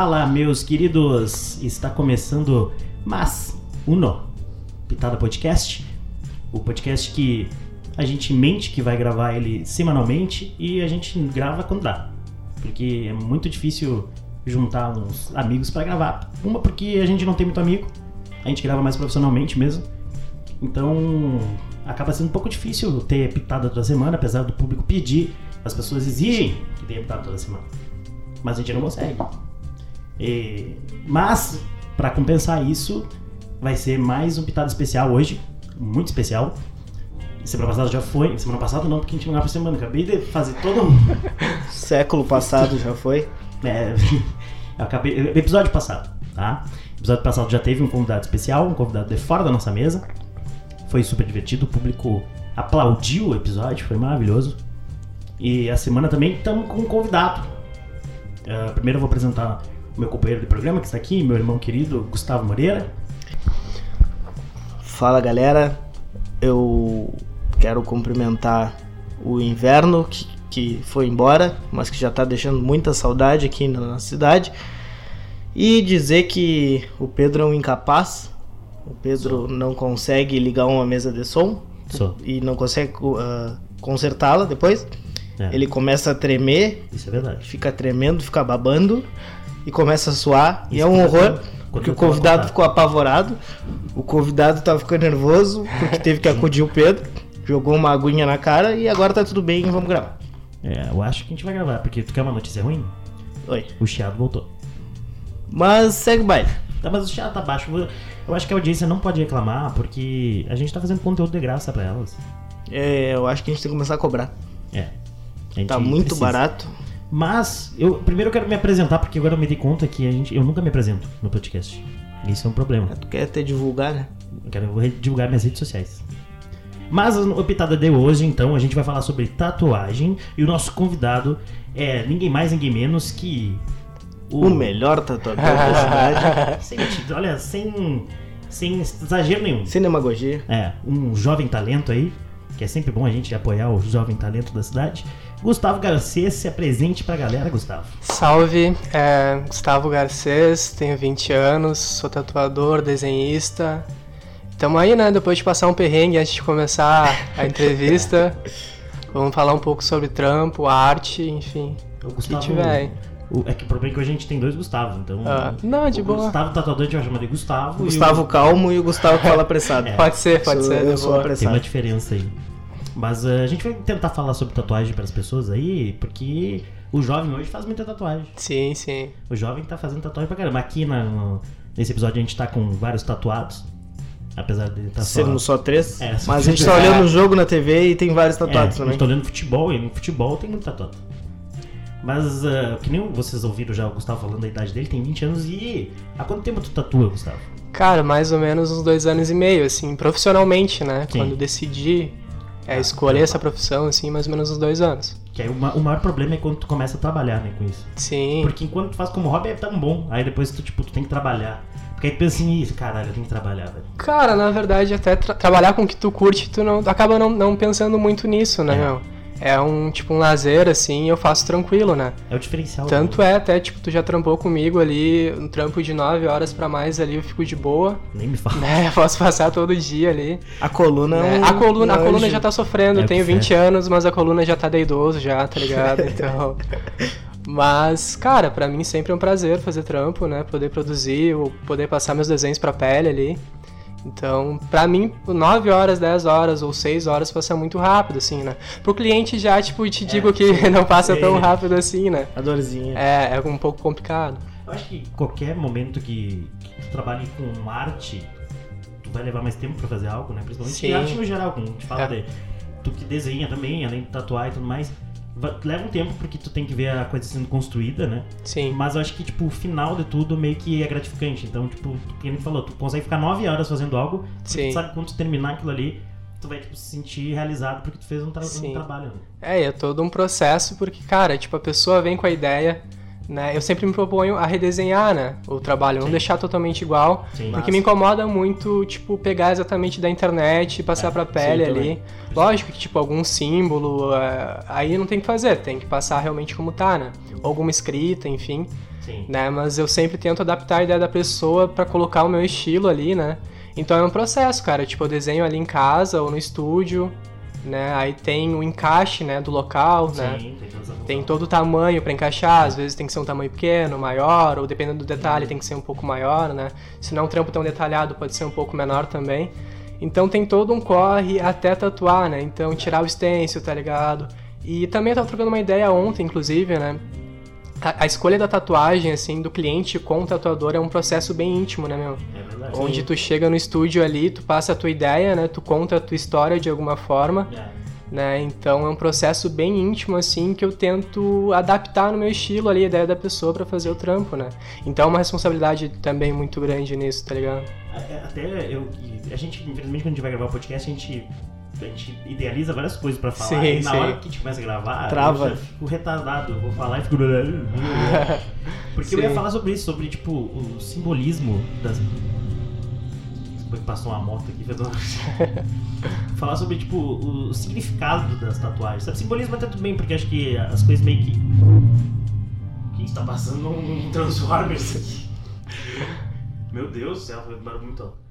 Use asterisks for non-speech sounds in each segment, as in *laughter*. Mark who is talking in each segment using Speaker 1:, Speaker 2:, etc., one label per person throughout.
Speaker 1: Fala, meus queridos! Está começando Mas Uno, Pitada Podcast. O podcast que a gente mente que vai gravar ele semanalmente e a gente grava quando dá. Porque é muito difícil juntar uns amigos para gravar. Uma porque a gente não tem muito amigo, a gente grava mais profissionalmente mesmo. Então acaba sendo um pouco difícil ter pitada toda semana, apesar do público pedir. As pessoas exigem que tenha pitada toda semana. Mas a gente não consegue. E- mas, para compensar isso, vai ser mais um pitado especial hoje. Muito especial. Semana passada já foi. Semana passada não, porque a gente não grava por semana. Acabei de fazer todo um. *laughs*
Speaker 2: Século passado já foi.
Speaker 1: É, eu *laughs* acabei, episódio passado, tá? Episódio passado já teve um convidado especial, um convidado de fora da nossa mesa. Foi super divertido, o público aplaudiu o episódio, foi maravilhoso. E a semana também estamos com um convidado. Ah, primeiro eu vou apresentar meu companheiro de programa que está aqui, meu irmão querido Gustavo Moreira.
Speaker 2: Fala galera, eu quero cumprimentar o inverno que, que foi embora, mas que já tá deixando muita saudade aqui na nossa cidade. E dizer que o Pedro é um incapaz. O Pedro não consegue ligar uma mesa de som
Speaker 1: Sou.
Speaker 2: e não consegue ah, consertá-la depois.
Speaker 1: É,
Speaker 2: Ele começa a tremer,
Speaker 1: Isso é verdade.
Speaker 2: fica tremendo, fica babando e começa a suar. e
Speaker 1: Isso
Speaker 2: é um horror, porque o convidado ficou apavorado. O convidado tava ficando nervoso, porque *laughs* teve que acudir o Pedro. Jogou uma aguinha na cara e agora tá tudo bem, vamos gravar.
Speaker 1: É, eu acho que a gente vai gravar, porque tu quer uma notícia ruim?
Speaker 2: Oi.
Speaker 1: O chiado voltou.
Speaker 2: Mas segue o baile.
Speaker 1: Tá, mas o chiado tá baixo. Eu acho que a audiência não pode reclamar, porque a gente tá fazendo conteúdo de graça pra elas.
Speaker 2: É, eu acho que a gente tem que começar a cobrar.
Speaker 1: É. A gente
Speaker 2: Tá muito
Speaker 1: precisa.
Speaker 2: barato.
Speaker 1: Mas, eu primeiro eu quero me apresentar, porque agora eu me dei conta que a gente, eu nunca me apresento no podcast. Isso é um problema.
Speaker 2: Tu quer até divulgar, né?
Speaker 1: Eu quero divulgar minhas redes sociais. Mas o Pitada de hoje, então, a gente vai falar sobre tatuagem. E o nosso convidado é ninguém mais, ninguém menos que.
Speaker 2: O melhor tatuador da cidade. *laughs*
Speaker 1: Sem, olha, sem, sem exagero nenhum.
Speaker 2: Sem demagogia.
Speaker 1: É, um jovem talento aí, que é sempre bom a gente apoiar o jovem talento da cidade. Gustavo Garcês, se apresente pra galera, Gustavo.
Speaker 3: Salve, é Gustavo Garcês, tenho 20 anos, sou tatuador, desenhista. Tamo aí, né? Depois de passar um perrengue antes de começar a entrevista, *laughs* vamos falar um pouco sobre trampo, arte, enfim.
Speaker 1: O
Speaker 3: que tiver aí.
Speaker 1: O- é que o problema é que hoje a gente tem dois Gustavos, então.
Speaker 3: Ah, não, de
Speaker 1: o
Speaker 3: boa.
Speaker 1: Gustavo tatuador a gente vai chamar de Gustavo.
Speaker 2: O Gustavo calmo e o Gustavo *laughs* que fala apressado.
Speaker 1: É.
Speaker 3: Pode ser, pode
Speaker 2: Sou-
Speaker 3: ser,
Speaker 2: eu
Speaker 3: de
Speaker 2: sou.
Speaker 1: E tem
Speaker 2: apressado.
Speaker 1: uma diferença aí. Mas eh, a gente vai tentar falar sobre tatuagem para as pessoas aí, porque o jovem hoje faz muita tatuagem.
Speaker 3: Sim, sim.
Speaker 1: O jovem tá fazendo tatuagem pra caramba. Aqui na- no- nesse episódio a gente tá com vários tatuados. Apesar de estar só.
Speaker 2: Sermos só três.
Speaker 1: É, só
Speaker 2: mas a gente tá olhando o jogo na TV e tem vários
Speaker 1: É,
Speaker 2: tatuados
Speaker 1: a
Speaker 2: também.
Speaker 1: gente tá olhando futebol e no futebol tem muito tatuado. Mas, eh, que nem vocês ouviram já o Gustavo falando da idade dele, tem 20 anos e. Há quanto tempo tu tatua, Gustavo?
Speaker 3: Cara, mais ou menos uns dois anos e meio, assim, profissionalmente, né?
Speaker 1: Sim.
Speaker 3: Quando decidi é,
Speaker 1: Ah,
Speaker 3: escolher
Speaker 1: tá.
Speaker 3: essa profissão, assim, mais ou menos uns dois anos.
Speaker 1: Que aí o, ma- o maior problema é quando tu começa a trabalhar, né, com isso.
Speaker 3: Sim.
Speaker 1: Porque enquanto tu faz como hobby é tão bom. Aí depois tu, tipo, tu tem que trabalhar. Porque aí tu pensa assim, "Ih, caralho, eu tenho que trabalhar, velho.
Speaker 3: Cara, na verdade, até tra- trabalhar com o que tu curte, tu não acaba não, não pensando muito nisso, né,
Speaker 1: É.
Speaker 3: meu? É um, tipo, um lazer, assim, eu faço tranquilo, né?
Speaker 1: É o diferencial.
Speaker 3: Tanto é, até, tipo, tu já trampou comigo ali, um trampo de 9 horas pra mais ali, eu fico de boa,
Speaker 1: Nem me fala.
Speaker 3: né? *laughs* Posso passar todo dia ali.
Speaker 2: A coluna é
Speaker 3: né?
Speaker 2: um-
Speaker 3: A coluna, a coluna já tá sofrendo,
Speaker 1: É
Speaker 3: eu tenho
Speaker 1: que
Speaker 3: 20 anos, mas a coluna já tá de idoso já, tá ligado? *laughs* Então... Mas, cara, pra mim sempre é um prazer fazer trampo, né? Poder produzir, ou poder passar meus desenhos pra pele ali. Então, pra mim, 9 horas, 10 horas ou 6 horas passa muito rápido, assim, né? Pro cliente já, tipo, te digo que *laughs* não passa tão
Speaker 1: Sim.
Speaker 3: rápido assim, né?
Speaker 2: A dorzinha.
Speaker 3: É, é um pouco complicado.
Speaker 1: Eu acho que qualquer momento que, que tu trabalhe com arte, tu vai levar mais tempo pra fazer algo, né? Principalmente
Speaker 3: Sim.
Speaker 1: arte no geral, como te fala
Speaker 3: É.
Speaker 1: de. Tu que desenha também, além de tatuar e tudo mais. Va- Leva um tempo porque tu tem que ver a coisa sendo construída, né?
Speaker 3: Sim.
Speaker 1: Mas eu acho que, tipo, o final de tudo meio que é gratificante. Então, tipo, como ele falou, tu consegue ficar nove horas fazendo algo,
Speaker 3: Sim.
Speaker 1: tu sabe que quando tu terminar aquilo ali, tu vai, tipo, se sentir realizado porque tu fez um, tra- um
Speaker 3: Sim.
Speaker 1: trabalho. Né?
Speaker 3: É, e é todo um processo, porque, cara, tipo, a pessoa vem com a ideia, né? Eu sempre me proponho a redesenhar, né? O trabalho, não
Speaker 1: Sim.
Speaker 3: deixar totalmente igual.
Speaker 1: Sim.
Speaker 3: Porque me incomoda muito, tipo, pegar exatamente da internet e passar
Speaker 1: É,
Speaker 3: pra pele
Speaker 2: sim,
Speaker 3: ali.
Speaker 2: também.
Speaker 3: Lógico que, tipo, algum símbolo, é, aí não tem que fazer, tem que passar realmente como tá, né? Ou alguma escrita, enfim.
Speaker 1: Sim.
Speaker 3: Né? Mas eu sempre tento adaptar a ideia da pessoa pra colocar o meu estilo ali, né? Então é um processo, cara. Tipo, eu desenho ali em casa ou no estúdio, né? Aí tem o encaixe, né, do local, né?
Speaker 1: Sim, essa
Speaker 3: Tem todo o tamanho pra encaixar, às vezes tem que ser um tamanho pequeno, maior, ou dependendo do detalhe tem que ser um pouco maior, né? Se não é um trampo tão detalhado, pode ser um pouco menor também. Então tem todo um corre até tatuar, né? Então tirar o stencil, tá ligado? E também eu tava trocando uma ideia ontem, inclusive, né? A, a escolha da tatuagem, assim, do cliente com o tatuador é um processo bem íntimo, né, meu?
Speaker 1: É verdade.
Speaker 3: Onde tu chega no estúdio ali, tu passa a tua ideia, né? Tu conta a tua história de alguma forma
Speaker 1: É.
Speaker 3: né? Então é um processo bem íntimo assim que eu tento adaptar no meu estilo ali a ideia da pessoa pra fazer o trampo, né? Então é uma responsabilidade também muito grande nisso, tá ligado?
Speaker 1: É, Até eu. A gente, infelizmente, quando a gente vai gravar o podcast, a gente. A gente idealiza várias coisas pra falar.
Speaker 3: Sim,
Speaker 1: e na
Speaker 3: sim.
Speaker 1: hora que a gente começa a gravar,
Speaker 2: Trava.
Speaker 1: eu já fico retardado. Eu vou falar e fico. *laughs* Porque eu ia
Speaker 3: Sim.
Speaker 1: falar sobre isso, sobre tipo, o simbolismo das. Que passou uma moto aqui, fez uma... *laughs* Falar sobre, tipo, o significado das tatuagens. Sabe? Simbolismo até tudo bem, porque acho que as coisas meio que. O que está passando um Transformers aqui? *laughs* Meu Deus do céu, foi um barulho muito alto.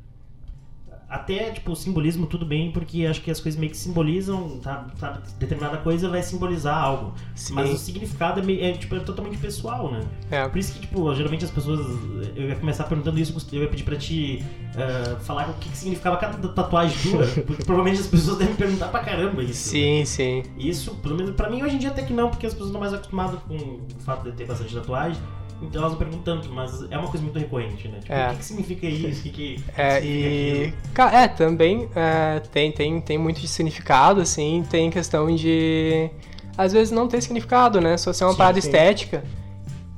Speaker 1: Até, tipo, o simbolismo tudo bem, porque acho que as coisas meio que simbolizam, tá, tá, determinada coisa vai simbolizar algo.
Speaker 3: Sim.
Speaker 1: Mas o significado é, meio, é, tipo, é totalmente pessoal, né?
Speaker 3: É.
Speaker 1: Por isso que, tipo, geralmente as pessoas. Eu ia começar perguntando isso, eu ia pedir pra ti eh, falar o que, que significava cada tatuagem tua, *laughs* porque provavelmente as pessoas devem perguntar pra caramba isso.
Speaker 3: Sim, sim.
Speaker 1: Isso, pelo menos pra mim hoje em dia até que não, porque as pessoas estão mais acostumadas com o fato de ter bastante tatuagem. Então elas não perguntam tanto, mas é uma coisa muito recorrente, né? Tipo,
Speaker 3: É.
Speaker 1: o que, que significa isso? O que, que
Speaker 3: É, e.
Speaker 1: aquilo?
Speaker 3: É, também é, tem, tem, tem muito de significado, assim, tem questão de. Às vezes não ter significado, né? Só ser uma
Speaker 1: Sim,
Speaker 3: parada
Speaker 2: sim.
Speaker 3: estética.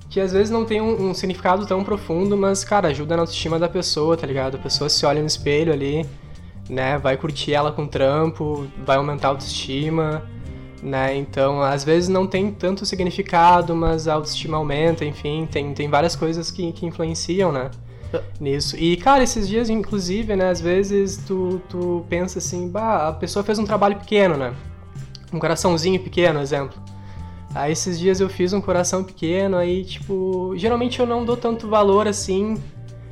Speaker 3: Que às vezes não tem um, um significado tão profundo, mas, cara, ajuda na autoestima da pessoa, tá ligado? A pessoa se olha no espelho ali, né? Vai curtir ela com trampo, vai aumentar a autoestima, né? Então, às vezes não tem tanto significado, mas a autoestima aumenta, enfim, tem, tem várias coisas que, que influenciam, né? Nisso. E, cara, esses dias, inclusive, né? Às vezes tu, tu pensa assim, bah, a pessoa fez um trabalho pequeno, né? Um coraçãozinho pequeno, exemplo. Aí esses dias eu fiz um coração pequeno, aí, tipo, geralmente eu não dou tanto valor assim.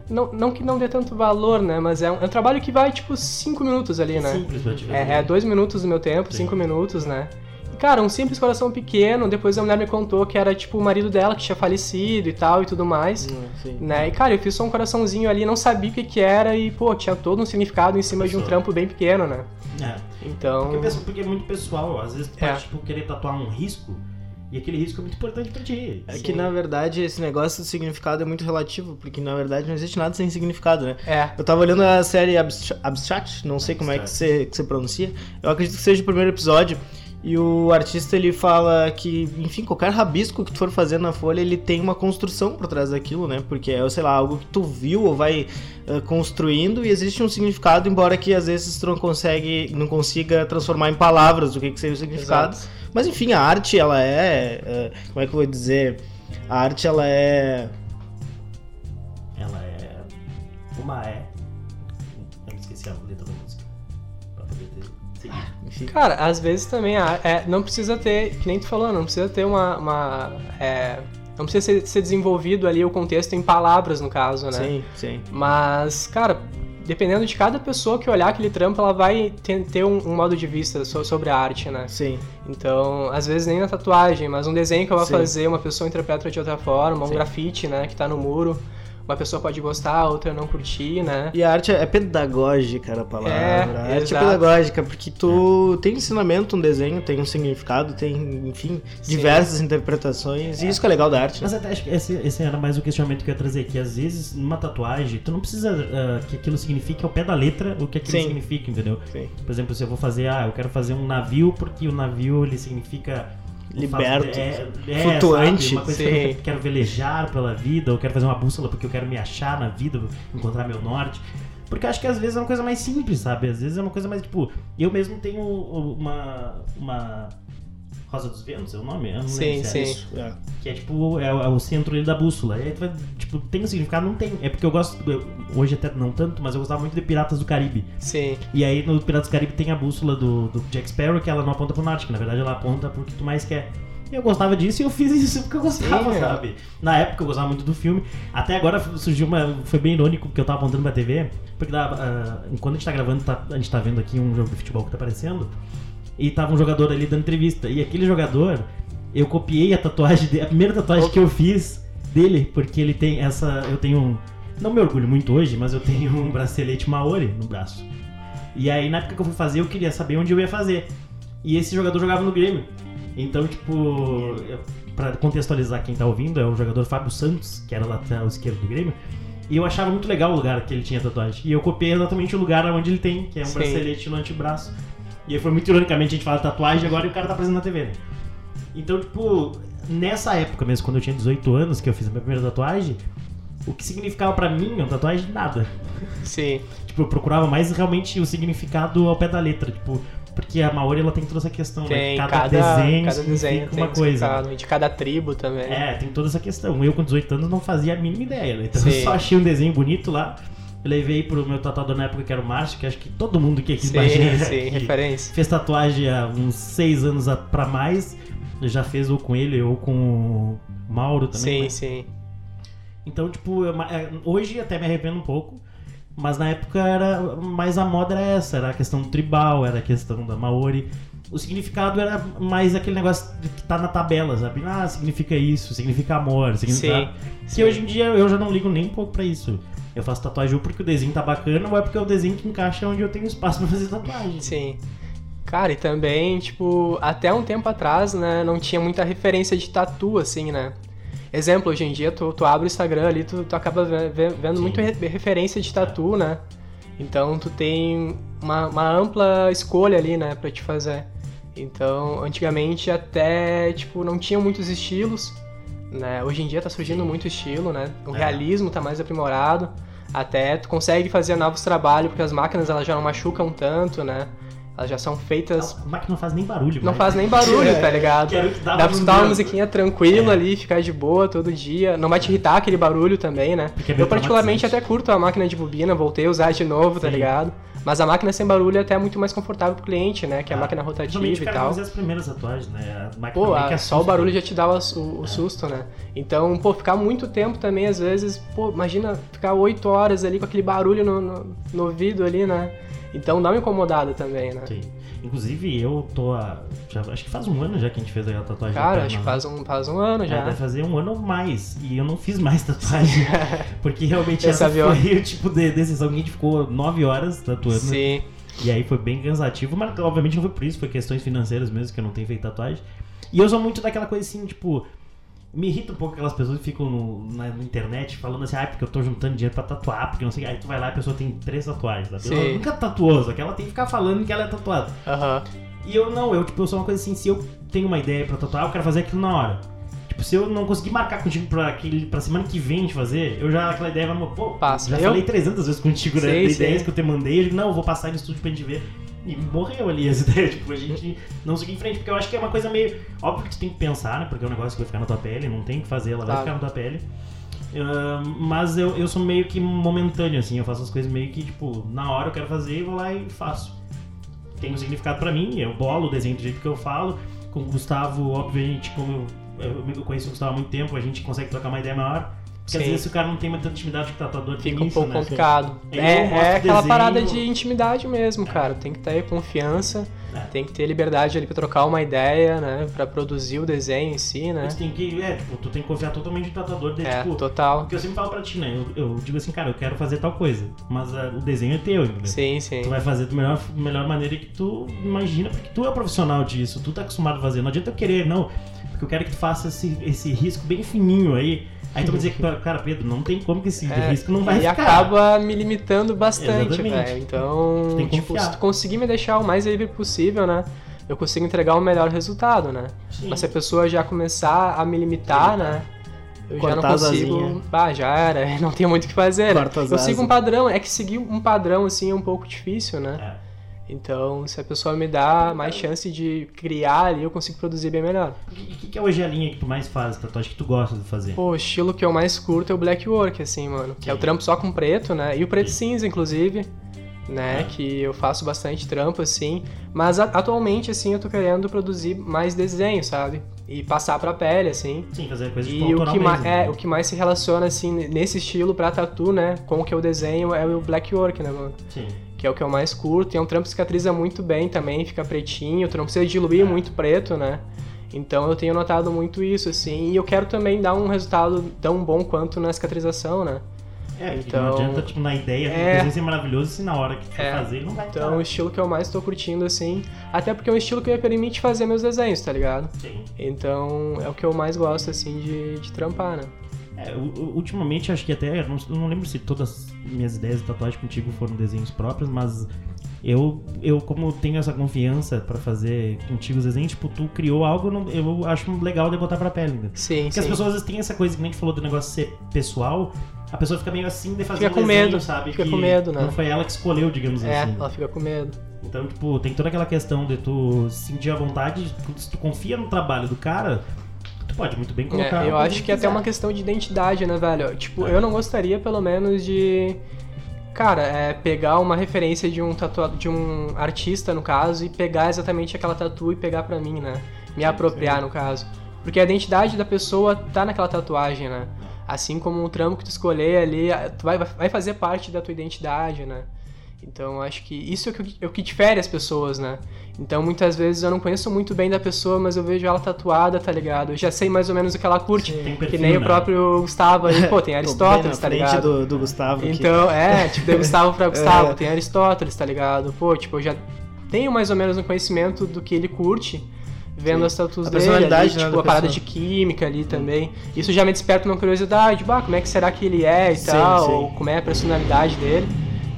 Speaker 3: Não, não que não dê tanto valor, né? Mas é um, é um trabalho que vai, tipo, cinco minutos ali, né?
Speaker 1: Simples ver.
Speaker 3: É, é dois minutos do meu tempo,
Speaker 1: Sim.
Speaker 3: cinco minutos, né? Cara, um simples coração pequeno, depois a mulher me contou que era, tipo, o marido dela que tinha falecido e tal e tudo mais.
Speaker 2: Hum, sim.
Speaker 3: Né? E, cara, eu fiz só um coraçãozinho ali, não sabia o que que era e, pô, tinha todo um significado em cima de um trampo bem pequeno, né?
Speaker 1: É.
Speaker 3: Então...
Speaker 1: Porque, porque é muito pessoal. Às vezes tu
Speaker 3: É.
Speaker 1: pode tipo, querer tatuar um risco e aquele risco é muito importante pra ti.
Speaker 2: É
Speaker 3: Sim.
Speaker 2: que na verdade esse negócio do significado é muito relativo, porque na verdade não existe nada sem significado, né?
Speaker 3: É,
Speaker 2: Eu tava olhando a série Abstra- Abstract, não sei como é que você, que você pronuncia. Eu acredito que seja o primeiro episódio. E o artista ele fala que, enfim, qualquer rabisco que tu for fazer na folha, ele tem uma construção por trás daquilo, né? Porque é, sei lá, algo que tu viu ou vai eh, construindo e existe um significado, embora que às vezes tu não consegue, não consiga transformar em palavras o que, que seria o significado.
Speaker 3: exato.
Speaker 2: Mas enfim, a arte, ela é, é, como é que eu vou dizer? A arte, ela é
Speaker 1: Ela é. Uma é.
Speaker 3: Cara, às vezes também é, não precisa ter, que nem tu falou, não precisa ter uma. uma, é, não precisa ser, ser desenvolvido ali o contexto em palavras, no caso, né?
Speaker 2: sim, sim.
Speaker 3: Mas, cara, dependendo de cada pessoa que olhar aquele trampo, ela vai ter, ter um, um modo de vista so- sobre a arte, né?
Speaker 2: Sim.
Speaker 3: Então, às vezes nem na tatuagem, mas um desenho que eu vou
Speaker 2: Sim.
Speaker 3: fazer, uma pessoa interpreta de outra forma, um
Speaker 2: Sim.
Speaker 3: grafite, né, que tá no muro. Uma pessoa pode gostar, outra não curtir, né?
Speaker 2: E a arte é pedagógica, era a palavra.
Speaker 3: É,
Speaker 2: a arte
Speaker 3: exato.
Speaker 2: é pedagógica, porque tu tem ensinamento, um desenho, tem um significado, tem, enfim,
Speaker 3: Sim.
Speaker 2: diversas interpretações. E isso que é legal da arte.
Speaker 1: Mas até acho que esse, esse era mais o questionamento que eu ia trazer, que às vezes numa tatuagem, tu não precisa ah, que aquilo signifique ao pé da letra o que aquilo
Speaker 2: Sim.
Speaker 1: significa, entendeu?
Speaker 2: Sim.
Speaker 1: Por exemplo, se eu vou fazer, ah, eu quero fazer um navio porque o navio ele significa
Speaker 2: Liberto,
Speaker 1: fato- é, é,
Speaker 2: flutuante,
Speaker 1: sabe? Uma coisa
Speaker 3: sim.
Speaker 1: que eu quero velejar pela vida, ou quero fazer uma bússola porque eu quero me achar na vida, encontrar meu norte. Porque eu acho que às vezes é uma coisa mais simples, sabe? Às vezes é uma coisa mais tipo, eu mesmo tenho uma uma Rosa dos Ventos, é o nome? Eu não
Speaker 3: Sim,
Speaker 1: lembro é
Speaker 3: sim.
Speaker 1: isso.
Speaker 2: É.
Speaker 1: Que é tipo, é, é o centro ali da bússola. E vai, tipo, tem um significado? Não tem. É porque eu gosto, eu- hoje até não tanto, mas eu gostava muito de Piratas do Caribe.
Speaker 3: Sim,
Speaker 1: E aí no Piratas do Caribe tem a bússola do, do Jack Sparrow, que ela não aponta pro norte, que na verdade ela aponta pro que tu mais quer. E eu gostava disso e eu fiz isso porque eu gostava,
Speaker 3: Sim, é.
Speaker 1: sabe? Na época eu gostava muito do filme. Até agora surgiu uma. Foi bem irônico porque eu tava apontando pra TV. Porque ah, enquanto a gente tá gravando, tá- a gente tá vendo aqui um jogo de futebol que tá aparecendo. E tava um jogador ali dando entrevista. E aquele jogador, eu copiei a tatuagem dele, a primeira tatuagem que eu fiz dele, porque ele tem essa. Eu tenho um. Não me orgulho muito hoje, mas eu tenho um bracelete Maori no braço. E aí, na época que eu fui fazer, eu queria saber onde eu ia fazer. E esse jogador jogava no Grêmio. Então, tipo, pra contextualizar quem tá ouvindo, é o jogador Fábio Santos, que era lateral esquerdo do Grêmio. E eu achava muito legal o lugar que ele tinha tatuagem. E eu copiei exatamente o lugar onde ele tem, que é um
Speaker 3: Sim.
Speaker 1: bracelete no antebraço. E aí foi muito ironicamente a gente fala tatuagem agora e o cara tá aparecendo na TV. né? Então, tipo, nessa época mesmo, quando eu tinha 18 anos, que eu fiz a minha primeira tatuagem, o que significava pra mim uma tatuagem? Nada.
Speaker 3: Sim.
Speaker 1: Tipo, eu procurava mais realmente o significado ao pé da letra, tipo, porque a Maori ela tem toda essa questão,
Speaker 3: Tem
Speaker 1: né?
Speaker 3: cada,
Speaker 1: desenho
Speaker 3: cada desenho tem
Speaker 1: uma coisa.
Speaker 3: De cada tribo também.
Speaker 1: É, tem toda essa questão. Eu com 18 anos não fazia a mínima ideia, né? Então eu
Speaker 3: Sim.
Speaker 1: só achei um desenho bonito lá. Eu levei pro meu tatuador na época que era o Márcio, que acho que todo mundo que aqui
Speaker 3: sim,
Speaker 1: imagina
Speaker 3: sim, referência.
Speaker 1: fez tatuagem há uns 6 anos pra mais, já fez ou com ele ou com o Mauro também.
Speaker 3: Sim, sim.
Speaker 1: Então, tipo, eu- é, hoje até me arrependo um pouco, mas na época era mais a moda era essa, era a questão tribal, era a questão da Maori. O significado era mais aquele negócio de que tá na tabela, sabe? Ah, significa isso, significa amor, significa.
Speaker 3: Sim,
Speaker 1: Que hoje em dia eu já não ligo nem um pouco pra isso. Eu faço tatuagem ou porque o desenho tá bacana ou é porque é o desenho que encaixa onde eu tenho espaço *laughs* pra fazer tatuagem.
Speaker 3: Sim. Cara, e também, tipo, até um tempo atrás, né, não tinha muita referência de tatu, assim, né? Exemplo, hoje em dia, tu, tu abre o Instagram ali, tu, tu acaba ve- ve- vendo
Speaker 1: Sim.
Speaker 3: muito re- referência de tatu, né? Então, tu tem uma, uma ampla escolha ali, né, pra te fazer. Então, antigamente até, tipo, não tinha muitos estilos, né? Hoje em dia tá surgindo muito estilo, né? O
Speaker 1: É.
Speaker 3: realismo tá mais aprimorado. Até tu consegue fazer novos trabalhos, porque as máquinas elas já não machucam tanto, né? Elas já são feitas.
Speaker 1: A máquina não faz nem barulho,
Speaker 3: Não faz nem barulho, tá ligado? Dá pra escutar uma musiquinha tranquila
Speaker 1: É.
Speaker 3: ali, ficar de boa todo dia. Não vai te irritar aquele barulho também, né?
Speaker 1: É
Speaker 3: Eu particularmente até curto a máquina de bobina, voltei a usar de novo, tá
Speaker 1: Sim.
Speaker 3: ligado? Mas a máquina sem barulho é até muito mais confortável pro cliente, né? Que é a
Speaker 1: Ah,
Speaker 3: máquina rotativa e tal.
Speaker 1: fazer as primeiras tatuagens, né? A máquina
Speaker 3: Pô,
Speaker 1: que
Speaker 3: ah, só
Speaker 1: assusta.
Speaker 3: o barulho já te dá o, o- o
Speaker 1: É.
Speaker 3: susto, né? Então, pô, ficar muito tempo também, às vezes, pô, imagina ficar oito horas ali com aquele barulho no, no, no ouvido ali, né? Então dá uma incomodada também, né?
Speaker 1: Sim. Inclusive, eu tô há. já- acho que faz um ano já que a gente fez a tatuagem.
Speaker 3: Cara, acho que faz um, faz um ano
Speaker 1: É,
Speaker 3: já.
Speaker 1: deve fazer um ano ou mais. E eu não fiz mais *laughs* tatuagem. *laughs* porque realmente essa
Speaker 3: sabia.
Speaker 1: foi *laughs* o tipo de decisão que a gente ficou nove horas tatuando.
Speaker 3: Sim.
Speaker 1: E aí foi bem cansativo, mas obviamente não foi por isso, foi questões financeiras mesmo que eu não tenho feito tatuagem. E eu sou muito daquela coisa assim, tipo. Me irrita um pouco aquelas pessoas que ficam no- na, na internet falando assim, ah, porque eu tô juntando dinheiro pra tatuar, porque não sei. Aí tu vai lá e a pessoa tem três tatuagens. sabe? Ela nunca tatuou, só que ela tem que ficar falando que ela é tatuada.
Speaker 3: Aham.
Speaker 1: E eu não, eu, tipo, eu sou uma coisa assim, se eu tenho uma ideia pra tatuar, eu quero fazer aquilo na hora. Tipo, se eu não conseguir marcar contigo pra, aquele, pra semana que vem de fazer, eu já, aquela ideia vai, pô,
Speaker 3: Passa.
Speaker 1: já
Speaker 3: Eu-
Speaker 1: falei 300 vezes contigo, né, de
Speaker 3: sim.
Speaker 1: ideias que eu te mandei, eu digo, não, eu vou passar no estúdio pra gente ver. E morreu ali as *laughs* ideias, tipo, a gente não seguir em frente, porque eu acho que é uma coisa meio. Óbvio que tu tem que pensar, né? Porque é um negócio que vai ficar na tua pele, não tem o que fazer, ela vai
Speaker 3: Claro.
Speaker 1: ficar na tua pele. Ah, mas eu, eu sou meio que momentâneo, assim, eu faço as coisas meio que, tipo, na hora eu quero fazer e vou lá e faço. Tem um significado pra mim, eu bolo o desenho do jeito que eu falo. Com o Gustavo, obviamente, como eu, eu, eu conheço o Gustavo há muito tempo, a gente consegue trocar uma ideia maior. Porque às
Speaker 3: Sim.
Speaker 1: vezes o cara não tem tanta intimidade com o tatuador
Speaker 3: Fica um pouco
Speaker 1: né?
Speaker 3: complicado.
Speaker 1: Eu
Speaker 3: É,
Speaker 1: mostro
Speaker 3: é aquela parada de intimidade mesmo, cara. Tem que ter confiança,
Speaker 1: É.
Speaker 3: tem que ter liberdade ali pra trocar uma ideia, né? Pra produzir o desenho em si, né?
Speaker 1: Tu tem que, é, tipo, tu tem que confiar totalmente no tatuador dele,
Speaker 3: É,
Speaker 1: tipo,
Speaker 3: total.
Speaker 1: Porque eu sempre falo pra ti, né? Eu, eu digo assim, cara, eu quero fazer tal coisa, mas ah, o desenho é teu, entendeu?
Speaker 3: Sim, sim.
Speaker 1: Tu vai fazer da melhor, melhor maneira que tu imagina, porque tu é o profissional disso, tu tá acostumado a fazer. Não adianta eu querer, não, porque eu quero que tu faça esse, esse risco bem fininho aí. Aí tu vai dizer que, cara, Pedro, não tem como que esse
Speaker 3: É,
Speaker 1: risco não vai
Speaker 3: e
Speaker 1: ficar.
Speaker 3: acaba me limitando bastante, velho. Então,
Speaker 1: Tu tem que
Speaker 3: tipo,
Speaker 1: confiar.
Speaker 3: se tu conseguir me deixar o mais livre possível, né? Eu consigo entregar o melhor resultado, né?
Speaker 1: Sim.
Speaker 3: Mas se a pessoa já começar a me limitar, né? Eu já não consigo.
Speaker 2: asinhas.
Speaker 3: Ah, já era, *laughs* não tem muito o que fazer, né? Eu sigo um padrão, é que seguir um padrão assim é um pouco difícil, né?
Speaker 1: É.
Speaker 3: Então, se a pessoa me dá mais chance de criar ali, eu consigo produzir bem melhor.
Speaker 1: E o que, que é hoje a linha que tu mais faz, tatuagem que tu gosta de fazer?
Speaker 3: Pô, o estilo que eu mais curto é o black work, assim, mano. Que é o trampo só com preto, né? E o preto cinza, inclusive. né? Que eu faço bastante trampo, assim. Mas a- atualmente, assim, eu tô querendo produzir mais desenho, sabe? E passar pra pele, assim.
Speaker 1: Sim, fazer coisa tipo
Speaker 3: E o que,
Speaker 1: mesmo,
Speaker 3: é,
Speaker 1: né?
Speaker 3: o que mais se relaciona, assim, nesse estilo pra tatu, né? Com o que eu desenho é o black work, né, mano?
Speaker 1: Sim.
Speaker 3: Que é o que eu mais curto. E é um trampo que cicatriza muito bem também, fica pretinho. Tu não precisa diluir
Speaker 1: É.
Speaker 3: muito preto, né? Então eu tenho notado muito isso, assim. E eu quero também dar um resultado tão bom quanto na cicatrização, né?
Speaker 1: É,
Speaker 3: Então-
Speaker 1: não adianta, tipo, na ideia,
Speaker 3: É.
Speaker 1: é. desenho ser maravilhoso se na hora que for
Speaker 3: É.
Speaker 1: fazer não vai
Speaker 3: Então é o estilo que eu mais tô curtindo, assim. Até porque é um estilo que me permite fazer meus desenhos, tá ligado?
Speaker 1: Sim.
Speaker 3: Então é o que eu mais gosto, assim, de, de trampar, né?
Speaker 1: É, ultimamente, acho que até. Não, não lembro se todas as minhas ideias de tatuagem contigo foram desenhos próprios, mas eu, eu como tenho essa confiança pra fazer contigo os desenhos, tipo, tu criou algo, eu não- eu acho legal de botar pra pele ainda.
Speaker 3: Sim,
Speaker 1: Porque
Speaker 3: sim.
Speaker 1: as pessoas às vezes têm essa coisa que nem a gente falou do negócio ser pessoal, a pessoa fica meio assim de fazer
Speaker 3: Fica
Speaker 1: um
Speaker 3: com
Speaker 1: desenho,
Speaker 3: medo,
Speaker 1: sabe?
Speaker 3: fica
Speaker 1: que
Speaker 3: com medo, né?
Speaker 1: Não foi ela que escolheu, digamos
Speaker 3: É,
Speaker 1: assim.
Speaker 3: ela fica com medo.
Speaker 1: Então, tipo, tem toda aquela questão de tu sentir a vontade, se tu confia no trabalho do cara, tu pode muito bem colocar.
Speaker 3: É, eu acho que é até uma questão de identidade, né, velho? Tipo,
Speaker 1: É.
Speaker 3: eu não gostaria, pelo menos, de. Cara, é pegar uma referência de um tatuado, de um artista, no caso, e pegar exatamente aquela tatu e pegar pra mim, né? Me apropriar, no caso. Porque a identidade da pessoa tá naquela tatuagem, né? Assim como o trampo que tu escolher ali, tu vai, vai fazer parte da tua identidade, né? Então, acho que isso é o que, é o que difere as pessoas, né? Então, muitas vezes eu não conheço muito bem da pessoa, mas eu vejo ela tatuada, tá ligado? Eu já sei mais ou menos o que ela curte.
Speaker 1: Tem
Speaker 3: Que nem o
Speaker 1: né?
Speaker 3: próprio Gustavo aí, pô, tem *laughs* Aristóteles, tá ligado?
Speaker 2: Do, do Gustavo.
Speaker 3: Então, é, tipo, de Gustavo pra *laughs* Gustavo,
Speaker 2: É.
Speaker 3: tem Aristóteles, tá ligado? Pô, tipo, eu já tenho mais ou menos um conhecimento do que ele curte, vendo
Speaker 2: Sim.
Speaker 3: as tatuas
Speaker 2: A
Speaker 3: dele,
Speaker 2: personalidade,
Speaker 3: ali,
Speaker 2: né,
Speaker 3: tipo, a parada de química ali também. Isso já me desperta uma curiosidade, bah, como é que será que ele é e
Speaker 2: Sim,
Speaker 3: tal,
Speaker 2: sim.
Speaker 3: ou como é a personalidade dele.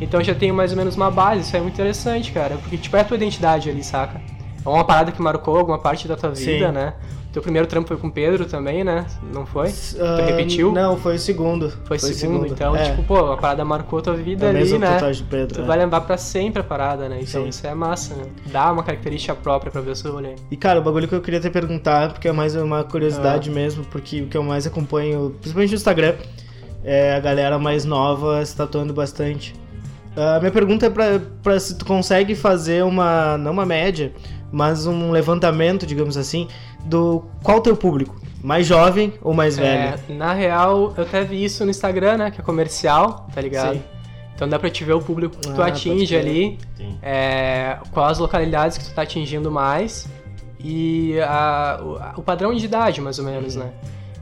Speaker 3: Então já tenho mais ou menos uma base, isso é muito interessante, cara, porque, tipo, é a tua identidade ali, saca? É uma parada que marcou alguma parte da tua vida,
Speaker 2: Sim.
Speaker 3: né? Teu primeiro trampo foi com o Pedro também, né? Não foi?
Speaker 2: Ah,
Speaker 3: Tu repetiu?
Speaker 2: Não, foi o segundo.
Speaker 3: Foi, segundo, então,
Speaker 2: é,
Speaker 3: tipo, pô, a parada marcou tua vida
Speaker 2: é a
Speaker 3: ali,
Speaker 2: mesma
Speaker 3: né?
Speaker 2: do Pedro.
Speaker 3: Tu
Speaker 2: é.
Speaker 3: vai lembrar pra sempre a parada, né? Então
Speaker 2: Sim.
Speaker 3: isso é massa, né? Dá uma característica própria pra pessoa, né?
Speaker 2: E cara, o bagulho que eu queria te perguntar, porque é mais uma curiosidade
Speaker 3: Ah.
Speaker 2: mesmo, porque o que eu mais acompanho, principalmente no Instagram, é a galera mais nova se tatuando bastante. A minha pergunta é pra, pra se tu consegue fazer uma, não uma média, mas um levantamento, digamos assim, do qual o teu público? Mais jovem ou mais velho?
Speaker 3: É, na real, eu até vi isso no Instagram, né? Que é comercial, tá ligado?
Speaker 2: Sim.
Speaker 3: Então dá pra te ver o público que tu
Speaker 2: Ah,
Speaker 3: atinge ali, é, quais as localidades que tu tá atingindo mais e a- o, a- o padrão de idade, mais ou menos, né?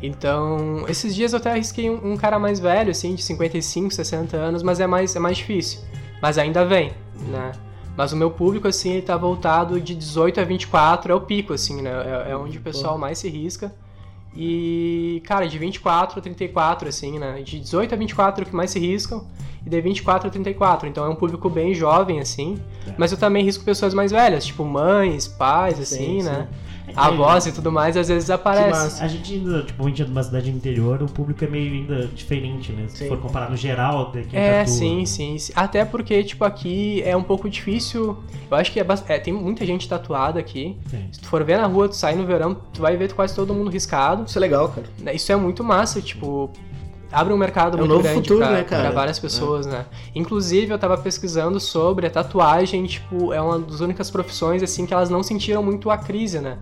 Speaker 3: Então, esses dias eu até arrisquei um, um cara mais velho, assim, de 55, 60 anos, mas é mais, é mais difícil. Mas ainda vem, né? Mas o meu público, assim, ele tá voltado de 18 a 24, é o pico, assim, né? É, é onde o pessoal mais se risca. E, cara, de 24 a 34, assim, né? De 18 a 24 é o que mais se riscam, e de 24 a 34. Então é um público bem jovem, assim.
Speaker 1: É.
Speaker 3: Mas eu também risco pessoas mais velhas, tipo mães, pais, assim,
Speaker 2: Sim,
Speaker 3: né?
Speaker 2: sim. *laughs*
Speaker 3: Avós e tudo mais, às vezes aparece.
Speaker 1: A gente ainda, tipo, a gente é de uma cidade interior, o público é meio ainda diferente, né? Se
Speaker 2: Sim.
Speaker 1: for comparar no geral de quem
Speaker 3: É, sim, sim, sim. Até porque, tipo, aqui é um pouco difícil. Eu acho que é, é, tem muita gente tatuada aqui.
Speaker 1: Sim.
Speaker 3: Se tu for ver na rua, tu sai no verão, tu vai ver quase todo mundo riscado.
Speaker 2: Isso é legal, cara.
Speaker 3: Isso é muito massa, tipo, abre um mercado
Speaker 2: É um
Speaker 3: muito grande
Speaker 2: futuro,
Speaker 3: pra,
Speaker 2: né,
Speaker 3: pra várias pessoas, né? Inclusive, eu tava pesquisando sobre a tatuagem, tipo, é uma das únicas profissões, assim, que elas não sentiram muito a crise, né?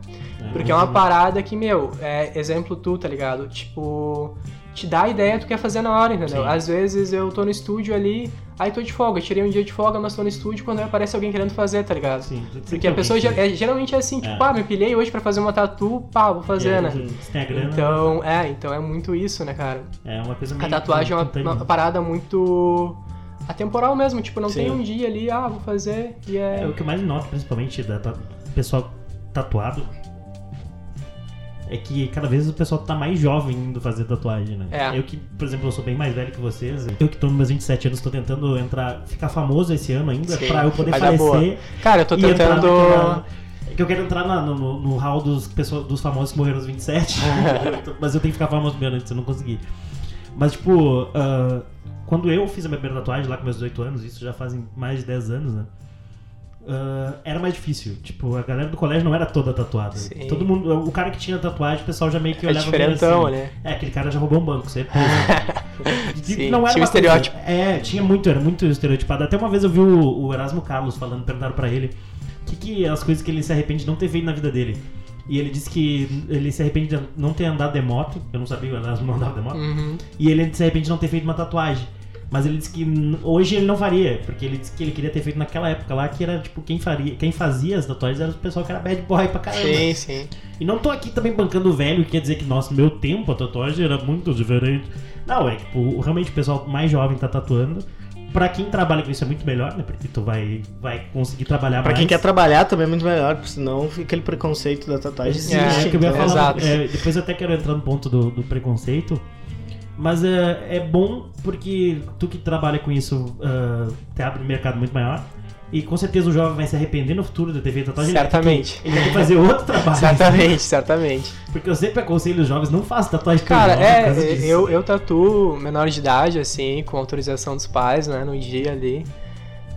Speaker 3: Porque é uma parada que, meu, é exemplo tu, tá ligado? Tipo, te dá a ideia, tu quer fazer na hora, entendeu?
Speaker 1: Sim.
Speaker 3: Às vezes eu tô no estúdio ali, aí tô de folga, tirei um dia de folga, mas tô no estúdio quando aparece alguém querendo fazer, tá ligado?
Speaker 1: Sim,
Speaker 3: Porque a pessoa é, geralmente é assim, tipo,
Speaker 1: É.
Speaker 3: ah, me pilhei hoje pra fazer uma tatu, pá, vou fazer, né?
Speaker 1: Tem a grana,
Speaker 3: Então, é, então é muito isso, né, cara?
Speaker 1: é uma coisa
Speaker 3: A
Speaker 1: meio
Speaker 3: tatuagem é uma, uma parada muito atemporal mesmo, tipo, não
Speaker 2: Sim.
Speaker 3: tem um dia ali, ah, vou fazer e é...
Speaker 1: É, o que eu mais noto, principalmente da do pessoal tatuado, é que cada vez o pessoal tá mais jovem indo fazer tatuagem, né?
Speaker 3: É.
Speaker 1: Eu que, por exemplo, eu sou bem mais velho que vocês. Eu que tô nos meus 27 anos, tô tentando entrar, ficar famoso esse ano ainda,
Speaker 3: Sim,
Speaker 1: pra eu poder
Speaker 3: vai
Speaker 1: falecer.
Speaker 3: Cara, eu tô tentando...
Speaker 1: É que eu quero entrar na- no, no, no hall dos, pessoas, dos famosos que morreram aos 27, *laughs* mas eu tenho que ficar famoso primeiro antes, eu não consegui. Mas, tipo, ah, quando eu fiz a minha primeira tatuagem lá com meus 18 anos, isso já fazem mais de 10 anos, né? Ah, era mais difícil. Tipo, a galera do colégio não era toda tatuada.
Speaker 3: Sim.
Speaker 1: Todo mundo, o cara que tinha tatuagem, o pessoal já meio que
Speaker 3: É
Speaker 1: olhava meio
Speaker 3: diferentão
Speaker 1: assim.
Speaker 3: ali.
Speaker 1: É, aquele cara já roubou um banco, certeza. *laughs*
Speaker 3: Sim,
Speaker 1: não era
Speaker 3: tinha um estereótipo.
Speaker 1: é, tinha muito, era muito estereotipado. Até uma vez eu vi o, o Erasmo Carlos falando, perguntaram pra ele o que, que as coisas que ele se arrepende de não ter feito na vida dele. E ele disse que ele se arrepende de não ter andado de moto. Eu não sabia que o Erasmo não andava de moto.
Speaker 3: Uhum.
Speaker 1: E ele se arrepende de não ter feito uma tatuagem. Mas ele disse que hoje ele não faria, porque ele disse que ele queria ter feito naquela época lá, que era tipo, quem faria, quem fazia as tatuagens era o pessoal que era bad boy pra caramba.
Speaker 3: Sim, sim.
Speaker 1: E não tô aqui também bancando o velho, que quer dizer que, nossa, meu tempo a tatuagem era muito diferente. Não, é tipo, realmente o pessoal mais jovem tá tatuando. Pra quem trabalha com isso é muito melhor, né? Porque tu vai, vai conseguir trabalhar
Speaker 2: Pra
Speaker 1: mais.
Speaker 2: quem quer trabalhar também é muito melhor, porque senão fica aquele preconceito da tatuagem. Existe,
Speaker 1: é, que eu ia
Speaker 2: então-
Speaker 1: falar,
Speaker 3: Exato.
Speaker 1: é, depois eu até quero entrar no ponto do, do preconceito. Mas é, é bom porque tu que trabalha com isso ah, te abre um mercado muito maior. E com certeza o jovem vai se arrepender no futuro de ter feito tatuagem.
Speaker 3: Certamente.
Speaker 1: Ele vai ter que fazer outro *laughs* trabalho.
Speaker 3: Certamente, certamente.
Speaker 1: Porque eu sempre aconselho os jovens, não façam tatuagem
Speaker 3: Cara,
Speaker 1: causa
Speaker 3: é,
Speaker 1: disso.
Speaker 3: eu, eu tatuo menor de idade, assim, com autorização dos pais, né, no dia ali.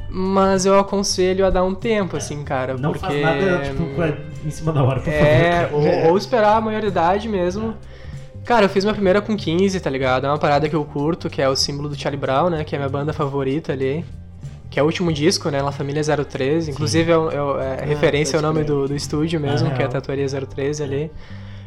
Speaker 3: Mas eu aconselho a dar um tempo, assim, cara,
Speaker 1: Não
Speaker 3: porque...
Speaker 1: faz nada, tipo, a- em cima da hora, por
Speaker 3: É,
Speaker 1: favor.
Speaker 3: ou, *laughs* ou esperar a maioridade mesmo. Cara, eu fiz minha primeira com 15, tá ligado? É uma parada que eu curto, que é o símbolo do Charlie Brown, né? Que é a minha banda favorita ali. Que é o último disco, né? La Família 013. Inclusive, é, é o- é referência ao nome do, do estúdio mesmo,
Speaker 1: Ah,
Speaker 3: que é a. Tatuaria 013 ali.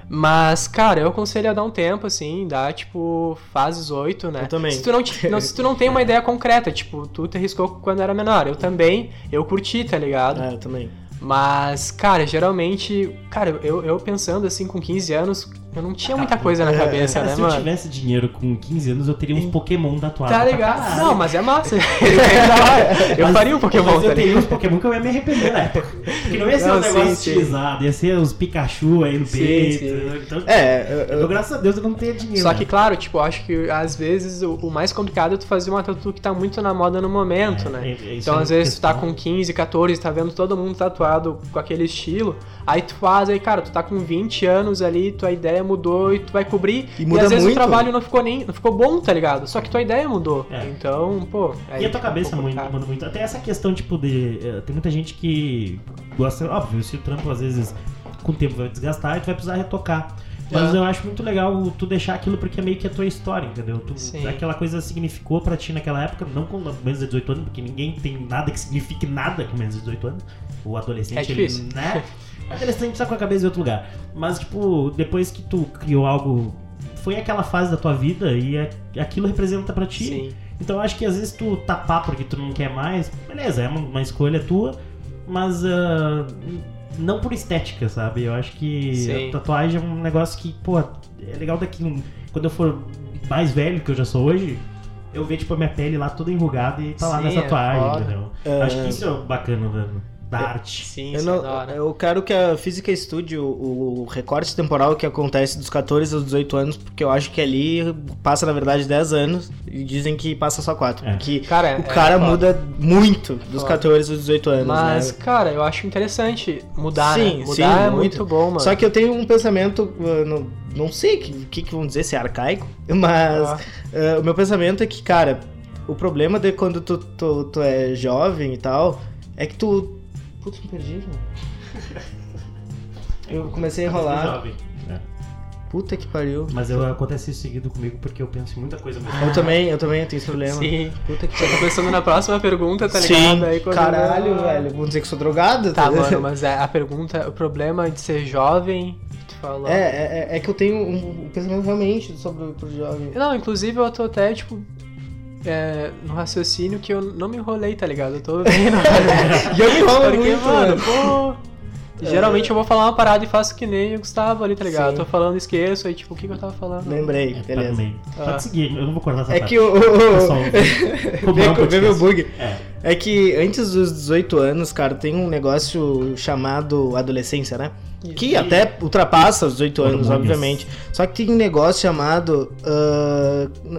Speaker 3: Mas, cara, eu aconselho a dar um tempo, assim, dar, tipo, fases 8, né?
Speaker 2: Eu também.
Speaker 3: Se tu não, não- se tu não tem uma *laughs* ideia concreta, tipo, tu te arriscou quando era menor. Eu também, eu curti, tá ligado?
Speaker 2: É, eu também.
Speaker 3: Mas, cara, geralmente, cara, eu, eu pensando assim com 15 anos, eu não tinha muita coisa na cabeça,
Speaker 1: Cara,
Speaker 3: né,
Speaker 1: se eu
Speaker 3: mano?
Speaker 1: tivesse dinheiro com 15 anos, eu teria uns Pokémon tatuados.
Speaker 3: Tá ligado? Não, mas é massa. é. *laughs* Eu
Speaker 1: Mas-
Speaker 3: faria um Pokémon,
Speaker 1: mas
Speaker 3: tá
Speaker 1: eu teria uns Pokémon que eu ia me arrepender na época. Porque não ia ser
Speaker 3: Não,
Speaker 1: um negócio
Speaker 3: sim, sim.
Speaker 1: estilizado, ia ser os Pikachu aí no
Speaker 3: Sim,
Speaker 1: peito.
Speaker 3: sim.
Speaker 1: Então,
Speaker 2: É, eu,
Speaker 1: eu, graças a Deus eu não tenho dinheiro.
Speaker 3: Só que,
Speaker 1: né?
Speaker 3: claro, tipo, eu acho que às vezes o, o mais complicado é tu fazer uma tatu que tá muito na moda no momento,
Speaker 1: É,
Speaker 3: né?
Speaker 1: é, é,
Speaker 3: então,
Speaker 1: é
Speaker 3: às vezes, tu tá
Speaker 1: questão.
Speaker 3: com 15, 14, tá vendo todo mundo tatuado com aquele estilo, aí tu faz, aí, cara, tu tá com 20 anos ali, tua ideia mudou e tu vai cobrir.
Speaker 2: E muda
Speaker 3: às vezes
Speaker 2: muito.
Speaker 3: o trabalho não ficou nem. não ficou bom, tá ligado? Só que tua ideia mudou.
Speaker 1: É.
Speaker 3: Então, pô. aí
Speaker 1: E a tua
Speaker 3: um
Speaker 1: cabeça muito, muda muito. Até essa questão, tipo, de. eh, Tem muita gente que gosta. Óbvio, se o trampo às vezes com o tempo vai desgastar e tu vai precisar retocar. Mas
Speaker 3: É.
Speaker 1: eu acho muito legal tu deixar aquilo porque é meio que a tua história, entendeu? Tu,
Speaker 3: Sim.
Speaker 1: aquela coisa significou pra ti naquela época, não com menos de 18 anos, porque ninguém tem nada que signifique nada com menos de 18 anos. O adolescente,
Speaker 3: É
Speaker 1: ele,
Speaker 3: difícil.
Speaker 1: né? *laughs* O adolescente tá com a cabeça em outro lugar. Mas, tipo, depois que tu criou algo. Foi aquela fase da tua vida e é- aquilo representa pra ti.
Speaker 3: Sim.
Speaker 1: Então eu acho que às vezes tu tapar porque tu não quer mais, beleza, é uma, escolha tua, mas ah, não por estética, sabe? Eu acho que
Speaker 3: Sim.
Speaker 1: a tatuagem é um negócio que, pô, é legal daqui quando eu for mais velho que eu já sou hoje, eu ver tipo a minha pele lá toda enrugada e tá lá
Speaker 3: Sim,
Speaker 1: nessa
Speaker 3: é
Speaker 1: tatuagem,
Speaker 3: foda.
Speaker 1: entendeu?
Speaker 2: É.
Speaker 1: Acho que isso é bacana da, da arte.
Speaker 3: Sim,
Speaker 2: Eu,
Speaker 3: sim,
Speaker 2: não-
Speaker 3: da hora.
Speaker 2: eu quero que a física estude o, o recorte temporal que acontece dos 14 aos 18 anos, porque eu acho que ali passa, na verdade, 10 anos e dizem que passa só 4.
Speaker 1: É.
Speaker 2: Porque
Speaker 3: Cara,
Speaker 2: o
Speaker 3: é
Speaker 2: cara
Speaker 3: foda.
Speaker 2: muda muito dos
Speaker 3: Foda.
Speaker 2: 14 aos 18 anos,
Speaker 3: Mas,
Speaker 2: né?
Speaker 3: cara, eu acho interessante mudar,
Speaker 2: Sim,
Speaker 3: né?
Speaker 2: sim,
Speaker 3: Mudar é
Speaker 2: muito.
Speaker 3: muito bom, mano.
Speaker 2: Só que eu tenho um pensamento, uh, não, não sei o que, que, que vão dizer, se é arcaico, *laughs* mas
Speaker 3: Ah.
Speaker 2: uh, o meu pensamento é que, cara, o problema de quando tu, tu, tu é jovem e tal, é que tu... Putz, me perdi, mano. Eu comecei a enrolar.
Speaker 1: É.
Speaker 2: Puta que pariu.
Speaker 1: Mas eu, acontece isso seguido comigo porque eu penso em muita coisa mesmo.
Speaker 2: Eu também, eu também tenho esse problema.
Speaker 3: Sim.
Speaker 2: Puta que
Speaker 3: Já tô pensando na próxima pergunta, tá ligado?
Speaker 2: Sim,
Speaker 3: Aí
Speaker 2: caralho, velho. Vão dizer que sou drogado?
Speaker 3: Tá, mano, mas é, a pergunta, o problema de ser jovem, que tu falou.
Speaker 2: É, é, é que eu tenho um, pensamento realmente sobre o pro jovem.
Speaker 3: Não, inclusive eu tô até, tipo, é, no raciocínio que eu não me enrolei, tá ligado? Eu tô vendo. *laughs*
Speaker 2: E eu me enrolo
Speaker 3: Porque,
Speaker 2: muito,
Speaker 3: mano,
Speaker 2: mano.
Speaker 3: pô. Geralmente eu vou falar uma parada e faço que nem o Gustavo ali, tá ligado?
Speaker 2: Sim.
Speaker 3: Tô falando, esqueço, aí tipo, o que, que eu tava falando?
Speaker 2: Lembrei,
Speaker 1: É, tá
Speaker 2: beleza.
Speaker 1: também.
Speaker 3: Ah.
Speaker 1: Pode seguir, eu não vou cortar essa
Speaker 2: É
Speaker 1: parte.
Speaker 2: que o.
Speaker 1: Pessoal,
Speaker 2: Vê
Speaker 1: cobrar um *laughs*
Speaker 2: com- vê meu bug.
Speaker 1: É.
Speaker 2: É que antes dos 18 anos, cara, tem um negócio chamado adolescência, né? Que até ultrapassa os 18 anos,
Speaker 1: Hormônios.
Speaker 2: obviamente. Só que tem um negócio chamado.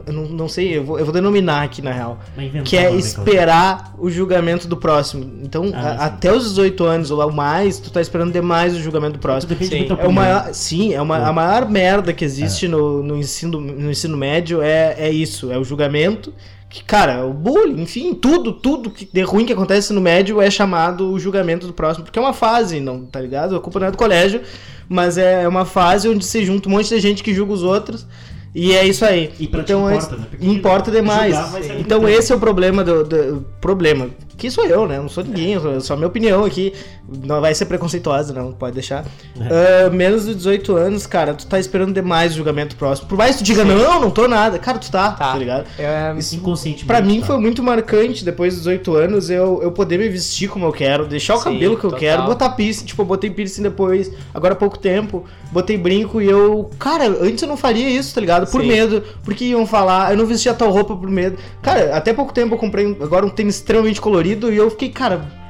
Speaker 2: eu não, não sei, eu vou, eu vou denominar aqui na real. Que é
Speaker 1: uma
Speaker 2: esperar o julgamento do próximo. Então,
Speaker 1: Ah,
Speaker 2: a- até os 18 anos ou ao mais, tu tá esperando demais o julgamento do
Speaker 1: Tudo
Speaker 2: próximo.
Speaker 1: depende
Speaker 3: Sim.
Speaker 1: do
Speaker 2: É maior, sim, é uma, a maior merda que existe no, no, ensino, no ensino médio é, é isso, é o julgamento. Que, cara, o bullying, enfim, tudo, tudo que de ruim que acontece no médio é chamado o julgamento do próximo, porque é uma fase, não, tá ligado? A culpa não é do colégio, mas é uma fase onde se junta um monte de gente que julga os outros. E é isso aí.
Speaker 1: E pra
Speaker 2: então, é-
Speaker 1: importa, né? Porque
Speaker 2: importa demais.
Speaker 1: julgar
Speaker 2: Então esse é o problema do, do- problema. Que sou eu, né? Não sou ninguém, é só minha opinião aqui. Não vai ser preconceituosa, não, pode deixar.
Speaker 1: É.
Speaker 2: Ah, menos de 18 anos, cara, tu tá esperando demais o julgamento próximo. Por mais que tu diga, não, não tô nada. Cara, tu tá, tá,
Speaker 3: Tá.
Speaker 2: ligado?
Speaker 3: É,
Speaker 2: Isso
Speaker 1: Inconscientemente.
Speaker 2: Pra mim
Speaker 1: tá?
Speaker 2: foi muito marcante, depois dos 18 anos, eu, eu poder me vestir como eu quero, deixar o
Speaker 3: Sim,
Speaker 2: cabelo que eu
Speaker 3: total.
Speaker 2: quero, botar piercing, tipo, eu botei piercing depois, agora há pouco tempo, botei brinco e eu. Cara, antes eu não faria isso, tá ligado? Por
Speaker 3: Sim.
Speaker 2: medo, porque iam falar, eu não vestia tal roupa por medo. Cara, até pouco tempo eu comprei agora um tênis extremamente colorido e eu fiquei, cara.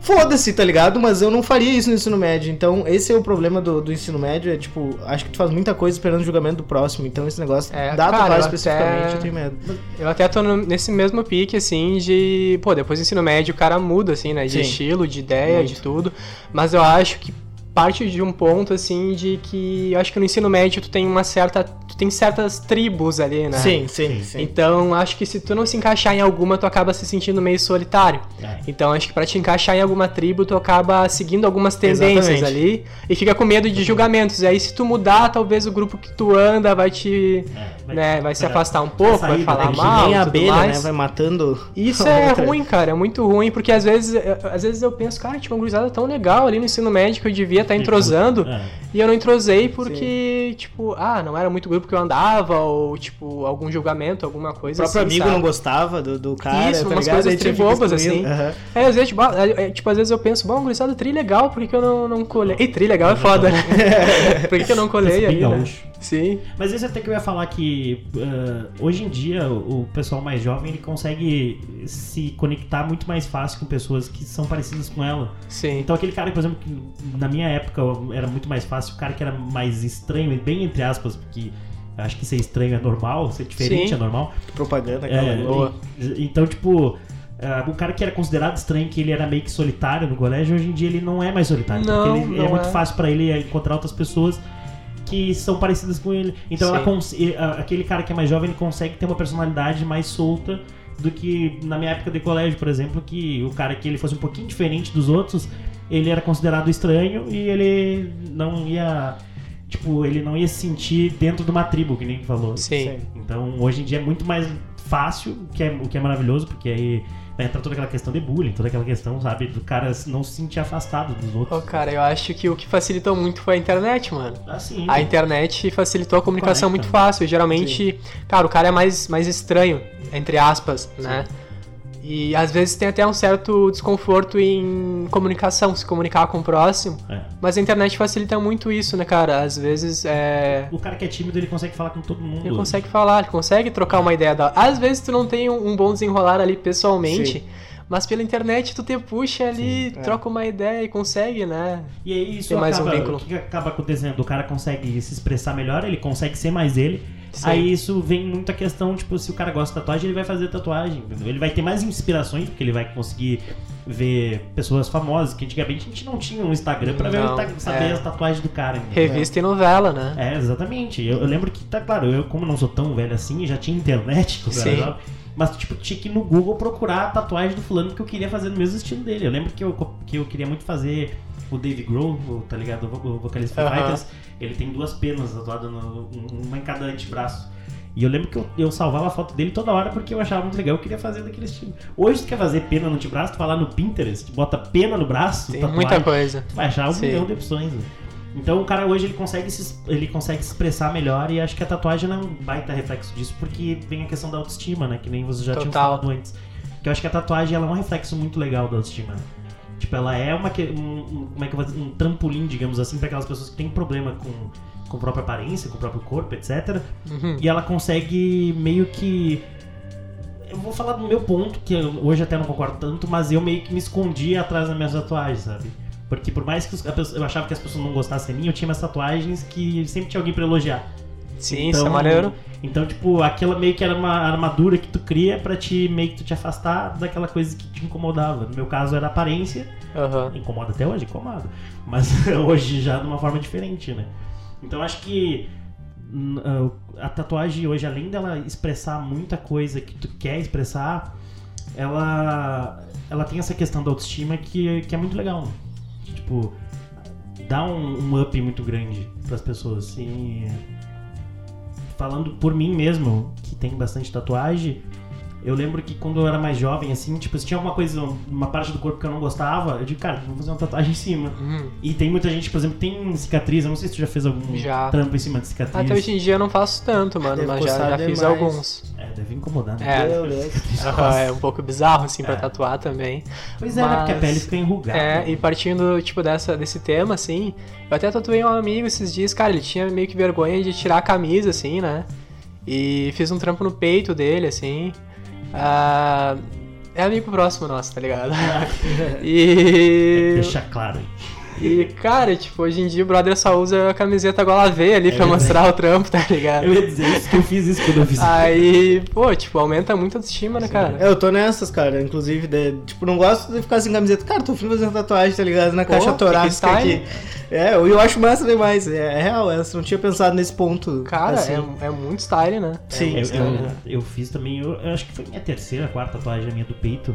Speaker 2: Foda-se, tá ligado? Mas eu não faria isso no ensino médio. Então, esse é o problema do, do ensino médio. É tipo, acho que tu faz muita coisa esperando o julgamento do próximo. Então, esse negócio
Speaker 3: É,
Speaker 2: da
Speaker 3: cara,
Speaker 2: especificamente,
Speaker 3: até-
Speaker 2: eu tenho medo.
Speaker 3: Eu até tô no- nesse mesmo pique, assim, de. Pô, depois do ensino médio o cara muda, assim, né? De
Speaker 2: Sim.
Speaker 3: estilo, de ideia,
Speaker 2: Muito.
Speaker 3: de tudo. Mas eu acho que parte de um ponto, assim, de que. Eu acho que no ensino médio tu tem uma certa. Tu tem certas tribos ali, né?
Speaker 2: Sim, sim,
Speaker 1: Sim.
Speaker 3: Então, acho que se tu não se encaixar em alguma, tu acaba se sentindo meio solitário.
Speaker 1: É.
Speaker 3: Então, acho que pra te encaixar em alguma tribo, tu acaba seguindo algumas tendências
Speaker 2: Exatamente.
Speaker 3: ali e fica com medo de julgamentos. E aí, se tu mudar, talvez o grupo que tu anda vai te.
Speaker 1: É,
Speaker 3: né, vai se
Speaker 1: vai-
Speaker 3: afastar um pouco, vai,
Speaker 1: sair
Speaker 3: falar
Speaker 2: Que
Speaker 3: mal.
Speaker 2: nem a abelha,
Speaker 3: mais.
Speaker 2: né? Vai matando.
Speaker 3: Isso *laughs* é
Speaker 2: outra.
Speaker 3: ruim, cara, é muito ruim, porque às vezes, eu- às vezes eu penso, cara, tinha uma gurizada tão legal ali no ensino médio que eu devia estar entrosando,
Speaker 1: É.
Speaker 3: e eu não entrosei porque, tipo, ah, não era muito grupo que eu andava, ou, tipo, algum julgamento, alguma
Speaker 2: O
Speaker 3: coisa
Speaker 2: próprio
Speaker 3: assim,
Speaker 2: amigo
Speaker 3: sabe?
Speaker 2: não gostava do, do cara.
Speaker 3: Isso,
Speaker 2: tá
Speaker 3: umas
Speaker 2: ligado?
Speaker 3: coisas tribobas, assim.
Speaker 2: Aham.
Speaker 3: É, às vezes, tipo, ah, é, tipo, às vezes eu penso, bom, gurizada, tri legal, por que, que eu não, não colei? Ei, tri legal é foda, né? *laughs* *laughs* por que, que eu não colei
Speaker 1: Bem
Speaker 3: ali, né? Sim,
Speaker 1: Mas isso até que eu ia falar que ah, hoje em dia o pessoal mais jovem ele consegue se conectar muito mais fácil com pessoas que são parecidas com ela.
Speaker 3: sim.
Speaker 1: Então aquele cara, por exemplo, que na minha época era muito mais fácil, o cara que era mais estranho, bem entre aspas, porque acho que ser estranho é normal, ser diferente
Speaker 3: Sim.
Speaker 1: é normal.
Speaker 2: Propaganda, aquela.
Speaker 1: É,
Speaker 3: boa.
Speaker 1: e- então, tipo, ah, o cara que era considerado estranho, que ele era meio que solitário no colégio, hoje em dia ele não é mais solitário.
Speaker 3: Não,
Speaker 1: porque ele, é
Speaker 3: não
Speaker 1: muito
Speaker 3: é.
Speaker 1: fácil pra ele encontrar outras pessoas que são parecidas com ele. Então, ela cons- aquele cara que é mais jovem, ele consegue ter uma personalidade mais solta do que na minha época de colégio, por exemplo, que o cara que ele fosse um pouquinho diferente dos outros, ele era considerado estranho e ele não ia. Tipo, ele não ia se sentir dentro de uma tribo, que nem falou.
Speaker 3: Sim.
Speaker 1: Então, hoje em dia é muito mais fácil, o que é, o que é maravilhoso, porque aí vai entrar toda aquela questão de bullying, toda aquela questão, sabe, do cara não se sentir afastado dos outros.
Speaker 3: cara, eu acho que o que facilitou muito foi a internet, mano.
Speaker 1: Assim,
Speaker 3: A internet facilitou a comunicação
Speaker 1: Conecta,
Speaker 3: muito
Speaker 1: né?
Speaker 3: fácil. Geralmente, cara, o cara é mais, mais estranho, entre aspas, né? E às vezes tem até um certo desconforto em comunicação, se comunicar com o próximo.
Speaker 1: é.
Speaker 3: Mas a internet facilita muito isso, né, cara? Às vezes é.
Speaker 1: O cara que é tímido, ele consegue falar com todo mundo.
Speaker 3: Ele consegue falar, ele consegue trocar uma ideia da. Às vezes tu não tem um um bom desenrolar ali pessoalmente.
Speaker 2: Sim.
Speaker 3: Mas pela internet tu te puxa ali,
Speaker 2: Sim, é.
Speaker 3: troca uma ideia e consegue, né?
Speaker 1: E aí isso
Speaker 3: Tem mais um
Speaker 1: acaba,
Speaker 3: vínculo.
Speaker 1: o que acaba acontecendo? O cara consegue se expressar melhor, ele consegue ser mais ele.
Speaker 3: Sim.
Speaker 1: Aí isso vem muito a questão, tipo, se o cara gosta de tatuagem, ele vai fazer tatuagem. Ele vai ter mais inspirações, porque ele vai conseguir ver pessoas famosas, que antigamente a gente não tinha um Instagram pra ver,
Speaker 3: Não,
Speaker 1: ta- saber
Speaker 3: é.
Speaker 1: as tatuagens do cara.
Speaker 3: Revista e novela, né?
Speaker 1: É, exatamente. Eu, eu lembro que, tá claro, eu como não sou tão velho assim, já tinha internet, quando eu era
Speaker 3: Sim.
Speaker 1: jovem, mas tipo, tinha que ir no Google procurar a tatuagem do fulano que eu queria fazer no mesmo estilo dele. Eu lembro que eu, que eu queria muito fazer o Dave Grohl, tá ligado? O, vo- o vocalista Foo
Speaker 3: Aham.
Speaker 1: Fighters. Ele tem duas penas tatuadas, um- uma em cada antebraço. E eu lembro que eu, eu salvava a foto dele toda hora porque eu achava muito legal, eu queria fazer daquele estilo. Hoje tu quer fazer pena no antebraço, tu vai lá no Pinterest, bota pena no braço,
Speaker 3: Tem
Speaker 1: tatuagem,
Speaker 3: muita coisa.
Speaker 1: tu vai achar um
Speaker 3: Sim.
Speaker 1: milhão de opções. né? Então o cara hoje ele consegue, se, ele consegue se expressar melhor e acho que a tatuagem não é um baita reflexo disso, porque vem a questão da autoestima, né? Que nem vocês já tinham
Speaker 3: Total.
Speaker 1: falado antes. Que eu acho que a tatuagem ela é um reflexo muito legal da autoestima. Tipo, ela é uma, que- um, como é que um trampolim, digamos assim, para aquelas pessoas que têm problema com, com a própria aparência, com o próprio corpo, etc.
Speaker 3: Uhum.
Speaker 1: E ela consegue meio que. Eu vou falar do meu ponto, que eu- hoje até não concordo tanto, mas eu meio que me escondi atrás das minhas tatuagens, sabe? Porque por mais que pessoa- eu achava que as pessoas não gostassem de mim, eu tinha minhas tatuagens que sempre tinha alguém pra elogiar.
Speaker 3: Sim, isso é maneiro.
Speaker 1: Então, tipo, aquela meio que era uma armadura que tu cria pra te meio que tu te afastar daquela coisa que te incomodava. No meu caso era a aparência,
Speaker 3: Aham.
Speaker 1: Incomoda até hoje, incomoda. Mas *laughs* hoje já de uma forma diferente, né? Então acho que hum, a tatuagem hoje, além dela expressar muita coisa que tu quer expressar, ela, ela tem essa questão da autoestima que, que é muito legal. né? Tipo, dá um, um up muito grande pras pessoas. E falando por mim mesmo, que tem bastante tatuagem, eu lembro que quando eu era mais jovem, assim, tipo, se tinha alguma coisa, uma parte do corpo que eu não gostava, eu digo, cara, vou fazer uma tatuagem em cima.
Speaker 3: Hum.
Speaker 1: E tem muita gente, por exemplo, tem cicatriz, eu não sei se tu já fez algum
Speaker 3: Já.
Speaker 1: trampo em cima de cicatriz.
Speaker 3: Até hoje em dia eu não faço tanto, mano,
Speaker 2: Deve
Speaker 3: mas já, já fiz alguns.
Speaker 1: É, deve incomodar, né?
Speaker 3: É. É um pouco bizarro, assim, pra
Speaker 1: É.
Speaker 3: tatuar também.
Speaker 1: Pois é, né? Porque a
Speaker 3: Mas-
Speaker 1: pele fica enrugada.
Speaker 3: É, e partindo, tipo, dessa, desse tema, assim, eu até tatuei um amigo esses dias, cara, ele tinha meio que vergonha de tirar a camisa, assim, né? E fiz um trampo no peito dele, assim. Ah, é amigo próximo nosso, tá ligado? *laughs* e.
Speaker 1: Deixa claro.
Speaker 3: E, cara, tipo, hoje em dia o brother só usa a camiseta gola V ali pra
Speaker 1: verdade.
Speaker 3: mostrar o trampo, tá ligado?
Speaker 1: Eu ia dizer isso que eu fiz isso quando eu fiz
Speaker 3: Aí, pô, tipo, aumenta muito a autoestima, né, cara?
Speaker 2: É, Eu tô nessas, cara. Inclusive, de- tipo, não gosto de ficar sem camiseta. Cara, tô uma tatuagem, tá ligado? Na
Speaker 3: Pô,
Speaker 2: caixa
Speaker 3: que
Speaker 2: torácica aqui. É, eu eu acho massa demais. É, é real, eu não tinha pensado nesse ponto.
Speaker 3: Cara,
Speaker 2: assim.
Speaker 3: é, é muito style, né?
Speaker 2: Sim,
Speaker 3: é,
Speaker 1: Eu, eu, eu fiz também, eu, eu acho que foi minha terceira, quarta tatuagem minha do peito.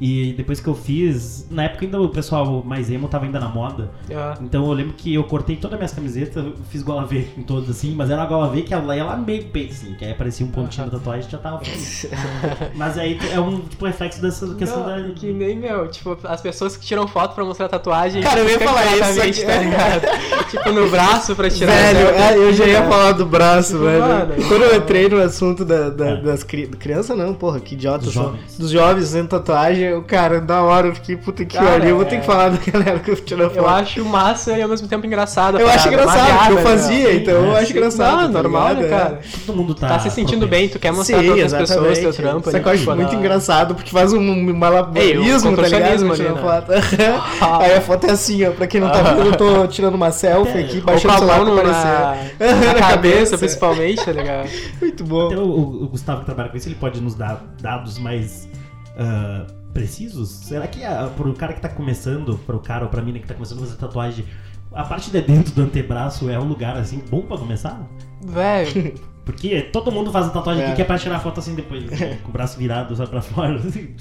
Speaker 1: E depois que eu fiz, na época ainda o pessoal mais emo tava ainda na moda.
Speaker 3: Ah,
Speaker 1: Então eu lembro que eu cortei todas as minhas camisetas, fiz gola V em todas assim, mas era uma gola V que ela ia lá meio peito, assim, que aí aparecia um pontinho da tatuagem e já tava feliz. *laughs* mas aí é um tipo reflexo dessa questão
Speaker 3: Não,
Speaker 1: da.
Speaker 3: que nem, meu, tipo, as pessoas que tiram foto pra mostrar tatuagem.
Speaker 2: Cara, eu ia falar isso aqui.
Speaker 3: tá *laughs* ligado? tipo, no braço pra tirar
Speaker 2: Velho, é, eu já ia falar do braço,
Speaker 3: Tipo,
Speaker 2: velho.
Speaker 3: mano.
Speaker 2: Quando eu entrei no assunto da, da-
Speaker 1: É.
Speaker 2: das cri crianças, não, porra, que idiota.
Speaker 1: Dos jovens.
Speaker 2: Dos jovens fazendo tatuagem, eu, cara, da hora eu fiquei, puta que pariu, eu vou ter
Speaker 3: é.
Speaker 2: que falar *laughs* da galera que eu tirando foto.
Speaker 3: Eu acho massa e ao mesmo tempo engraçado.
Speaker 2: Eu acho engraçado, porque eu fazia,
Speaker 3: né?
Speaker 2: então eu
Speaker 1: Sim,
Speaker 2: acho engraçado.
Speaker 3: Não,
Speaker 2: tá
Speaker 3: normal, né,
Speaker 2: É.
Speaker 3: cara?
Speaker 1: Todo mundo tá.
Speaker 3: Tá se sentindo bem, tu quer mostrar
Speaker 2: Sim,
Speaker 3: pra outras pessoas teu trampo.
Speaker 2: Só
Speaker 3: ali,
Speaker 2: que eu acho
Speaker 3: tipo,
Speaker 2: muito
Speaker 3: da-
Speaker 2: engraçado, porque faz um
Speaker 3: o
Speaker 2: malabarismo, tá ligado? Tirando
Speaker 3: né?
Speaker 2: foto. *laughs* Aí a foto é assim, ó. Pra quem não tá vendo, eu tô tirando uma selfie aqui, *laughs* baixando o celular pra
Speaker 3: no-
Speaker 2: aparecer.
Speaker 3: na, cabeça, principalmente, tá ligado?
Speaker 2: Muito bom.
Speaker 1: Até o, o- o Gustavo que trabalha com isso, ele pode nos dar dados mais ah, precisos? Será que a, pro cara que tá começando, pro cara ou pra mina que tá começando a fazer tatuagem, a parte de dentro do antebraço é um lugar assim bom pra começar?
Speaker 3: Velho, *laughs*
Speaker 1: Porque todo mundo faz a tatuagem
Speaker 2: É.
Speaker 1: aqui que é pra tirar foto assim depois, né? *laughs* com o braço virado só pra fora. *laughs* Assim,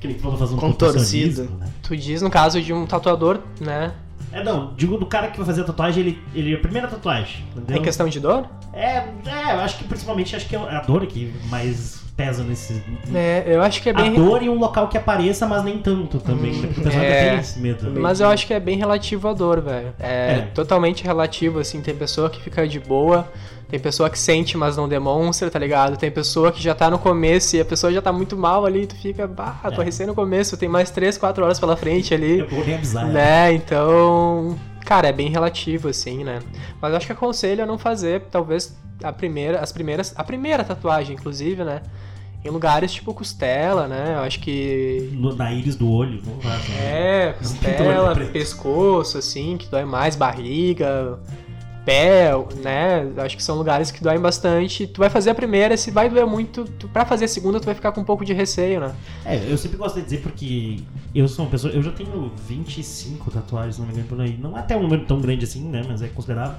Speaker 1: que nem tu falou fazer um
Speaker 2: Contorcido.
Speaker 1: né?
Speaker 3: tu diz no caso de um tatuador, né?
Speaker 1: É, não, digo do cara que vai fazer a tatuagem, ele, ele é a primeira tatuagem, entendeu?
Speaker 3: Em questão de dor?
Speaker 1: É, é, eu acho que principalmente acho que é a dor que mais pesa nesse.
Speaker 3: É, eu acho que é
Speaker 1: a
Speaker 3: bem.
Speaker 1: dor e um local que apareça, mas nem tanto também. né? Porque o pessoal
Speaker 3: é.
Speaker 1: tem esse medo. né?
Speaker 3: Mas eu acho que é bem relativo à dor, velho. É,
Speaker 1: É.
Speaker 3: totalmente relativo, assim. Tem pessoa que fica de boa, tem pessoa que sente, mas não demonstra, tá ligado? Tem pessoa que já tá no começo e a pessoa já tá muito mal ali, tu fica, bah, tô
Speaker 1: É.
Speaker 3: recém no começo, tem mais 3, 4 horas pela frente ali.
Speaker 1: Eu vou avisar.
Speaker 3: Né, então. Cara, é bem relativo, assim, né? Mas eu acho que aconselho a não fazer, talvez, a primeira, as primeiras. A primeira tatuagem, inclusive, né? Em lugares tipo costela, né? Eu acho que.
Speaker 1: No- na íris do olho. Não vai, né?
Speaker 3: É,
Speaker 1: olho
Speaker 3: costela, pescoço, assim, que dói mais, barriga, pé, né? Acho que são lugares que doem bastante. Tu vai fazer a primeira, se vai doer muito, tu, pra fazer a segunda, tu vai ficar com um pouco de receio, né?
Speaker 1: É, eu sempre gosto de dizer porque eu sou uma pessoa. Eu já tenho 25 tatuagens, não me engano, por aí. Não é até um número tão grande assim, né? Mas é considerável.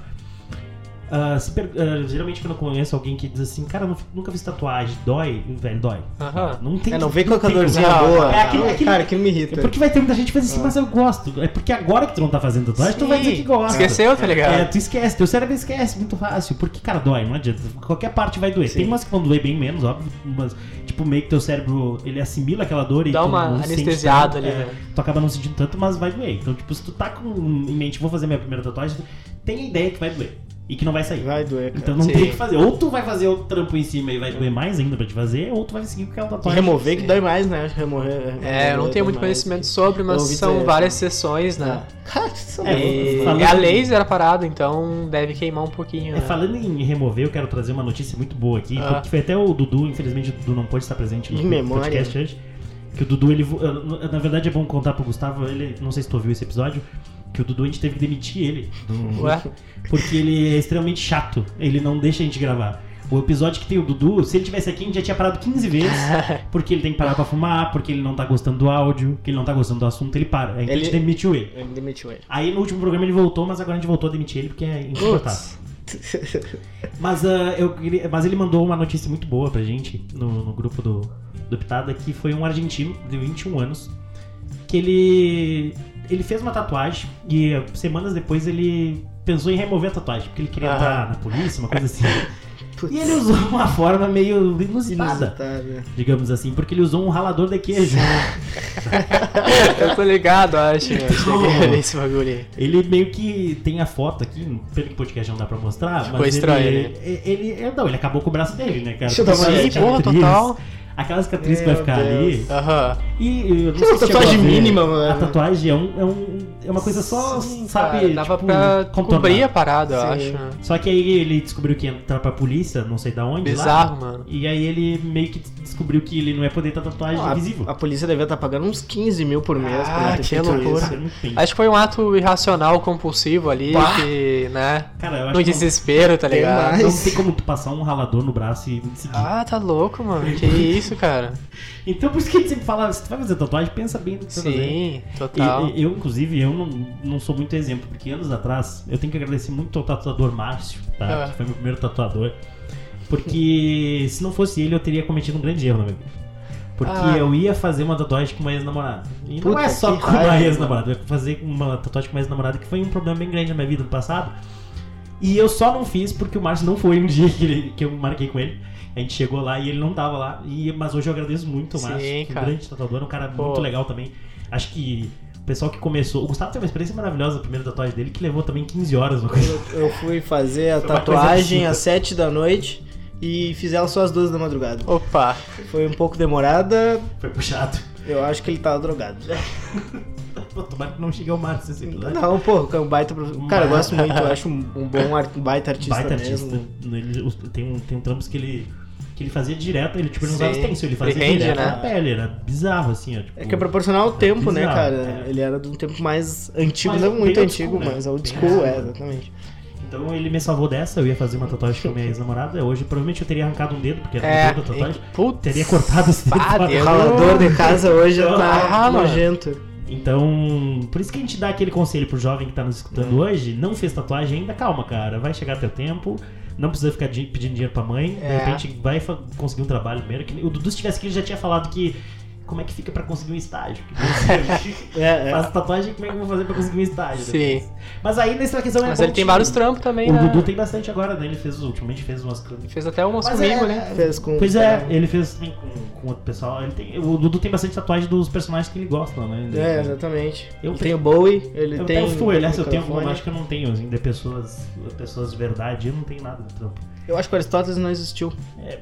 Speaker 1: Ah, se per- ah, geralmente quando eu conheço alguém que diz assim, cara, nu- nunca fiz tatuagem, dói, velho, dói.
Speaker 3: Aham.
Speaker 1: Não tem
Speaker 2: É, não vem com a
Speaker 1: tem
Speaker 2: dorzinha
Speaker 3: Não,
Speaker 2: boa.
Speaker 1: é aquilo- aquilo-
Speaker 2: Cara, aquilo me irrita.
Speaker 1: É porque vai ter muita gente que faz assim, mas eu gosto. É porque agora que tu não tá fazendo tatuagem, tu vai dizer que gosta.
Speaker 3: Esqueceu, tá ligado?
Speaker 1: É, tu esquece, teu cérebro esquece muito fácil. Porque, cara, dói, não adianta. Qualquer parte vai doer.
Speaker 2: Sim.
Speaker 1: Tem umas que vão doer bem menos, óbvio, mas, tipo, meio que teu cérebro, ele assimila aquela dor e
Speaker 3: Dá
Speaker 1: tu
Speaker 3: uma
Speaker 1: não sente
Speaker 3: anestesiada ali,
Speaker 1: é,
Speaker 3: né?
Speaker 1: Tu acaba não sentindo tanto, mas vai doer. Então, tipo, se tu tá com em mente, vou fazer minha primeira tatuagem, tem a ideia que vai doer. E que não vai sair.
Speaker 2: Vai doer, cara.
Speaker 1: Então não
Speaker 3: Sim.
Speaker 1: tem o que fazer. Ou tu vai fazer outro trampo em cima e vai doer mais ainda pra te fazer, ou tu vai seguir com aquela tatuagem.
Speaker 2: remover que dói mais, né? Remover.
Speaker 3: É, eu não
Speaker 2: remover
Speaker 3: tenho muito
Speaker 2: mais.
Speaker 3: conhecimento sobre, mas são
Speaker 2: dizer,
Speaker 3: várias
Speaker 2: assim.
Speaker 3: sessões, né? *laughs*
Speaker 2: Cara, isso
Speaker 1: É,
Speaker 3: E,
Speaker 1: falando-
Speaker 3: e a laser a parada, então deve queimar um pouquinho.
Speaker 1: É,
Speaker 3: né?
Speaker 1: falando em remover, eu quero trazer uma notícia muito boa aqui,
Speaker 3: Ah.
Speaker 1: porque foi até o Dudu, infelizmente o Dudu não pôde estar presente no
Speaker 2: Em memória.
Speaker 1: podcast hoje. Que o Dudu, ele. Na verdade é bom contar pro Gustavo, ele. Não sei se tu ouviu esse episódio. Que o Dudu a gente teve que demitir ele. do-
Speaker 3: Ué?
Speaker 1: Porque ele é extremamente chato. Ele não deixa a gente gravar. O episódio que tem o Dudu, se ele tivesse aqui, a gente já tinha parado 15 vezes. *laughs* Porque ele tem que parar pra fumar, porque ele não tá gostando do áudio, que ele não tá gostando do assunto, ele para. Aí a gente
Speaker 2: Ele-
Speaker 1: demitiu ele.
Speaker 2: Ele demitiu ele.
Speaker 1: Aí no último programa ele voltou, mas agora a gente voltou a demitir ele porque é insuportável. Mas, ah, eu queria- mas ele mandou uma notícia muito boa pra gente no, no grupo do, do Pitada, que foi um argentino de 21 anos, que ele, ele fez uma tatuagem e ah, semanas depois ele pensou em remover a tatuagem, porque ele queria
Speaker 3: Aham.
Speaker 1: entrar na polícia, uma coisa assim. *laughs*
Speaker 2: Putz.
Speaker 1: E ele usou uma forma meio inusitada,
Speaker 2: Inusitada.
Speaker 1: digamos assim, porque ele usou um ralador de queijo. *laughs*
Speaker 3: Eu tô ligado, acho. A ver esse bagulho aí.
Speaker 1: Ele meio que tem a foto aqui, pelo que o podcast não dá pra mostrar,
Speaker 3: Ficou
Speaker 1: mas
Speaker 3: estranho,
Speaker 1: ele,
Speaker 3: né?
Speaker 1: ele, ele- Não, ele acabou com o braço dele, né, cara?
Speaker 2: Deixa eu dar uma
Speaker 1: cicatriz-
Speaker 3: total.
Speaker 1: Aquela cicatriz que vai ficar ali.
Speaker 2: Deus.
Speaker 3: Aham.
Speaker 1: E eu não sei se
Speaker 2: tatuagem mínima, mano.
Speaker 1: A tatuagem é, um, é, um, é uma coisa só,
Speaker 3: Sim,
Speaker 1: sabe?
Speaker 3: cara, dava
Speaker 1: tipo,
Speaker 3: pra
Speaker 1: contornar.
Speaker 3: cobrir a parada, eu
Speaker 2: Sim.
Speaker 3: acho. né?
Speaker 1: Só que aí ele descobriu que ia entrar pra polícia, não sei da onde.
Speaker 3: Bizarro,
Speaker 1: lá,
Speaker 3: mano.
Speaker 1: E aí ele meio que descobriu que ele não ia poder ter tatuagem
Speaker 2: a,
Speaker 1: invisível.
Speaker 2: a polícia devia estar pagando uns 15 mil por mês
Speaker 3: Ah,
Speaker 2: pra ter feito
Speaker 1: é.
Speaker 3: Acho que foi um ato irracional, compulsivo ali,
Speaker 2: Pá.
Speaker 3: que, né?
Speaker 1: Cara, eu acho
Speaker 3: No
Speaker 1: que
Speaker 3: desespero, tá ligado?
Speaker 1: Não, não tem como tu passar um ralador no braço e seguir.
Speaker 3: Ah, tá louco, mano. Que isso, cara.
Speaker 1: Então por isso que a gente sempre fala, se tu vai fazer tatuagem, pensa bem no que tu.
Speaker 3: Sim, total.
Speaker 1: e- eu, inclusive, eu não, não sou muito exemplo, porque anos atrás eu tenho que agradecer muito ao tatuador Márcio, tá?
Speaker 3: Ah.
Speaker 1: Que foi meu primeiro tatuador. Porque se não fosse ele, eu teria cometido um grande erro na minha vida. Porque
Speaker 3: Ah.
Speaker 1: eu ia fazer uma tatuagem com uma ex-namorada. E não
Speaker 2: Puta,
Speaker 1: é só com uma ex-namorada, eu ia fazer uma tatuagem com uma ex-namorada que foi um problema bem grande na minha vida no passado. E eu só não fiz porque o Márcio não foi um *laughs* dia que, ele- que eu marquei com ele. A gente chegou lá e ele não tava lá. E, mas hoje eu agradeço muito o Márcio, é um grande tatuador, um cara
Speaker 3: Pô.
Speaker 1: muito legal também. Acho que o pessoal que começou. O Gustavo teve uma experiência maravilhosa na primeira tatuagem dele, que levou também 15 horas.
Speaker 2: Eu, eu fui fazer a tatuagem às 7 da noite e fiz ela só às 2 da madrugada.
Speaker 3: Opa.
Speaker 2: Foi um pouco demorada,
Speaker 1: Foi puxado.
Speaker 2: eu acho que ele tava drogado. *laughs*
Speaker 1: Pô, tomara que não chegue ao Márcio esse episódio.
Speaker 2: Não, pô, é um baita. Cara, eu gosto muito, eu acho um, um bom *laughs* art, um baita artista
Speaker 1: Baita
Speaker 2: mesmo.
Speaker 1: artista. Ele- tem, um, tem um trampos que ele. Que ele fazia direto, ele tipo, não usava stencil, ele fazia direto
Speaker 3: né?
Speaker 1: na pele, era bizarro assim, ó. Tipo,
Speaker 2: É que é proporcional ao tempo, né,
Speaker 1: bizarro,
Speaker 2: cara?
Speaker 1: é.
Speaker 2: Ele era de um tempo mais antigo,
Speaker 1: Mas
Speaker 2: não muito antigo,
Speaker 1: school, né?
Speaker 2: mas old school, é, exatamente.
Speaker 1: Então ele me salvou dessa, eu ia fazer uma tatuagem com a minha ex-namorada. Hoje provavelmente eu teria arrancado um dedo, porque era
Speaker 3: É,
Speaker 1: um dedo da tatuagem.
Speaker 3: putz.
Speaker 1: Teria cortado esse dedo. *laughs*
Speaker 3: Deus.
Speaker 2: O ralador de casa hoje já tá
Speaker 3: Ah,
Speaker 2: nojento.
Speaker 1: Então, por isso que a gente dá aquele conselho pro jovem que tá nos escutando
Speaker 3: Hum.
Speaker 1: hoje, não fez tatuagem ainda, calma, cara, vai chegar teu tempo, não precisa ficar di- pedindo dinheiro pra mãe,
Speaker 3: É.
Speaker 1: de repente vai conseguir um trabalho primeiro. Que o Dudu se tivesse aqui, ele já tinha falado que como é que fica pra conseguir um estágio. *laughs*
Speaker 2: É, é.
Speaker 1: Faço tatuagem, como é que eu vou fazer pra conseguir um estágio?
Speaker 3: Sim.
Speaker 1: depois? Mas aí nessa questão é
Speaker 3: Mas ele tem
Speaker 1: que
Speaker 3: vários trampos também,
Speaker 1: O
Speaker 3: né?
Speaker 1: Dudu tem bastante agora, né? Ele fez, ultimamente fez umas...
Speaker 3: Fez até umas
Speaker 1: Mas
Speaker 3: comigo,
Speaker 1: é,
Speaker 3: né?
Speaker 2: Fez com
Speaker 1: Pois é, ele fez também com, com outro pessoal. Ele tem, o Dudu tem bastante tatuagem dos personagens que ele gosta, né?
Speaker 2: É, exatamente.
Speaker 1: Eu
Speaker 2: ele tem o Bowie, ele
Speaker 1: Eu
Speaker 2: tem.
Speaker 1: tenho fui, aliás, eu tenho alguma, acho que eu não tenho, assim, de pessoas, pessoas de verdade, eu não tenho nada de trampo.
Speaker 2: Eu acho que o Aristóteles não existiu.
Speaker 1: É,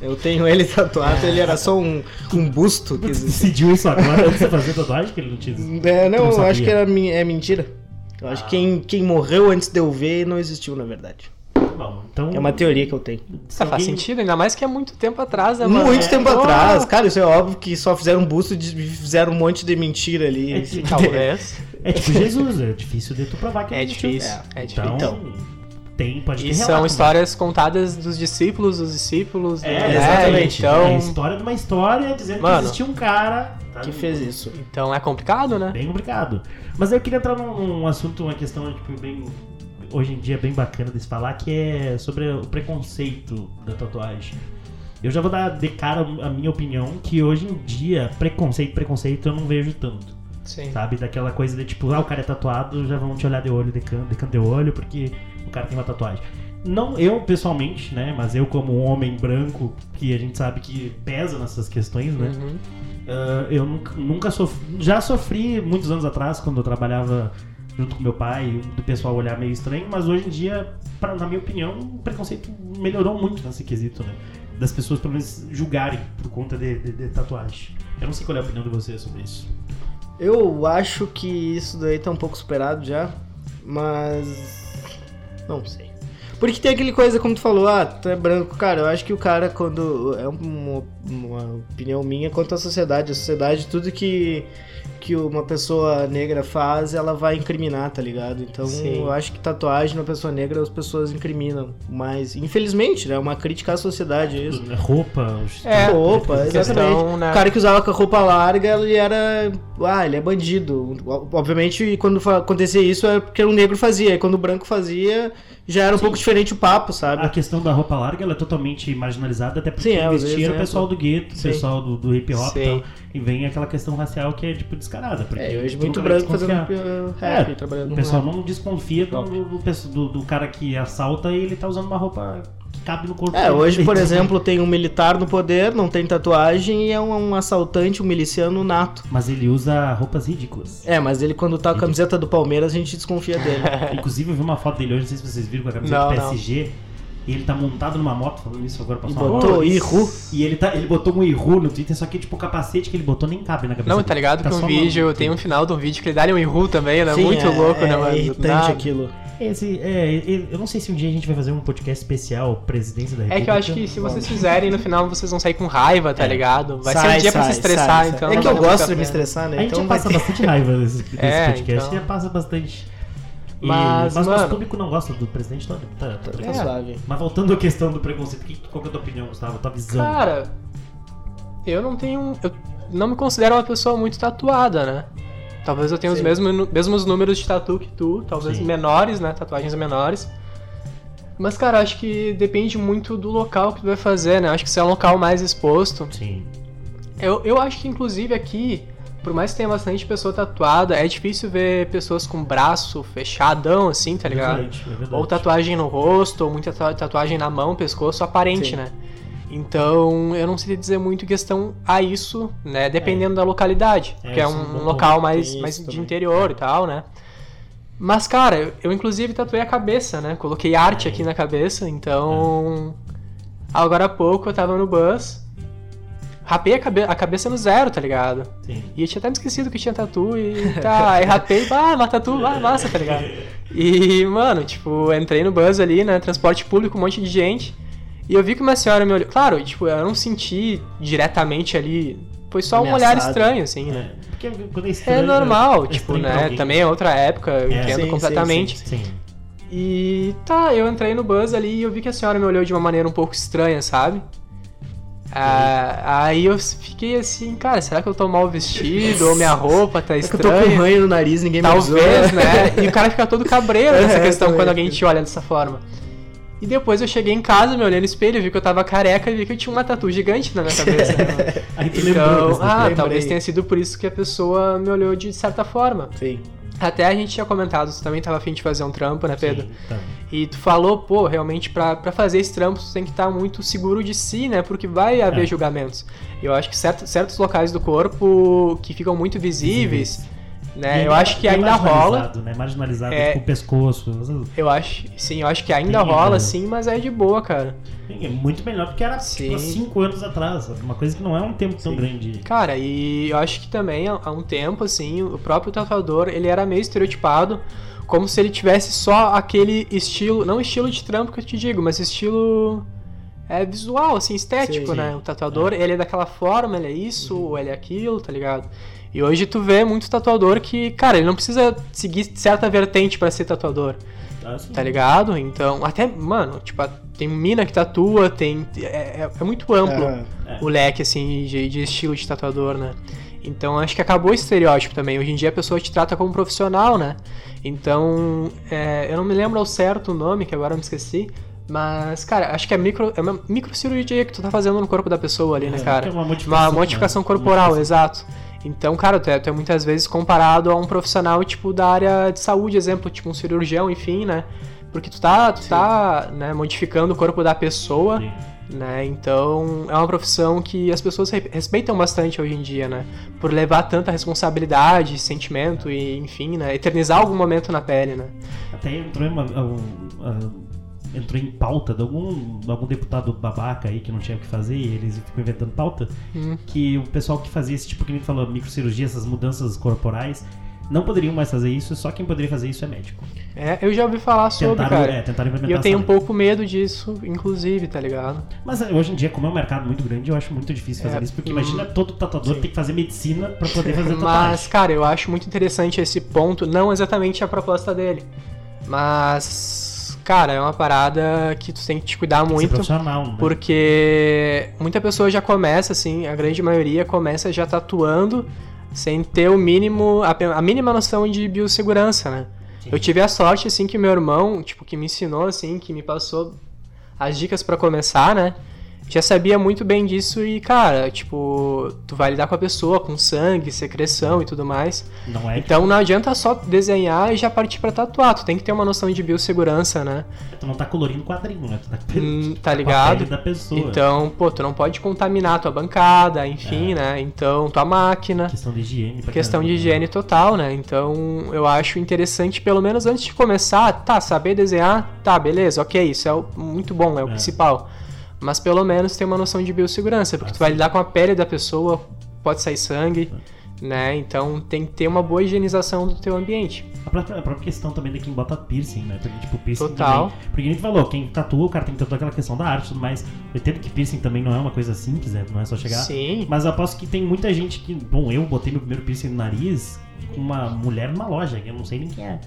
Speaker 2: Eu tenho ele *laughs* tatuado, ele era só um, um busto que existia.
Speaker 1: decidiu isso agora antes de fazer tatuagem, que ele não tinha
Speaker 2: É, não,
Speaker 1: não
Speaker 2: eu acho que era, é mentira. Eu acho que quem, quem morreu antes de eu ver não existiu, na verdade.
Speaker 1: Bom, então...
Speaker 2: É uma teoria que eu tenho.
Speaker 1: se
Speaker 3: Ah, faz
Speaker 1: alguém-
Speaker 3: sentido, ainda mais que é muito tempo atrás, né, mano?
Speaker 2: Muito
Speaker 3: É,
Speaker 2: tempo atrás. Cara, isso é óbvio que só fizeram um busto e fizeram um monte de mentira ali.
Speaker 1: É tipo-
Speaker 3: Talvez.
Speaker 1: É tipo Jesus, é difícil de tu provar que
Speaker 3: É difícil, é difícil.
Speaker 1: Então, tem, pode ter
Speaker 3: E são
Speaker 1: relato,
Speaker 3: histórias contadas dos discípulos dos discípulos.
Speaker 1: É,
Speaker 3: né?
Speaker 1: exatamente. É a
Speaker 3: Então,
Speaker 1: história de uma história dizendo
Speaker 3: Mano.
Speaker 1: que existia um cara tá?
Speaker 2: Que fez isso.
Speaker 3: então é complicado, né?
Speaker 1: Bem complicado. Mas eu queria entrar num, num assunto, uma questão tipo, bem. Hoje em dia bem bacana de se falar, que é sobre o preconceito da tatuagem. Eu já vou dar de cara a minha opinião, que hoje em dia, preconceito, preconceito eu não vejo tanto.
Speaker 3: Sim.
Speaker 1: Sabe? Daquela coisa de tipo, ah, o cara é tatuado, já vão te olhar de olho, de canto de, canto de olho, porque o cara tem uma tatuagem. Não eu pessoalmente, né? Mas eu como um homem branco, que a gente sabe que pesa nessas questões, né?
Speaker 3: Uhum.
Speaker 1: Ah, eu nunca, nunca sofri. Já sofri muitos anos atrás, quando eu trabalhava junto com meu pai, do pessoal olhar meio estranho, mas hoje em dia, pra, na minha opinião, o preconceito melhorou muito nesse quesito, né? Das pessoas, pelo menos, julgarem por conta de, de- de tatuagem. Eu não sei qual é a opinião de vocês sobre isso.
Speaker 2: Eu acho que isso daí tá um pouco superado já, mas. Não sei. Porque tem aquele coisa, como tu falou, ah, tu é branco. Cara, eu acho que o cara, quando. É uma, uma opinião minha quanto à sociedade. A sociedade, tudo que, que uma pessoa negra faz, ela vai incriminar, tá ligado? Então
Speaker 3: Sim.
Speaker 2: eu acho que tatuagem na pessoa negra as pessoas incriminam. Mas, infelizmente, né? É uma crítica à sociedade isso.
Speaker 1: Roupa, os-
Speaker 3: É,
Speaker 2: roupa,
Speaker 3: questão,
Speaker 2: exatamente.
Speaker 3: né?
Speaker 2: O cara que usava com a roupa larga, ele era. Ah, ele é bandido. Obviamente, quando acontecia isso é porque o negro fazia. E quando o branco fazia, já era um pouco diferente o papo, sabe?
Speaker 1: A questão da roupa larga ela é totalmente marginalizada, até porque
Speaker 2: Sim, é,
Speaker 1: era o
Speaker 2: é,
Speaker 1: pessoal do gueto, o
Speaker 2: Sim.
Speaker 1: pessoal do, do hip hop e
Speaker 3: Sim.
Speaker 1: tal. E vem aquela questão racial que é tipo descarada. Porque
Speaker 2: É, hoje muito branco fazendo rap,
Speaker 1: É,
Speaker 2: trabalhando
Speaker 1: O pessoal não desconfia do, do, do- cara que assalta e ele tá usando uma roupa cabe no corpo
Speaker 2: É, hoje, por *laughs* exemplo, tem um militar no poder, não tem tatuagem e é um, um assaltante, um miliciano nato.
Speaker 1: Mas ele usa roupas ridículas.
Speaker 2: É, mas ele quando tá com a camiseta do Palmeiras, a gente desconfia dele. *laughs*
Speaker 1: Inclusive, eu vi uma foto dele hoje, não sei se vocês viram, com a camiseta
Speaker 3: Não,
Speaker 1: do
Speaker 3: não.
Speaker 1: E ele tá montado numa moto, falando isso agora passou uma
Speaker 2: botou
Speaker 1: moto.
Speaker 2: Iru.
Speaker 1: E ele, tá, ele botou um Iru no Twitter, só que tipo o capacete que ele botou nem cabe na cabeça.
Speaker 3: Não, tá
Speaker 1: dele.
Speaker 3: ligado que um vídeo,
Speaker 1: uma-
Speaker 3: tem um final de um vídeo que ele dá ali um Iru também, né?
Speaker 2: Sim,
Speaker 3: Muito
Speaker 2: é-
Speaker 3: louco, né,
Speaker 2: é
Speaker 3: mano?
Speaker 2: irritante
Speaker 3: Nada.
Speaker 2: aquilo.
Speaker 1: Esse, é, eu não sei se um dia a gente vai fazer um podcast especial Presidência da
Speaker 3: É
Speaker 1: República.
Speaker 3: que eu acho que se vocês fizerem, no final vocês vão sair com raiva, tá
Speaker 1: É.
Speaker 3: ligado? Vai ser
Speaker 2: Sai,
Speaker 3: um dia pra
Speaker 2: sai,
Speaker 3: se estressar,
Speaker 2: sai,
Speaker 3: então.
Speaker 2: É que eu gosto de me estressar, né?
Speaker 1: A gente
Speaker 2: Então
Speaker 1: já passa bastante raiva desse *laughs*
Speaker 3: É,
Speaker 1: podcast,
Speaker 3: então.
Speaker 1: já passa bastante.
Speaker 3: Mas,
Speaker 1: mas
Speaker 3: mano-
Speaker 1: nosso público não gosta do presidente. Tá, tá
Speaker 2: Tá
Speaker 1: tranquilo.
Speaker 3: É.
Speaker 2: suave.
Speaker 1: Mas voltando à questão do preconceito, que, qual que é a tua opinião, Gustavo? Tua visão?
Speaker 3: Cara, eu não tenho. Eu não me considero uma pessoa muito tatuada, né? Talvez eu tenha os
Speaker 2: Sim.
Speaker 3: mesmos, nu- mesmos números de tatu que tu, talvez
Speaker 1: Sim.
Speaker 3: menores, né? Tatuagens menores. Mas, cara, acho que depende muito do local que tu vai fazer, né? Acho que se é um local mais exposto.
Speaker 1: Sim.
Speaker 3: Eu, eu acho que, inclusive, aqui, por mais que tenha bastante pessoa tatuada, é difícil ver pessoas com braço fechadão, assim, tá ligado?
Speaker 1: Verdade, é verdade.
Speaker 3: Ou tatuagem no rosto, ou muita ta- tatuagem na mão, pescoço, aparente,
Speaker 2: Sim.
Speaker 3: né? Então, eu não sei dizer muito questão a isso, né? Dependendo da localidade.
Speaker 1: É,
Speaker 3: porque é
Speaker 1: é um
Speaker 3: um, local mais, mais de interior e tal, né? Mas, cara, eu, inclusive tatuei a cabeça, né? Coloquei arte
Speaker 1: É.
Speaker 3: aqui na cabeça, então. Agora há pouco eu tava no bus, rapei a, cabe a cabeça no zero, tá ligado?
Speaker 1: Sim.
Speaker 3: E eu tinha até me esquecido que tinha tatu e tá, aí rapei, ah, uma tatu, ah, massa, tá ligado? E, mano, tipo, entrei no bus ali, né, transporte público, um monte de gente, e eu vi que uma senhora me olhou, claro, tipo, eu não senti diretamente ali, foi só um olhar
Speaker 2: Ameaçado.
Speaker 3: estranho, assim, né?
Speaker 1: É, porque quando é
Speaker 3: É
Speaker 1: estranho,
Speaker 3: normal,
Speaker 1: é
Speaker 3: tipo, né, também é outra época, eu
Speaker 1: É.
Speaker 3: entendo
Speaker 2: Sim,
Speaker 3: completamente.
Speaker 1: Sim.
Speaker 3: E tá, eu entrei no bus ali e eu vi que a senhora me olhou de uma maneira um pouco estranha, sabe? Ah, aí eu fiquei assim, cara, será que eu tô mal vestido? Ou minha roupa tá
Speaker 2: É que eu tô com
Speaker 3: estranha?
Speaker 2: ranho no nariz, ninguém me avisou.
Speaker 3: Talvez, né? E o cara fica todo cabreiro *laughs* nessa
Speaker 2: É,
Speaker 3: questão
Speaker 2: também.
Speaker 3: quando alguém te olha dessa forma. E depois eu cheguei em casa, me olhei no espelho, vi que eu tava careca e vi que eu tinha uma tatu gigante na minha cabeça. né? *laughs*
Speaker 1: Aí tu lembrou
Speaker 3: então,
Speaker 1: desse
Speaker 3: ah, talvez tenha sido por isso que a pessoa me olhou de certa forma.
Speaker 2: Sim.
Speaker 3: Até a gente tinha comentado, você também tava afim de fazer um trampo, né, Pedro?
Speaker 1: Sim, tá.
Speaker 3: E tu falou, pô, realmente pra, pra fazer esse trampo tu tem que estar muito seguro de si, né? Porque vai haver
Speaker 1: É.
Speaker 3: julgamentos. Eu acho que certo, certos locais do corpo que ficam muito visíveis, né? Eu acho que
Speaker 1: é
Speaker 3: ainda rola.
Speaker 1: marginalizado, Né? Marginalizado,
Speaker 3: É.
Speaker 1: tipo o pescoço.
Speaker 3: Eu acho, sim, eu acho que ainda
Speaker 1: Tem,
Speaker 3: rola,
Speaker 1: né?
Speaker 3: sim, mas é de boa, cara.
Speaker 1: É muito melhor do que era tipo,
Speaker 3: Sim.
Speaker 1: cinco anos atrás. Uma coisa que não é um tempo tão
Speaker 2: Sim.
Speaker 1: grande.
Speaker 3: Cara, e eu acho que também há um tempo, assim, o próprio tatuador, ele era meio estereotipado, como se ele tivesse só aquele estilo, não estilo de trampo que eu te digo, mas estilo é, visual, assim, estético,
Speaker 2: Sim,
Speaker 3: né?
Speaker 1: sim.
Speaker 3: O tatuador, ele é daquela forma, ele é isso, ou ele é aquilo, tá ligado? E hoje tu vê muito tatuador que, cara, ele não precisa seguir certa vertente pra ser tatuador,
Speaker 1: Assim,
Speaker 3: tá ligado? Então, até, mano, tipo, tem mina que tatua, tem. É, é- é muito amplo
Speaker 2: Ah,
Speaker 1: É.
Speaker 3: o leque, assim, de, de estilo de tatuador, né? Então acho que acabou o estereótipo também. Hoje em dia a pessoa te trata como profissional, né? Então, é, eu não me lembro ao certo o nome, que agora eu me esqueci. Mas, cara, acho que é micro, é uma microcirurgia que tu tá fazendo no corpo da pessoa ali, né,
Speaker 1: É,
Speaker 3: cara?
Speaker 1: é uma modificação,
Speaker 3: Uma modificação
Speaker 1: né?
Speaker 3: corporal,
Speaker 1: Modificação.
Speaker 3: exato. Então, cara, tu é, tu é muitas vezes comparado a um profissional, tipo, da área de saúde, exemplo, tipo um cirurgião, enfim, né? Porque tu tá, tu tá né, modificando o corpo da pessoa,
Speaker 1: Sim.
Speaker 3: né? Então é uma profissão que as pessoas re- respeitam bastante hoje em dia, né? Por levar tanta responsabilidade, sentimento e, enfim, né? Eternizar algum momento na pele, né?
Speaker 1: Até entrou em, uma, um, entrou em pauta de algum, algum deputado babaca aí que não tinha o que fazer e eles ficam inventando pauta.
Speaker 3: Hum.
Speaker 1: Que o pessoal que fazia esse tipo que nem falou, microcirurgia, essas mudanças corporais, não poderiam mais fazer isso, só quem poderia fazer isso é médico.
Speaker 3: É, eu já ouvi falar sobre,
Speaker 1: Tentaram,
Speaker 3: cara.
Speaker 1: é, tentaram implementar
Speaker 3: E eu tenho um pouco medo disso, inclusive, tá ligado?
Speaker 1: Mas eh, hoje em dia, como é um mercado muito grande, eu acho muito difícil fazer
Speaker 3: É,
Speaker 1: isso, porque
Speaker 3: hum,
Speaker 1: imagina todo tatuador
Speaker 2: sim.
Speaker 1: tem que fazer medicina pra poder fazer *laughs*
Speaker 3: Mas, cara, eu acho muito interessante esse ponto, não exatamente a proposta dele, mas, cara, é uma parada que tu tem que te cuidar
Speaker 1: que ser
Speaker 3: muito.
Speaker 1: profissional, né?
Speaker 3: Porque muita pessoa já começa, assim, a grande maioria começa já tatuando sem ter o mínimo, a, a mínima noção de biossegurança, né?
Speaker 1: Sim.
Speaker 3: Eu tive a sorte, assim, que meu irmão, tipo, que me ensinou, assim, que me passou as dicas pra começar, né? Já sabia muito bem disso e, cara, tipo, tu vai lidar com a pessoa, com sangue, secreção e tudo mais.
Speaker 1: Não é
Speaker 3: Então não adianta só desenhar e já partir pra tatuar. Tu tem que ter uma noção de biossegurança, né?
Speaker 1: tu não tá colorindo quadrinho, né? Tu tá,
Speaker 3: Hum, tá ligado?
Speaker 1: da pessoa.
Speaker 3: Então, pô, tu não pode contaminar tua bancada, enfim,
Speaker 1: É.
Speaker 3: né? Então, tua máquina.
Speaker 1: Questão de higiene.
Speaker 3: Questão de higiene total, né? Então, eu acho interessante, pelo menos antes de começar, tá, saber desenhar, tá, beleza, ok, isso é muito bom, é o
Speaker 1: É.
Speaker 3: principal. Mas pelo menos ter uma noção de biossegurança, porque
Speaker 1: Ah,
Speaker 3: tu vai
Speaker 1: sim.
Speaker 3: lidar com a pele da pessoa, pode sair sangue, né? Então tem que ter uma boa higienização do teu ambiente.
Speaker 1: A própria, a própria questão também de quem bota piercing, né? Porque, tipo, piercing
Speaker 3: Total.
Speaker 1: também... Porque a gente falou, quem tatua, o cara tem que tatuar aquela questão da arte e tudo mais. Eu entendo que piercing também não é uma coisa simples, né? Não é só chegar...
Speaker 3: Sim.
Speaker 1: Mas eu aposto que tem muita gente que... Bom, eu botei meu primeiro piercing no nariz com uma mulher numa loja, que eu não sei nem quem é.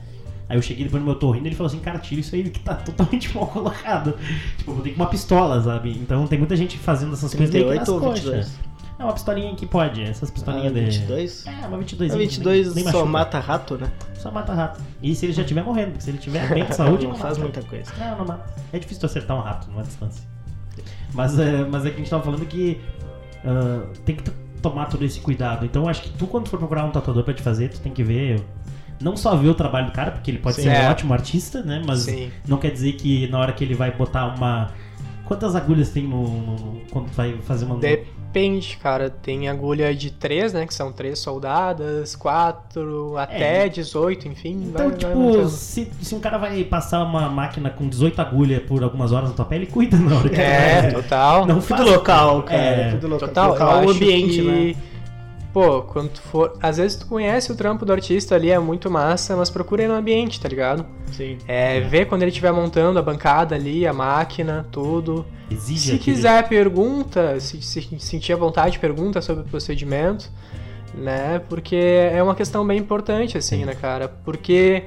Speaker 1: Aí eu cheguei depois no meu torrindo e ele falou assim, cara, tira isso aí que tá totalmente mal colocado. Tipo, eu botei com uma pistola, sabe? Então tem muita gente fazendo essas coisas meio que nas
Speaker 2: 38 ou
Speaker 1: coxas.
Speaker 2: 22?
Speaker 1: É uma pistolinha que pode, essas
Speaker 2: Ah,
Speaker 1: pistolinhas de...
Speaker 2: 22?
Speaker 1: É, uma 22.
Speaker 2: A 22
Speaker 1: nem, nem
Speaker 2: só
Speaker 1: machuca.
Speaker 2: mata rato, né?
Speaker 1: Só mata rato. E se ele já estiver morrendo, porque se ele estiver bem de *laughs* saúde,
Speaker 2: não
Speaker 1: não
Speaker 2: faz
Speaker 1: mata.
Speaker 2: muita coisa.
Speaker 1: Não, não mata. É difícil tu acertar um rato numa distância. Mas é, mas é que a gente tava falando que ah, tem que tomar todo esse cuidado. Então acho que tu, quando for procurar um tatuador pra te fazer, tu tem que ver. Não só ver o trabalho do cara, porque ele pode
Speaker 3: Sim.
Speaker 1: ser um
Speaker 3: É.
Speaker 1: ótimo artista, né? Mas
Speaker 3: Sim.
Speaker 1: não quer dizer que na hora que ele vai botar uma. Quantas agulhas tem no. no- quando vai fazer uma.
Speaker 3: Depende, cara. Tem agulha de 3, né? Que são 3 soldadas, 4, até 18, enfim.
Speaker 1: Então,
Speaker 3: vai- vai
Speaker 1: tipo,
Speaker 3: aumentando.
Speaker 1: se, se um cara vai passar uma máquina com 18 agulhas por algumas horas na tua pele, cuida na hora que
Speaker 3: É,
Speaker 1: ele vai-
Speaker 3: total.
Speaker 1: Não
Speaker 2: Tudo
Speaker 1: faz-
Speaker 2: local, cara.
Speaker 1: É,
Speaker 2: tudo local.
Speaker 3: Total,
Speaker 2: local
Speaker 3: eu acho
Speaker 2: ambiente,
Speaker 3: que,
Speaker 2: né?
Speaker 3: Pô, quando tu for. Às vezes tu conhece o trampo do artista ali, é muito massa, mas procura aí no ambiente, tá ligado?
Speaker 2: Sim.
Speaker 3: É, ver quando ele estiver montando a bancada ali, a máquina, tudo.
Speaker 1: Exige
Speaker 3: Se
Speaker 1: aquele-
Speaker 3: quiser, pergunta, se, se sentir à vontade, pergunta sobre o procedimento, né? Porque é uma questão bem importante, assim,
Speaker 1: Sim.
Speaker 3: né, cara? Porque,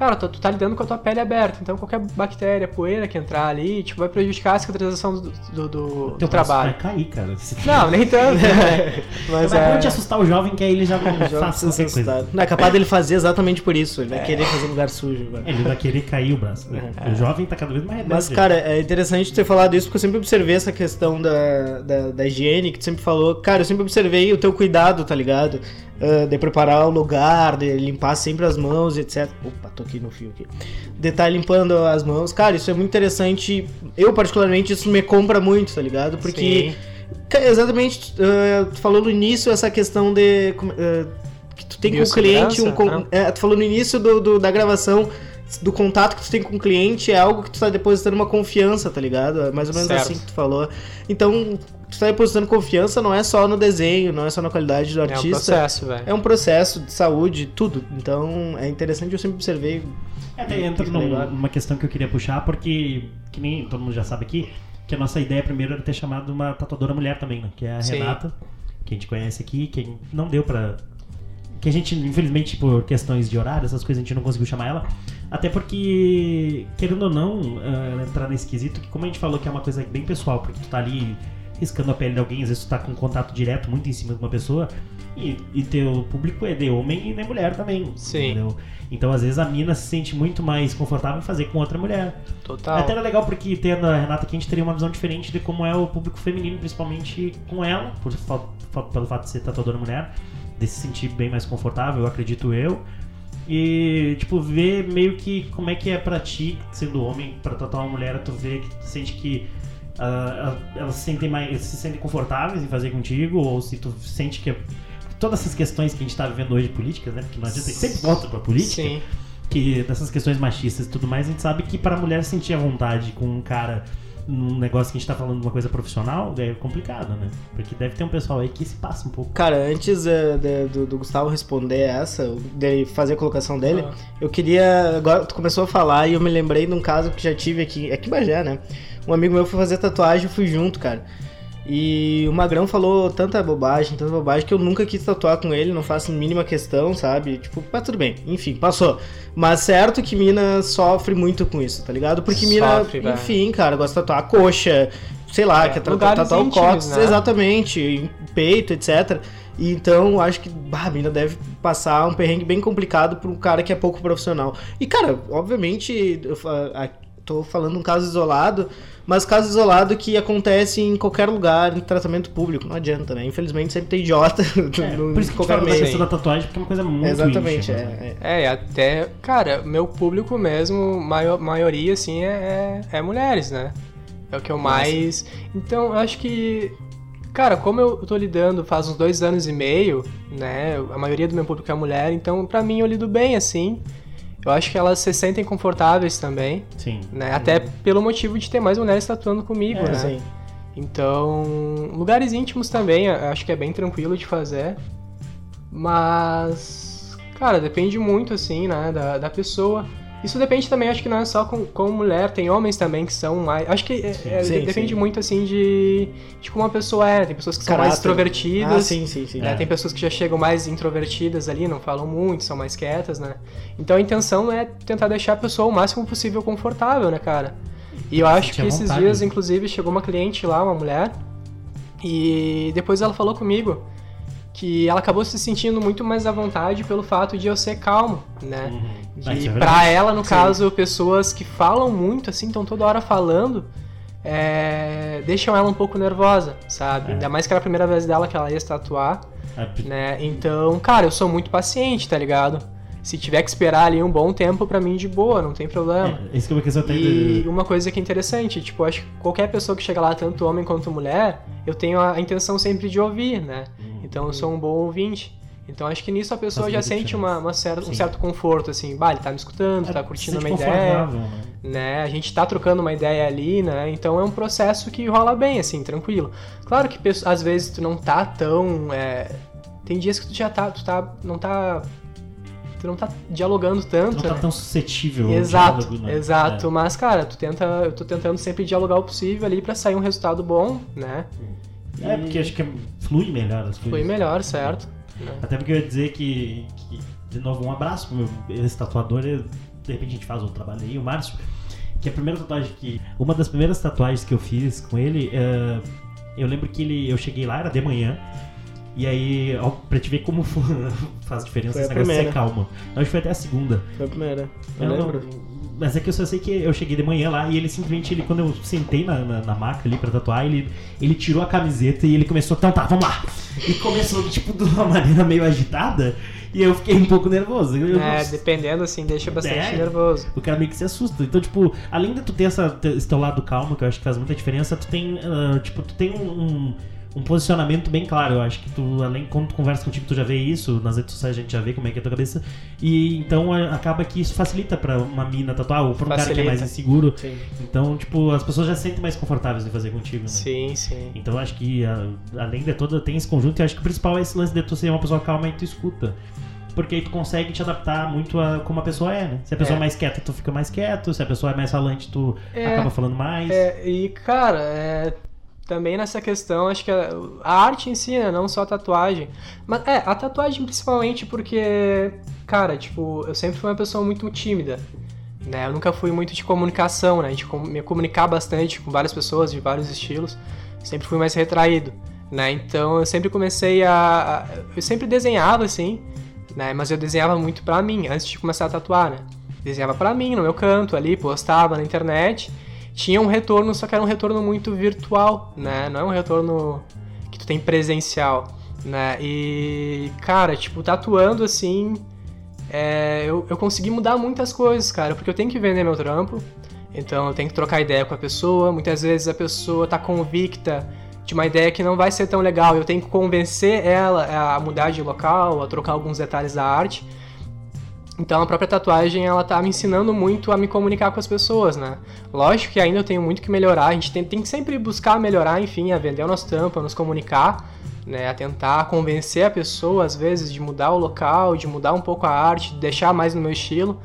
Speaker 3: cara, tu, tu tá lidando com a tua pele aberta, então qualquer bactéria, poeira que entrar ali, tipo, vai prejudicar a cicatrização do, do, do-
Speaker 1: Teu
Speaker 3: do
Speaker 1: braço
Speaker 3: trabalho.
Speaker 1: vai cair, cara.
Speaker 3: Não, nem tanto, né? *laughs* Mas
Speaker 1: Mas
Speaker 3: é...
Speaker 1: pode assustar o jovem que aí ele já *laughs* faz qualquer coisa.
Speaker 2: assustado. Não, é capaz dele fazer exatamente por isso. Ele vai querer fazer um lugar sujo. agora.
Speaker 1: Ele vai querer cair o braço. Né? O jovem tá cada vez mais rebelde.
Speaker 2: Mas, cara, é interessante ter falado isso porque eu sempre observei essa questão da, da, da higiene, que tu sempre falou. Cara, eu sempre observei o teu cuidado, tá ligado? Ah, de preparar o lugar, de limpar sempre as mãos, etc. Opa, toquei no fio aqui. De estar limpando as mãos. Cara, isso é muito interessante. Eu, particularmente, isso me compra muito, tá ligado? Porque.
Speaker 3: Sim.
Speaker 2: Exatamente, ah, tu falou no início essa questão de. ah, que tu tem com o cliente um. Con- é, tu falou no início do, do- da gravação do contato que tu tem com o cliente é algo que tu tá depositando uma confiança, tá ligado? É mais ou menos
Speaker 3: Certo.
Speaker 2: assim que tu falou. Então, tu tá depositando confiança não é só no desenho, não é só na qualidade do
Speaker 3: É um
Speaker 2: artista.
Speaker 3: processo, velho.
Speaker 2: É um processo de saúde, tudo. Então, é interessante, eu sempre observei.
Speaker 1: É, Até entra
Speaker 2: Que
Speaker 1: num- numa questão que eu queria puxar, porque, que nem todo mundo já sabe aqui, que a nossa ideia primeiro era ter chamado uma tatuadora mulher também, né? Que é a
Speaker 3: Sim.
Speaker 1: Renata, que a gente conhece aqui, que não deu pra. Que a gente, infelizmente, por questões de horário, essas coisas, a gente não conseguiu chamar ela. Até porque, querendo ou não, ah, entrar nesse quesito, que como a gente falou que é uma coisa bem pessoal, porque tu tá ali riscando a pele de alguém, às vezes tu tá com contato direto muito em cima de uma pessoa, e, e teu público é de homem e de mulher também.
Speaker 3: Sim.
Speaker 1: entendeu? Então, às vezes, a mina se sente muito mais confortável em fazer com outra mulher.
Speaker 3: Total.
Speaker 1: Até era legal porque, tendo a Renata aqui, a gente teria uma visão diferente de como é o público feminino, principalmente com ela, por, pelo fato de ser tatuadora mulher, de se sentir bem mais confortável, eu acredito eu. E, tipo, ver meio que como é que é pra ti, sendo homem, pra tatuar uma mulher, tu vê que tu sente que ah, elas se sentem, mais, se sentem confortáveis em fazer contigo, ou se tu sente que todas essas questões que a gente tá vivendo hoje políticas, né? Porque não adianta, sempre volta pra política
Speaker 3: Sim.
Speaker 1: que dessas questões machistas e tudo mais, a gente sabe que para a mulher sentir a vontade com um cara num negócio que a gente tá falando de uma coisa profissional, é complicado, né? Porque deve ter um pessoal aí que se passa um pouco.
Speaker 2: Cara, antes eh, de- do, do Gustavo responder essa, dele fazer a colocação dele,
Speaker 3: Ah.
Speaker 2: eu queria. Agora tu começou a falar e eu me lembrei de um caso que já tive aqui, aqui em Bagé, né? Um amigo meu foi fazer tatuagem e fui junto, cara. E o Magrão falou tanta bobagem, tanta bobagem, que eu nunca quis tatuar com ele, não faço mínima questão, sabe? Tipo, mas tudo bem, enfim, passou. Mas certo que mina sofre muito com isso, tá ligado? Porque mina,
Speaker 3: Sofre, velho.
Speaker 2: enfim, cara, gosta de tatuar a coxa, sei lá,
Speaker 3: É,
Speaker 2: quer
Speaker 3: lugares
Speaker 2: tatuar o cóccix,
Speaker 3: né?
Speaker 2: exatamente, peito, etc. E então, eu acho que bah, a mina deve passar um perrengue bem complicado pra um cara que é pouco profissional. E, cara, obviamente, eu a- tô falando um caso isolado, mas caso isolado que acontece em qualquer lugar, em tratamento público, não adianta, né? Infelizmente sempre tem idiota *laughs*
Speaker 1: É,
Speaker 2: no,
Speaker 1: por isso que
Speaker 2: qualquer meio.
Speaker 1: questão da tatuagem, porque é uma coisa muito
Speaker 2: Exatamente,
Speaker 1: íntima, né?
Speaker 2: é, é.
Speaker 3: É, e até, cara, meu público mesmo, maior, maioria, assim, é, é, é mulheres, né? É o que eu mais. Então, eu acho que. Cara, como eu tô lidando faz uns dois anos e meio, né? A maioria do meu público é mulher, então pra mim eu lido bem, assim. Eu acho que elas se sentem confortáveis também,
Speaker 1: Sim.
Speaker 3: né? Até pelo motivo de ter mais mulheres tatuando comigo,
Speaker 1: É,
Speaker 3: né?
Speaker 2: Sim.
Speaker 3: Então, lugares íntimos também, acho que é bem tranquilo de fazer. Mas, cara, depende muito, assim, né, da, da pessoa. Isso depende também, acho que não é só com, com mulher, tem homens também que são mais. Acho que é- é,
Speaker 2: Sim,
Speaker 3: depende
Speaker 2: sim.
Speaker 3: muito, assim, de, de como a pessoa é. Tem pessoas que são mais
Speaker 2: Caráter.
Speaker 3: extrovertidas.
Speaker 2: Ah, sim, sim, sim.
Speaker 3: né?
Speaker 1: É.
Speaker 3: Tem pessoas que já chegam mais introvertidas ali, não falam muito, são mais quietas, né? Então a intenção é tentar deixar a pessoa o máximo possível confortável, né, cara? E eu acho que esses
Speaker 1: vontade.
Speaker 3: dias, inclusive, chegou uma cliente lá, uma mulher, e depois ela falou comigo que ela acabou se sentindo muito mais à vontade pelo fato de eu ser calmo, né?
Speaker 1: Uhum.
Speaker 3: E
Speaker 1: é
Speaker 3: pra ela, no
Speaker 2: Sim.
Speaker 3: caso, pessoas que falam muito, assim, estão toda hora falando, é, deixam ela um pouco nervosa, sabe?
Speaker 1: É.
Speaker 3: Ainda mais que era a primeira vez dela que ela ia se tatuar,
Speaker 1: É,
Speaker 3: né? Então, cara, eu sou muito paciente, tá ligado? Se tiver que esperar ali um bom tempo, pra mim, de boa, não tem problema.
Speaker 1: é, isso que é até
Speaker 3: E uma coisa que é interessante, tipo, acho que qualquer pessoa que chega lá, tanto homem quanto mulher, eu tenho a intenção sempre de ouvir, né?
Speaker 1: Uhum.
Speaker 3: Então eu sou um bom ouvinte. Então acho que nisso a pessoa já sente uma, uma certa, um certo conforto, assim, bah, ele tá me escutando,
Speaker 1: É,
Speaker 3: tá curtindo a
Speaker 1: sente
Speaker 3: minha ideia,
Speaker 1: né?
Speaker 3: né? A gente tá trocando uma ideia ali, né? Então é um processo que rola bem, assim, tranquilo. Claro que às vezes tu não tá tão. é, Tem dias que tu já tá. Tu tá. Não tá. Tu não tá dialogando tanto.
Speaker 1: Não tá
Speaker 3: né?
Speaker 1: tão suscetível
Speaker 3: Exato,
Speaker 1: diálogo, né?
Speaker 3: exato. Mas, cara, tu tenta, eu tô tentando sempre dialogar o possível ali pra sair um resultado bom, né?
Speaker 1: É, é porque acho que é- flui melhor as coisas.
Speaker 3: Foi melhor, certo? Né?
Speaker 1: Até porque eu ia dizer que, que, de novo, um abraço pro meu esse tatuador. De repente a gente faz um trabalho aí, o Márcio. Que a primeira tatuagem que. Uma das primeiras tatuagens que eu fiz com ele, eh, eu lembro que ele, eu cheguei lá, era de manhã. E aí, ó, pra te ver como *laughs* faz diferença
Speaker 2: Foi a
Speaker 1: esse negócio de ser calmo. Acho que foi até a segunda.
Speaker 2: Foi a primeira. Eu
Speaker 1: Eu não-
Speaker 2: lembro.
Speaker 1: Mas é que eu só sei que eu cheguei de manhã lá e ele simplesmente, ele, quando eu sentei na, na, na maca ali pra tatuar, ele, ele tirou a camiseta e ele começou, então tá, vamos lá. E começou, tipo, *laughs* de uma maneira meio agitada e eu fiquei um pouco nervoso. Eu,
Speaker 3: É, dependendo, assim, deixa bastante
Speaker 1: É.
Speaker 3: nervoso.
Speaker 1: o cara meio que se assusta. Então, tipo, além de tu ter essa, esse teu lado calmo, que eu acho que faz muita diferença, tu tem, ah, tipo, tu tem um, um, um posicionamento bem claro. Eu acho que tu, além, quando tu conversa contigo, tu já vê isso, nas redes sociais a gente já vê como é que é a tua cabeça. E então a- acaba que isso facilita pra uma mina tatuar, ou pra um cara que é
Speaker 3: Facilita.
Speaker 1: mais inseguro.
Speaker 2: Sim.
Speaker 1: Então, tipo, as pessoas já se sentem mais confortáveis em fazer contigo, né?
Speaker 3: Sim, sim.
Speaker 1: Então acho que a- além de toda, tem esse conjunto, e eu acho que o principal é esse lance de tu ser uma pessoa calma e tu escuta. Porque aí tu consegue te adaptar muito a como a pessoa é, né? Se a pessoa
Speaker 3: É.
Speaker 1: é mais quieta, tu fica mais quieto. Se a pessoa é mais falante, tu
Speaker 3: É.
Speaker 1: acaba falando mais.
Speaker 3: É, e, cara, é, também nessa questão, acho que a, a arte em si, né, não só a tatuagem. Mas, é, a tatuagem principalmente porque, cara, tipo, eu sempre fui uma pessoa muito tímida. Né? Eu nunca fui muito de comunicação, né? De com- me comunicar bastante com várias pessoas de vários estilos. Sempre fui mais retraído, né? Então eu sempre comecei a... a- Eu sempre desenhava, assim, né? Mas eu desenhava muito pra mim, antes de começar a tatuar, né? Desenhava pra mim, no meu canto ali, postava na internet. Tinha um retorno, só que era um retorno muito virtual, né? Não é um retorno que tu tem presencial, né? E, cara, tipo, tatuando assim, é, eu, eu consegui mudar muitas coisas, cara, porque eu tenho que vender meu trampo, então eu tenho que trocar ideia com a pessoa. Muitas vezes a pessoa tá convicta de uma ideia que não vai ser tão legal, eu tenho que convencer ela a mudar de local, a trocar alguns detalhes da arte. Então a própria tatuagem ela tá me ensinando muito a me comunicar com as pessoas, né? Lógico que ainda eu tenho muito que melhorar, a gente tem, tem que sempre buscar melhorar, enfim, a vender o nosso trampo, a nos comunicar, né? A tentar convencer a pessoa, às vezes, de mudar o local, de mudar um pouco a arte, de deixar mais no meu estilo,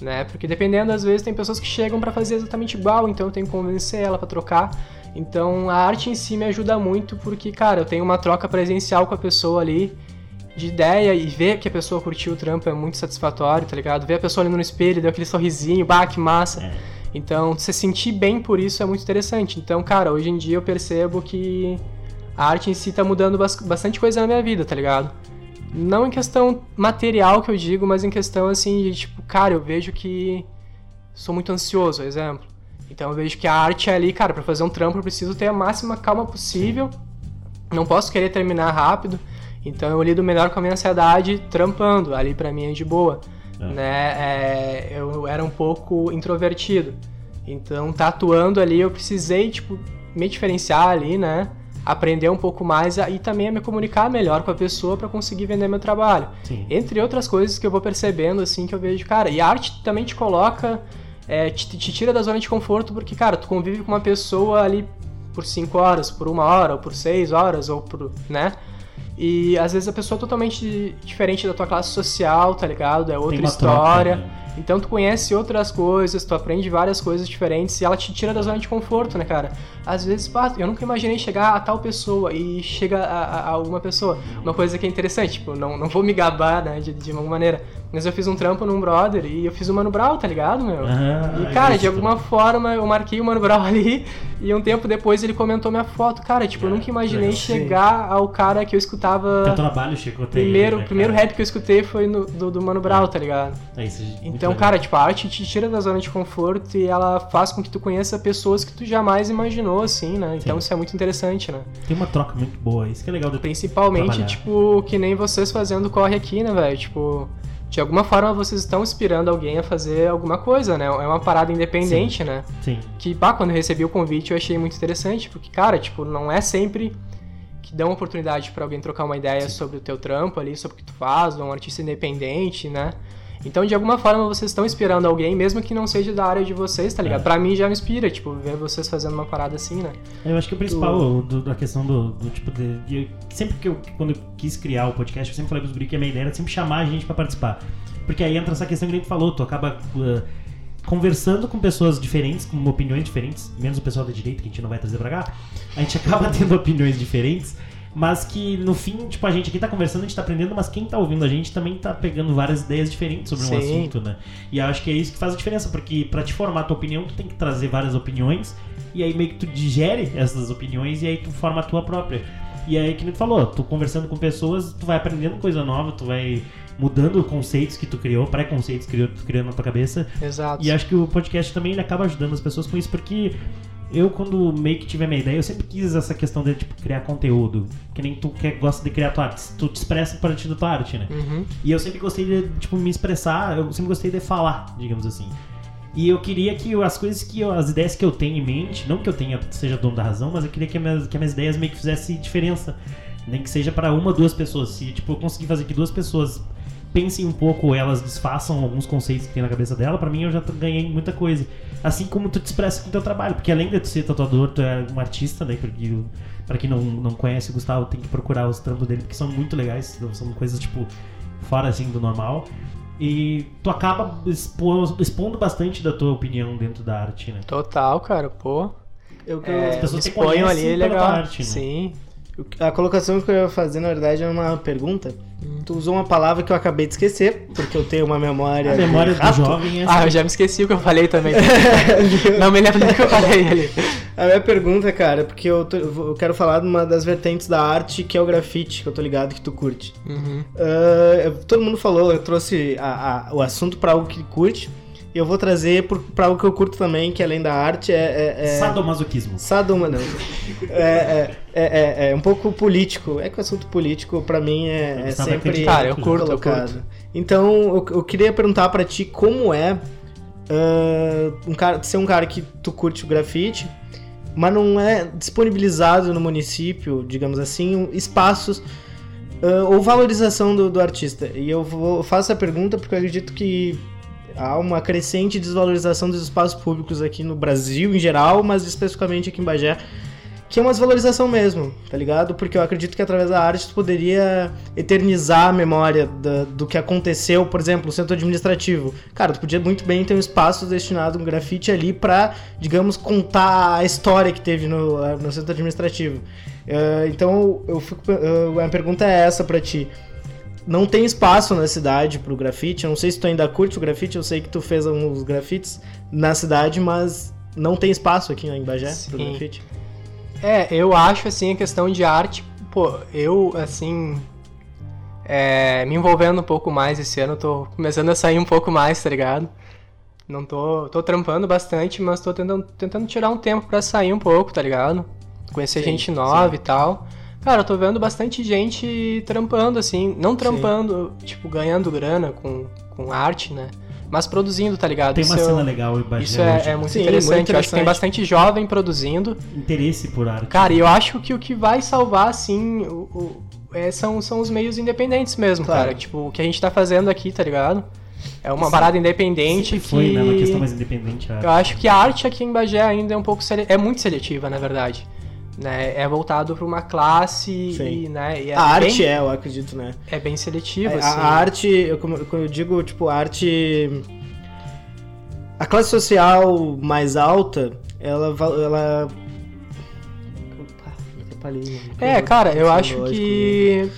Speaker 3: né? Porque dependendo, às vezes, tem pessoas que chegam para fazer exatamente igual, então eu tenho que convencer ela para trocar. Então a arte em si me ajuda muito porque, cara, eu tenho uma troca presencial com a pessoa ali de ideia e ver que a pessoa curtiu o trampo é muito satisfatório, tá ligado? Ver a pessoa olhando no espelho, deu aquele sorrisinho, bah, que massa.
Speaker 1: É.
Speaker 3: Então, se sentir bem por isso é muito interessante. Então, cara, hoje em dia eu percebo que a arte em si tá mudando bas- bastante coisa na minha vida, tá ligado? Não em questão material que eu digo, mas em questão assim de tipo, cara, eu vejo que sou muito ansioso, exemplo. Então eu vejo que a arte é ali, cara, para fazer um trampo eu preciso ter a máxima calma possível. Não posso querer terminar rápido. Então eu lido melhor com a minha ansiedade trampando. Ali para mim é de boa. É. Né? É, eu era um pouco introvertido. Então, tatuando ali, eu precisei, tipo, me diferenciar ali, né? Aprender um pouco mais e também a me comunicar melhor com a pessoa para conseguir vender meu trabalho. Sim. Entre outras coisas que eu vou percebendo, assim, que eu vejo, cara, e a arte também te coloca, é, te, te tira da zona de conforto, porque, cara, tu convive com uma pessoa ali por 5 horas, por uma hora, ou por 6 horas, ou por, né? E às vezes a pessoa é totalmente diferente da tua classe social, tá ligado? É outra história. Troca, né? Então tu conhece outras coisas, tu aprende várias coisas diferentes e ela te tira da zona de conforto, né, cara? Às vezes, pá, eu nunca imaginei chegar a tal pessoa e chega a, a, pessoa. Uma coisa que é interessante, tipo, não, não vou me gabar, né, de, de alguma maneira. Mas eu fiz um trampo num brother e eu fiz o Mano Brown, tá ligado, meu? Ah, e, cara, de alguma forma eu marquei o Mano Brown *laughs* ali e um tempo depois ele comentou minha foto. Cara, tipo, eu nunca imaginei chegar ao cara que eu escutava.
Speaker 1: Teu trabalho chegou até
Speaker 3: primeiro, né, primeiro rap que eu escutei foi no, do, do Mano Brown, tá ligado? É isso, então, cara, tipo, a arte te tira da zona de conforto e ela faz com que tu conheça pessoas que tu jamais imaginou, assim, né? Então Sim. isso é muito interessante, né?
Speaker 1: Tem uma troca muito boa, isso que é legal.
Speaker 3: Principalmente, trabalhar. tipo, que nem vocês fazendo corre aqui, né, velho? Tipo de alguma forma vocês estão inspirando alguém a fazer alguma coisa, né? É uma parada independente,
Speaker 1: Sim.
Speaker 3: né?
Speaker 1: Sim.
Speaker 3: Que, pá, quando eu recebi o convite eu achei muito interessante, porque, cara, tipo, não é sempre que dão oportunidade para alguém trocar uma ideia Sim. sobre o teu trampo ali, sobre o que tu faz, um artista independente, né? Então, de alguma forma, vocês estão inspirando alguém, mesmo que não seja da área de vocês, tá ligado? É. Pra mim já me inspira, tipo, ver vocês fazendo uma parada assim, né?
Speaker 1: Eu acho que o principal do, da questão do, do tipo de, de, Sempre que eu, quando eu quis criar o podcast, eu sempre falei pros guri que a minha ideia era sempre chamar a gente para participar. Porque aí entra essa questão que a gente falou, tu acaba. Uh, conversando com pessoas diferentes, com opiniões diferentes, menos o pessoal da direita, que a gente não vai trazer pra cá, a gente *laughs* acaba tendo opiniões diferentes mas que no fim, tipo, a gente aqui tá conversando, a gente tá aprendendo, mas quem tá ouvindo a gente também tá pegando várias ideias diferentes sobre Sim. um assunto, né? E acho que é isso que faz a diferença, porque para te formar a tua opinião, tu tem que trazer várias opiniões, e aí meio que tu digere essas opiniões e aí tu forma a tua própria. E aí, que nem tu falou, tu conversando com pessoas, tu vai aprendendo coisa nova, tu vai mudando conceitos que tu criou, pré-conceitos que tu criou na tua cabeça.
Speaker 3: Exato.
Speaker 1: E acho que o podcast também ele acaba ajudando as pessoas com isso, porque eu, quando meio que tive a minha ideia, eu sempre quis essa questão de tipo, criar conteúdo. Que nem tu que gosta de criar tua arte. Tu te expressa a partir da tua arte, né?
Speaker 3: Uhum.
Speaker 1: E eu sempre gostei de tipo, me expressar, eu sempre gostei de falar, digamos assim. E eu queria que as coisas que eu, as ideias que eu tenho em mente, não que eu tenha seja dono da razão, mas eu queria que, minhas, que as minhas ideias meio que fizessem diferença. Nem que seja para uma, duas pessoas. Se tipo, eu conseguir fazer que duas pessoas pensem um pouco, elas desfaçam alguns conceitos que tem na cabeça dela, para mim eu já ganhei muita coisa. Assim como tu te expressa com o teu trabalho, porque além de tu ser tatuador, tu é um artista, né? Porque para quem não, não conhece o Gustavo, tem que procurar os trampos dele, porque são muito legais, são coisas tipo fora assim do normal. E tu acaba expondo, expondo bastante da tua opinião dentro da arte, né?
Speaker 3: Total, cara, pô.
Speaker 2: Eu, é,
Speaker 3: as pessoas se ponham ali, é legal.
Speaker 2: Arte, né? Sim. A colocação que eu ia fazer, na verdade, é uma pergunta. Tu usou uma palavra que eu acabei de esquecer, porque eu tenho uma memória.
Speaker 1: A memória do jovem
Speaker 3: é assim. Ah, eu já me esqueci o que eu falei também. *laughs* não me lembro do que eu falei ali.
Speaker 2: A minha pergunta, cara, é porque eu, tô, eu, quero falar de uma das vertentes da arte que é o grafite, que eu tô ligado que tu curte.
Speaker 3: Uhum.
Speaker 2: Uh, todo mundo falou, eu trouxe a, a, o assunto para algo que curte. E eu vou trazer para algo que eu curto também, que além da arte é. é, é...
Speaker 1: Sadomasoquismo.
Speaker 2: Sadoma, não. é, é, é, é, um pouco político. É que o assunto político, para mim, é, é sempre.
Speaker 3: Cara, eu curto, colocado. eu curto.
Speaker 2: Então, eu, eu queria perguntar para ti como é uh, um cara, ser um cara que tu curte o grafite, mas não é disponibilizado no município, digamos assim, espaços. Uh, ou valorização do, do artista. E eu, vou, eu faço essa pergunta porque eu acredito que há uma crescente desvalorização dos espaços públicos aqui no Brasil em geral, mas especificamente aqui em Bagé, que é uma desvalorização mesmo, tá ligado? Porque eu acredito que através da arte tu poderia eternizar a memória da, do que aconteceu, por exemplo, no centro administrativo. Cara, tu podia muito bem ter um espaço destinado um grafite ali pra, digamos, contar a história que teve no, no centro administrativo. Uh, então, eu fico, uh, a pergunta é essa para ti não tem espaço na cidade pro grafite. Eu não sei se tu ainda curte o grafite, eu sei que tu fez alguns grafites na cidade, mas não tem espaço aqui em Bagé Sim. pro grafite.
Speaker 3: É, eu acho assim a questão de arte, pô, eu assim é, me envolvendo um pouco mais esse ano, tô começando a sair um pouco mais, tá ligado? Não tô, tô trampando bastante, mas tô tentando, tentando tirar um tempo pra sair um pouco, tá ligado? Conhecer
Speaker 2: Sim,
Speaker 3: gente nova
Speaker 2: sim.
Speaker 3: e tal. Cara, eu tô vendo bastante gente trampando, assim. Não trampando, tipo, ganhando grana com, com arte, né? Mas produzindo, tá ligado?
Speaker 1: Tem uma
Speaker 3: isso
Speaker 1: cena
Speaker 3: eu-
Speaker 1: legal em Bagé
Speaker 3: Isso é, é muito,
Speaker 2: Sim,
Speaker 3: interessante.
Speaker 2: muito
Speaker 3: Eu acho que tem
Speaker 2: interessante.
Speaker 3: bastante jovem produzindo.
Speaker 1: Interesse por arte.
Speaker 3: Cara, e eu acho que o que vai salvar, assim, o, o- é, são, são os meios independentes mesmo,
Speaker 2: Claro.
Speaker 3: cara. Tipo, o que a gente tá fazendo aqui, tá ligado? É uma parada independente
Speaker 1: Sempre
Speaker 3: que...
Speaker 1: foi, né? Uma questão mais independente. a
Speaker 3: Eu acho que a arte aqui em Bagé ainda é um pouco... sele- É muito seletiva, na verdade. Né? É voltado pra uma classe
Speaker 2: Sim.
Speaker 3: e, né? e é
Speaker 2: a
Speaker 3: bem,
Speaker 2: arte é, eu acredito, né?
Speaker 3: É bem seletiva,
Speaker 2: A,
Speaker 3: assim.
Speaker 2: a arte, eu, como, eu digo, tipo, a arte. A classe social mais alta, ela. ela... Opa, mano.
Speaker 3: É, cara, eu acho que...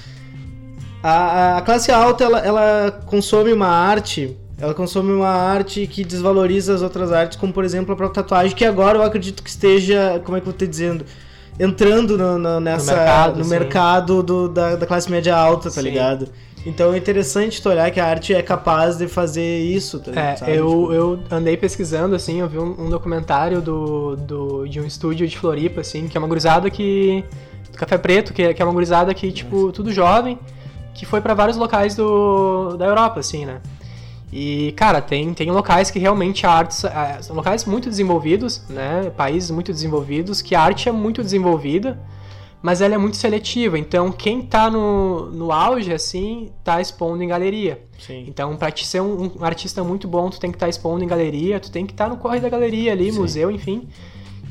Speaker 2: A, a classe alta, ela, ela consome uma arte. Ela consome uma arte que desvaloriza as outras artes, como por exemplo a própria tatuagem, que agora eu acredito que esteja, como é que eu vou te dizendo, entrando no, no- nessa, no
Speaker 3: mercado,
Speaker 2: mercado,
Speaker 3: sim.
Speaker 2: do, da, da classe média alta, tá
Speaker 3: Sim.
Speaker 2: ligado? Então é interessante tu olhar que a arte é capaz de fazer isso, tá
Speaker 3: É,
Speaker 2: sabe?
Speaker 3: eu,
Speaker 2: Tipo,
Speaker 3: eu andei pesquisando, assim, eu vi um, um documentário do, do, de um estúdio de Floripa, assim, que é uma gurizada que... do Café Preto, que é, que é uma gurizada que, tipo, tudo jovem, que foi pra vários locais do, da Europa, assim, né? E, cara, tem, tem locais que realmente a arte... ah, São locais muito desenvolvidos, né? Países muito desenvolvidos, que a arte é muito desenvolvida, mas ela é muito seletiva. Então, quem tá no, no auge, assim, tá expondo em galeria.
Speaker 2: Sim.
Speaker 3: Então, pra te ser um, um artista muito bom, tu tem que estar expondo em galeria, tu tem que estar no corre da galeria ali,
Speaker 2: Sim.
Speaker 3: museu, enfim.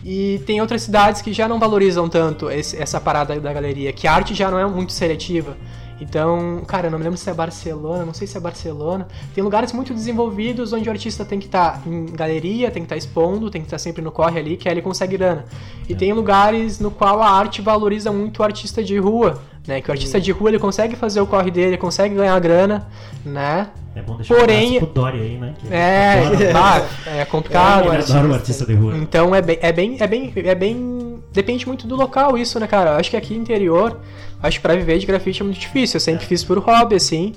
Speaker 3: E tem outras cidades que já não valorizam tanto esse- essa parada da galeria, que a arte já não é muito seletiva. Então, cara, eu não me lembro se é Barcelona, não sei se é Barcelona. Tem lugares muito desenvolvidos onde o artista tem que estar em galeria, tem que estar expondo, tem que estar sempre no corre ali, que aí ele consegue grana. E
Speaker 1: É.
Speaker 3: tem lugares no qual a arte valoriza muito o artista de rua, né? Que o artista de rua ele consegue fazer o corre dele, consegue ganhar grana, né?
Speaker 1: É bom deixar
Speaker 3: Porém-
Speaker 1: pro Dória aí, né? Que
Speaker 3: É, *laughs* ah, é complicado.
Speaker 1: Ele
Speaker 3: né?
Speaker 1: adora o artista de rua.
Speaker 3: Então é bem, é bem, é bem, é bem, depende muito do local isso, né, cara? Acho que aqui interior, acho que pra viver de grafite é muito difícil. Eu sempre fiz por hobby, assim,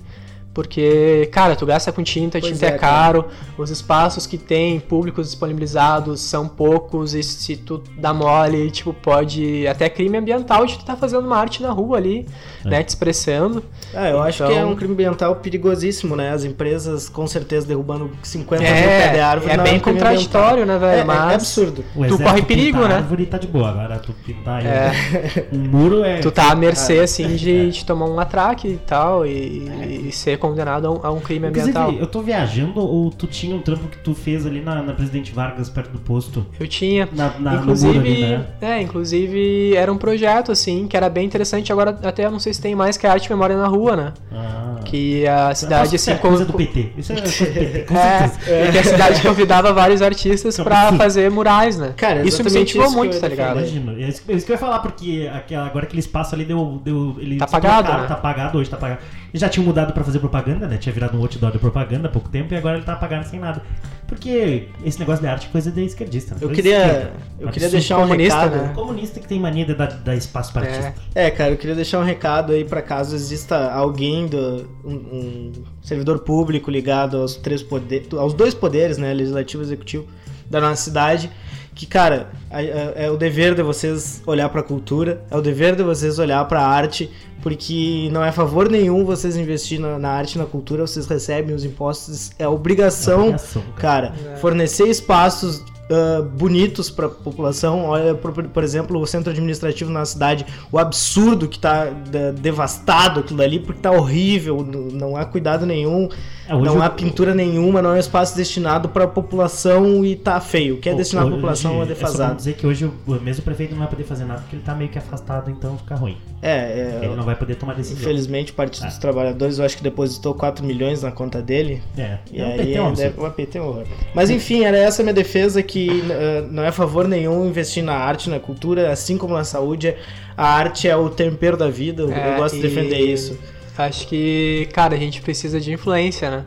Speaker 3: porque, cara, tu gasta com tinta,
Speaker 2: Pois
Speaker 3: tinta é,
Speaker 2: é, cara.
Speaker 3: caro, os espaços que tem públicos disponibilizados são poucos e se tu dá mole, tipo, pode até crime ambiental de tu tá fazendo uma arte na rua ali,
Speaker 1: É.
Speaker 3: né, te expressando.
Speaker 2: Ah, eu acho
Speaker 3: Então-
Speaker 2: que é um crime ambiental perigosíssimo, né? As empresas com certeza derrubando 50 mil
Speaker 3: É,
Speaker 2: pé de árvore.
Speaker 3: é
Speaker 2: não
Speaker 3: bem contraditório, né,
Speaker 2: ambiental.
Speaker 3: velho?
Speaker 2: É, é
Speaker 3: Mas
Speaker 2: absurdo.
Speaker 1: O
Speaker 3: Tu corre perigo, né?
Speaker 1: A árvore tá de boa, agora tu pintar aí,
Speaker 3: É.
Speaker 1: um muro é.
Speaker 3: Tu tá à mercê,
Speaker 2: É.
Speaker 3: assim, de, de tomar um atraque e tal, e, e ser condenado a um, a um crime ambiental.
Speaker 1: eu tô viajando ou tu tinha um trampo que tu fez ali na, na Presidente Vargas, perto do posto?
Speaker 3: Eu tinha.
Speaker 1: Na, na,
Speaker 3: inclusive,
Speaker 1: ali, né?
Speaker 3: é, inclusive era um projeto, assim, que era bem interessante. Agora até eu não sei se tem mais, que é Arte Memória na Rua, né?
Speaker 1: Ah.
Speaker 3: Que a cidade,
Speaker 1: Isso
Speaker 3: assim,
Speaker 1: é coisa
Speaker 3: com-
Speaker 1: do PT. Isso é coisa do PT, com *laughs*
Speaker 3: É, e que a cidade convidava vários artistas pra
Speaker 1: sim.
Speaker 3: fazer murais, né?
Speaker 2: Cara,
Speaker 3: isso me incentivou
Speaker 2: isso
Speaker 3: muito, tá ligado?
Speaker 1: Imagino. É isso, é isso que eu ia falar, porque aquela- agora aquele espaço ali deu. deu ele
Speaker 3: Tá apagado,
Speaker 1: trocaram,
Speaker 3: né?
Speaker 1: Tá apagado, hoje tá apagado. Eles já tinham mudado pra fazer propaganda, né? Tinha virado um outdoor de propaganda há pouco tempo e agora ele tá apagado sem nada. Porque esse negócio de arte é coisa de esquerdista. né?
Speaker 2: Eu queria,
Speaker 1: esquerda.
Speaker 2: eu queria deixar um recado.
Speaker 3: né?
Speaker 1: Comunista que tem mania de dar, dar espaço para
Speaker 3: É.
Speaker 1: artista.
Speaker 2: É, cara, eu queria deixar um recado aí pra caso exista alguém do um, um servidor público ligado aos três poderes, aos dois poderes, né, legislativo e executivo da nossa cidade, que cara, a- a- é o dever de vocês olhar pra cultura, é o dever de vocês olhar pra arte, porque não é favor nenhum vocês investir na, na arte e na cultura, vocês recebem os impostos, é obrigação
Speaker 1: Obrigação, cara.
Speaker 2: Cara,
Speaker 3: É.
Speaker 2: fornecer espaços ah, bonitos para a população. Olha, por, por exemplo, o centro administrativo na cidade, o absurdo que tá da- devastado aquilo ali, porque tá horrível, não há cuidado nenhum,
Speaker 1: É, hoje
Speaker 2: não há pintura nenhuma, não é um espaço destinado para a população e tá feio. O que é destinado à população é
Speaker 1: É só pra
Speaker 2: defasado.
Speaker 1: dizer que hoje o mesmo prefeito não vai poder fazer nada porque ele tá meio que afastado, então fica ruim.
Speaker 2: É,
Speaker 1: Ele
Speaker 2: é,
Speaker 1: não vai poder tomar decisão.
Speaker 2: infelizmente o Partido
Speaker 1: Ah.
Speaker 2: dos Trabalhadores, eu acho que depositou 4 milhões na conta dele.
Speaker 1: É,
Speaker 2: E
Speaker 1: é um
Speaker 2: aí
Speaker 1: PT, é um
Speaker 2: é, PT é horror. Mas enfim, era essa a minha defesa que uh, não é favor nenhum investir na arte, na cultura, assim como na saúde. A arte é o tempero da vida, eu, eu
Speaker 3: É,
Speaker 2: gosto de
Speaker 3: e
Speaker 2: defender isso.
Speaker 3: Acho que, cara, a gente precisa de influência, né?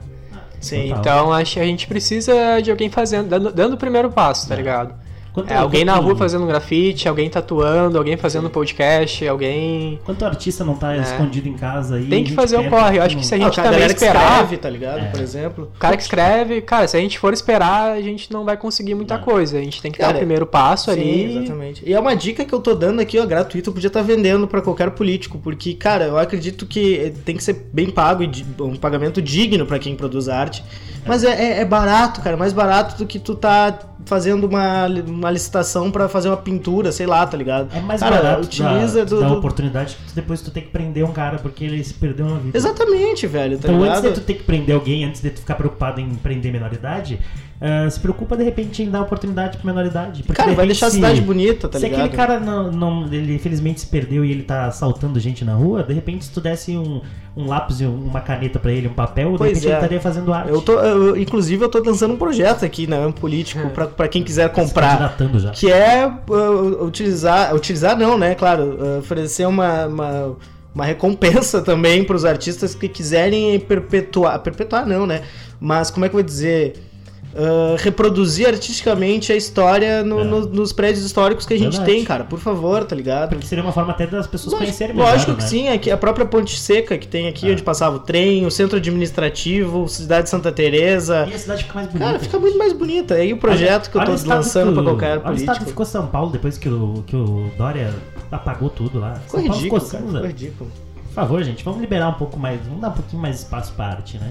Speaker 2: Sim.
Speaker 3: Então acho que a gente precisa de alguém fazendo, dando, dando o primeiro passo, tá
Speaker 1: É.
Speaker 3: ligado?
Speaker 1: Quanto-
Speaker 3: É alguém na rua fazendo um grafite, alguém tatuando, alguém fazendo podcast, alguém.
Speaker 1: Quanto artista não tá
Speaker 3: É.
Speaker 1: escondido em casa aí?
Speaker 3: Tem que fazer o corre. Eu acho que se a
Speaker 2: Ah,
Speaker 3: gente
Speaker 2: o cara
Speaker 3: também
Speaker 2: galera que
Speaker 3: esperar.
Speaker 2: escreve, tá ligado?
Speaker 1: É.
Speaker 2: Por exemplo.
Speaker 3: O cara que escreve, cara, se a gente for esperar, a gente não vai conseguir muita
Speaker 1: Não.
Speaker 3: coisa. A gente tem que dar
Speaker 2: Cara,
Speaker 3: o primeiro passo
Speaker 2: Sim,
Speaker 3: ali.
Speaker 2: exatamente. E é uma dica que eu tô dando aqui, ó, gratuito, eu podia estar vendendo pra qualquer político, porque, cara, eu acredito que tem que ser bem pago e um pagamento digno pra quem produz arte. Mas é, é- é barato, cara, mais barato do que tu tá fazendo uma, uma licitação pra fazer uma pintura, sei lá, tá ligado?
Speaker 1: É mais
Speaker 2: Cara,
Speaker 1: barato
Speaker 2: utiliza
Speaker 1: da,
Speaker 2: do-
Speaker 1: da oportunidade que tu- depois tu tem que prender um cara porque ele se perdeu na vida.
Speaker 2: Exatamente, velho, tá
Speaker 1: Então antes
Speaker 2: ligado?
Speaker 1: de tu ter que prender alguém, antes de tu ficar preocupado em prender menoridade, ah, se preocupa de repente em dar oportunidade pra menoridade. Porque,
Speaker 2: Cara,
Speaker 1: de
Speaker 2: vai
Speaker 1: repente,
Speaker 2: deixar a
Speaker 1: se-
Speaker 2: cidade bonita, tá
Speaker 1: se
Speaker 2: ligado?
Speaker 1: aquele cara não, não- ele infelizmente se perdeu e ele tá assaltando gente na rua, de repente se tu desse um, um lápis uma caneta pra ele, um papel, de
Speaker 2: Pois
Speaker 1: repente
Speaker 2: é.
Speaker 1: ele estaria fazendo arte.
Speaker 2: Eu tô, eu- inclusive, eu tô lançando um projeto aqui, né, um político, pra, pra quem quiser
Speaker 1: Se
Speaker 2: comprar.
Speaker 1: já.
Speaker 2: Que é uh, utilizar, utilizar não, né? Claro, uh, oferecer uma, uma, uma recompensa também para os artistas que quiserem perpetuar, perpetuar não, né? Mas como é que eu vou dizer? Uh, reproduzir artisticamente a história no-
Speaker 1: É.
Speaker 2: no- nos prédios históricos que a gente
Speaker 1: Verdade.
Speaker 2: tem, cara. Por favor, tá ligado?
Speaker 1: Porque seria uma forma até das pessoas
Speaker 2: Lógico,
Speaker 1: conhecerem melhor,
Speaker 2: lógico que
Speaker 1: né?
Speaker 2: sim, aqui a própria Ponte Seca que tem aqui,
Speaker 1: É.
Speaker 2: onde passava o trem, o centro administrativo, cidade de Santa Teresa.
Speaker 1: E a cidade fica mais bonita.
Speaker 2: Cara, fica muito mais bonita. Aí o projeto que eu
Speaker 1: Olha
Speaker 2: tô lançando
Speaker 1: que
Speaker 2: pra qualquer
Speaker 1: Olha o estado que
Speaker 2: político.
Speaker 1: ficou São Paulo depois que o, que o Dória apagou tudo lá.
Speaker 2: Ficou
Speaker 1: São Paulo
Speaker 2: ridículo,
Speaker 1: ficou
Speaker 2: cara. Ficou ridículo.
Speaker 1: Por favor, gente, vamos liberar um pouco mais, vamos dar um pouquinho mais espaço pra arte, né?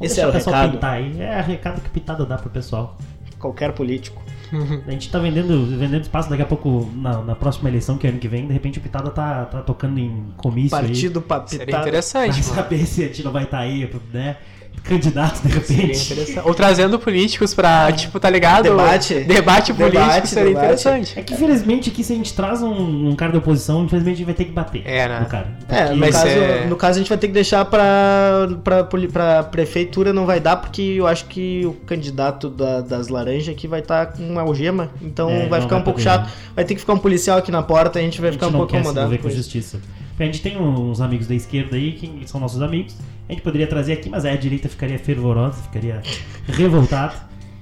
Speaker 2: Esse é o
Speaker 1: pessoal
Speaker 2: recado.
Speaker 1: pintar aí. É o recado que Pitada dá pro pessoal.
Speaker 2: Qualquer político. *laughs*
Speaker 1: A gente tá vendendo, vendendo espaço daqui a pouco, na, na próxima eleição, que é ano que vem, de repente o Pitada tá, tá tocando em comício
Speaker 2: Partido
Speaker 1: aí.
Speaker 3: Seria
Speaker 2: papitada.
Speaker 1: Pra
Speaker 3: interessante, mano.
Speaker 1: saber se a gente não vai estar aí, né? Candidato, de repente.
Speaker 3: Ou trazendo políticos pra, tipo, tá ligado?
Speaker 2: Debate.
Speaker 3: Debate político
Speaker 2: Debate,
Speaker 3: seria
Speaker 2: debate.
Speaker 3: interessante.
Speaker 1: É que infelizmente aqui se a gente traz um, um cara de oposição, infelizmente a gente vai ter que bater
Speaker 3: É, né?
Speaker 1: no cara.
Speaker 2: É, no caso,
Speaker 3: é-
Speaker 2: no caso a gente vai ter que deixar pra, pra, pra prefeitura não vai dar, porque eu acho que o candidato da- das laranjas aqui vai estar com uma algema, então
Speaker 1: É,
Speaker 2: vai ficar
Speaker 1: vai
Speaker 2: um pouco chato. Vai ter que ficar um policial aqui na porta, a gente vai
Speaker 1: a gente
Speaker 2: ficar um pouco incomodado.
Speaker 1: envolver
Speaker 2: com
Speaker 1: justiça. A gente tem uns amigos da esquerda aí, que são nossos amigos. A gente poderia trazer aqui, mas aí a direita ficaria fervorosa, ficaria revoltada,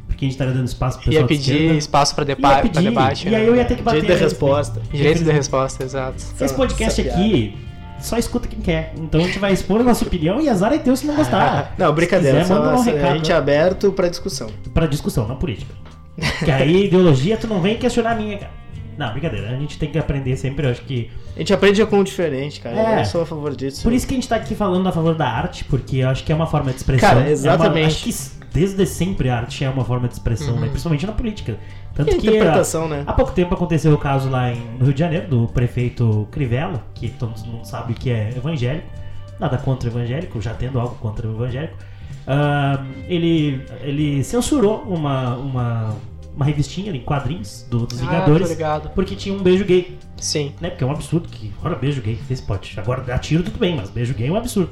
Speaker 1: porque a gente estaria dando espaço pro pessoal
Speaker 3: Ia pedir espaço depa pra
Speaker 1: pedir,
Speaker 3: debate.
Speaker 1: e
Speaker 3: né?
Speaker 1: aí eu ia ter que bater.
Speaker 2: Direito da
Speaker 1: né?
Speaker 2: resposta.
Speaker 3: Direito da resposta, exato.
Speaker 1: Esse podcast aqui só escuta quem quer. Então a gente vai expor a nossa opinião e azar é teu se não gostar. *laughs*
Speaker 2: Não, brincadeira,
Speaker 1: Se quiser,
Speaker 2: só,
Speaker 1: manda um
Speaker 2: a
Speaker 1: recado.
Speaker 2: gente é aberto pra discussão.
Speaker 1: Pra discussão, não política. Que aí, ideologia, tu não vem questionar a minha, cara. Não, brincadeira. A gente tem que aprender sempre, eu acho que.
Speaker 2: A gente aprende com o diferente, cara.
Speaker 1: É.
Speaker 2: Eu sou a favor disso.
Speaker 1: Por isso que a gente tá aqui falando a favor da arte, porque eu acho que é uma forma de expressão.
Speaker 2: Cara,
Speaker 1: É uma-
Speaker 2: exatamente.
Speaker 1: acho que desde sempre a arte é uma forma de expressão, né? Principalmente na política. Tanto
Speaker 2: E a
Speaker 1: que
Speaker 2: interpretação, né?
Speaker 1: há pouco tempo aconteceu o caso lá em, no Rio de Janeiro do prefeito Crivella, que todo mundo sabe que é evangélico. Nada contra o evangélico, já tendo algo contra o evangélico. Ah, ele, ele censurou uma, uma, uma revistinha em quadrinhos do- dos
Speaker 3: Ah,
Speaker 1: Vingadores
Speaker 3: ligado.
Speaker 1: porque tinha um beijo gay
Speaker 3: Sim.
Speaker 1: né? Porque é um absurdo que. Agora beijo gay, fez pote. Agora dá tiro tudo bem, mas beijo gay é um absurdo.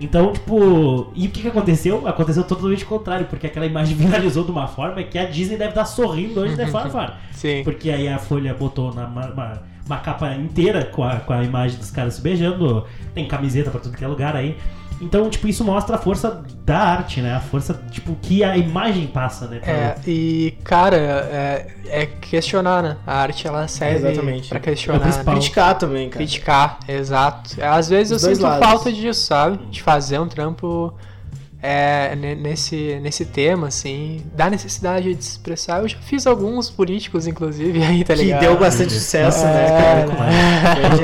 Speaker 1: Então, tipo. E o que, que aconteceu? Aconteceu totalmente o contrário, porque aquela imagem *laughs* viralizou de uma forma que a Disney deve estar sorrindo hoje a *laughs* fora.
Speaker 3: Sim.
Speaker 1: Porque aí a Folha botou na, uma, uma, uma capa inteira com a, com a imagem dos caras se beijando, tem camiseta pra tudo que é lugar aí. Então, tipo, isso mostra a força da arte, né? A força, tipo, que a imagem passa, né? pra-
Speaker 3: É, e, cara, é, é questionar, né? A arte, ela serve
Speaker 2: Exatamente.
Speaker 3: pra
Speaker 1: É
Speaker 3: questionar.
Speaker 1: principal.
Speaker 3: né?
Speaker 2: Criticar também, cara.
Speaker 3: Criticar, exato. Às vezes
Speaker 2: Os
Speaker 3: eu sinto
Speaker 2: lados.
Speaker 3: falta disso, sabe? De fazer um trampo é, ne- nesse, nesse tema, assim, da necessidade de se expressar. Eu já fiz alguns políticos, inclusive, *laughs* aí, tá
Speaker 2: Que
Speaker 3: ligado?
Speaker 2: deu bastante sucesso,
Speaker 3: É,
Speaker 2: né, cara?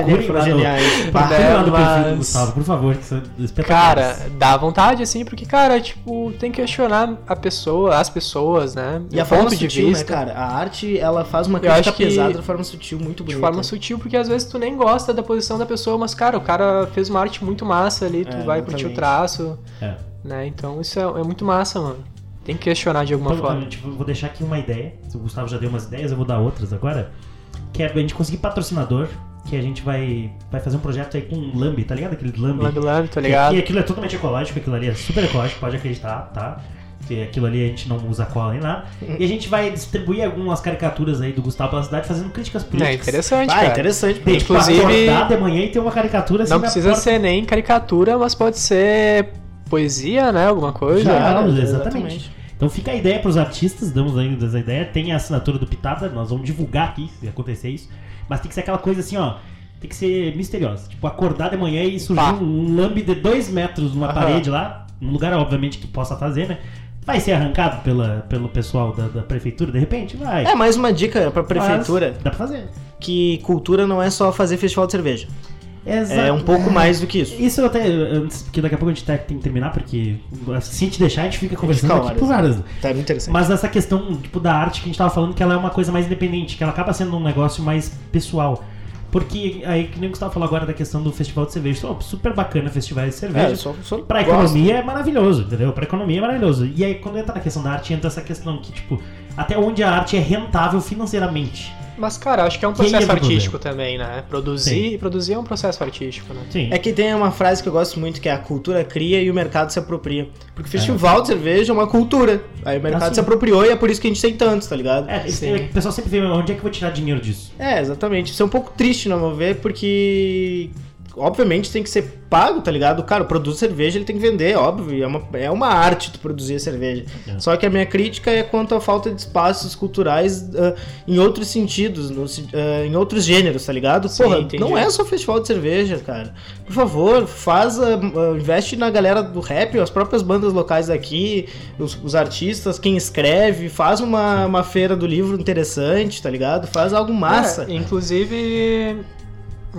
Speaker 1: No-
Speaker 2: geniais.
Speaker 1: Procure perfil do
Speaker 3: mas-
Speaker 1: Gustavo, por favor, que são.
Speaker 3: Cara, dá vontade, assim, porque, cara, tipo, tem que questionar a pessoa, as pessoas, né?
Speaker 2: E a forma
Speaker 3: ponto de
Speaker 2: sutil,
Speaker 3: vista.
Speaker 2: né, cara? A arte, ela faz uma crítica
Speaker 3: que-
Speaker 2: pesada de forma sutil, muito
Speaker 3: De
Speaker 2: bonita.
Speaker 3: forma sutil, porque às vezes tu nem gosta da posição da pessoa, mas, cara, o cara fez uma arte muito massa ali, tu
Speaker 2: É,
Speaker 3: vai curtir o
Speaker 2: exatamente.
Speaker 3: traço,
Speaker 1: É.
Speaker 3: né? Então isso é, é muito massa, mano. Tem que questionar de alguma
Speaker 1: Então,
Speaker 3: forma.
Speaker 1: eu, tipo, vou deixar aqui uma ideia. Se o Gustavo já deu umas ideias, eu vou dar outras agora. Que é a gente conseguir patrocinador. Que a gente vai, vai fazer um projeto aí com um Lambi, tá ligado? Aquele Lambi.
Speaker 3: Lambi Lambi, tá
Speaker 1: E
Speaker 3: ligado?
Speaker 1: aquilo é totalmente ecológico, aquilo ali é super ecológico, pode acreditar, tá? Que aquilo ali a gente não usa cola nem nada. E a gente vai distribuir algumas caricaturas aí do Gustavo pela cidade fazendo críticas
Speaker 3: É
Speaker 1: políticas.
Speaker 3: interessante,
Speaker 2: Ah,
Speaker 3: cara.
Speaker 2: interessante.
Speaker 1: Tem,
Speaker 3: Inclusive-
Speaker 1: acordar de manhã e ter uma caricatura assim
Speaker 3: Não precisa ser nem caricatura, mas pode ser poesia, né? Alguma coisa.
Speaker 1: Já,
Speaker 2: Cara,
Speaker 1: exatamente. Então fica a ideia pros artistas, damos ainda a ideia. Tem a assinatura do Pitada, nós vamos divulgar aqui se acontecer isso. Mas tem que ser aquela coisa assim, ó. Tem que ser misteriosa. Tipo, acordar de manhã e surgir
Speaker 3: Pá.
Speaker 1: um, um lambe de dois metros numa
Speaker 3: Aham.
Speaker 1: parede lá, num lugar, obviamente, que possa fazer, né? Vai ser arrancado pela, pelo pessoal da, da prefeitura, de repente? Vai.
Speaker 2: É, mais uma dica pra prefeitura,
Speaker 1: Mas dá pra fazer.
Speaker 2: que cultura não é só fazer festival de cerveja.
Speaker 1: Exato.
Speaker 2: É um pouco mais do que isso.
Speaker 1: Isso eu até, antes, porque daqui a pouco a gente tá- tem que terminar, porque se a gente deixar, a gente fica conversando aqui por
Speaker 2: horas. Tá muito interessante.
Speaker 1: Mas essa questão, tipo, da arte que a gente tava falando, que ela é uma coisa mais independente, que ela acaba sendo um negócio mais pessoal. Porque aí, que nem o Gustavo falou agora da questão do festival de cerveja. Pô, super bacana festivais de cerveja.
Speaker 2: É, só, só
Speaker 1: Pra
Speaker 2: gosto.
Speaker 1: economia é maravilhoso, entendeu? Pra economia é maravilhoso. E aí, quando entra na questão da arte, entra essa questão que, tipo, até onde a arte é rentável financeiramente.
Speaker 3: Mas, cara, acho que é um
Speaker 1: é
Speaker 3: processo artístico também, né? Produzir, produzir é um processo artístico, né?
Speaker 1: Sim.
Speaker 2: É que tem uma frase que eu gosto muito que é a cultura cria e o mercado se apropria. Porque festival de cerveja é uma cultura. Aí o mercado
Speaker 1: Ah, sim.
Speaker 2: se apropriou e é por isso que a gente tem tantos, tá ligado?
Speaker 1: É, esse-
Speaker 3: Sim.
Speaker 1: o pessoal sempre vê onde é que eu vou tirar dinheiro disso.
Speaker 2: É, exatamente. Isso é um pouco triste, no meu ver, porque. Obviamente tem que ser pago, tá ligado? Cara, o produto de cerveja ele tem que vender, óbvio. É uma, é uma arte tu produzir cerveja.
Speaker 1: É.
Speaker 2: Só que a minha crítica é quanto à falta de espaços culturais ah, em outros sentidos, no ah, em outros gêneros, tá ligado?
Speaker 3: Sim,
Speaker 2: Porra,
Speaker 3: entendi.
Speaker 2: não é só festival de cerveja, cara. Por favor, faz, ah, investe na galera do rap, as próprias bandas locais daqui, os, os artistas, quem escreve, faz uma, uma feira do livro interessante, tá ligado? Faz algo massa.
Speaker 3: É, inclusive.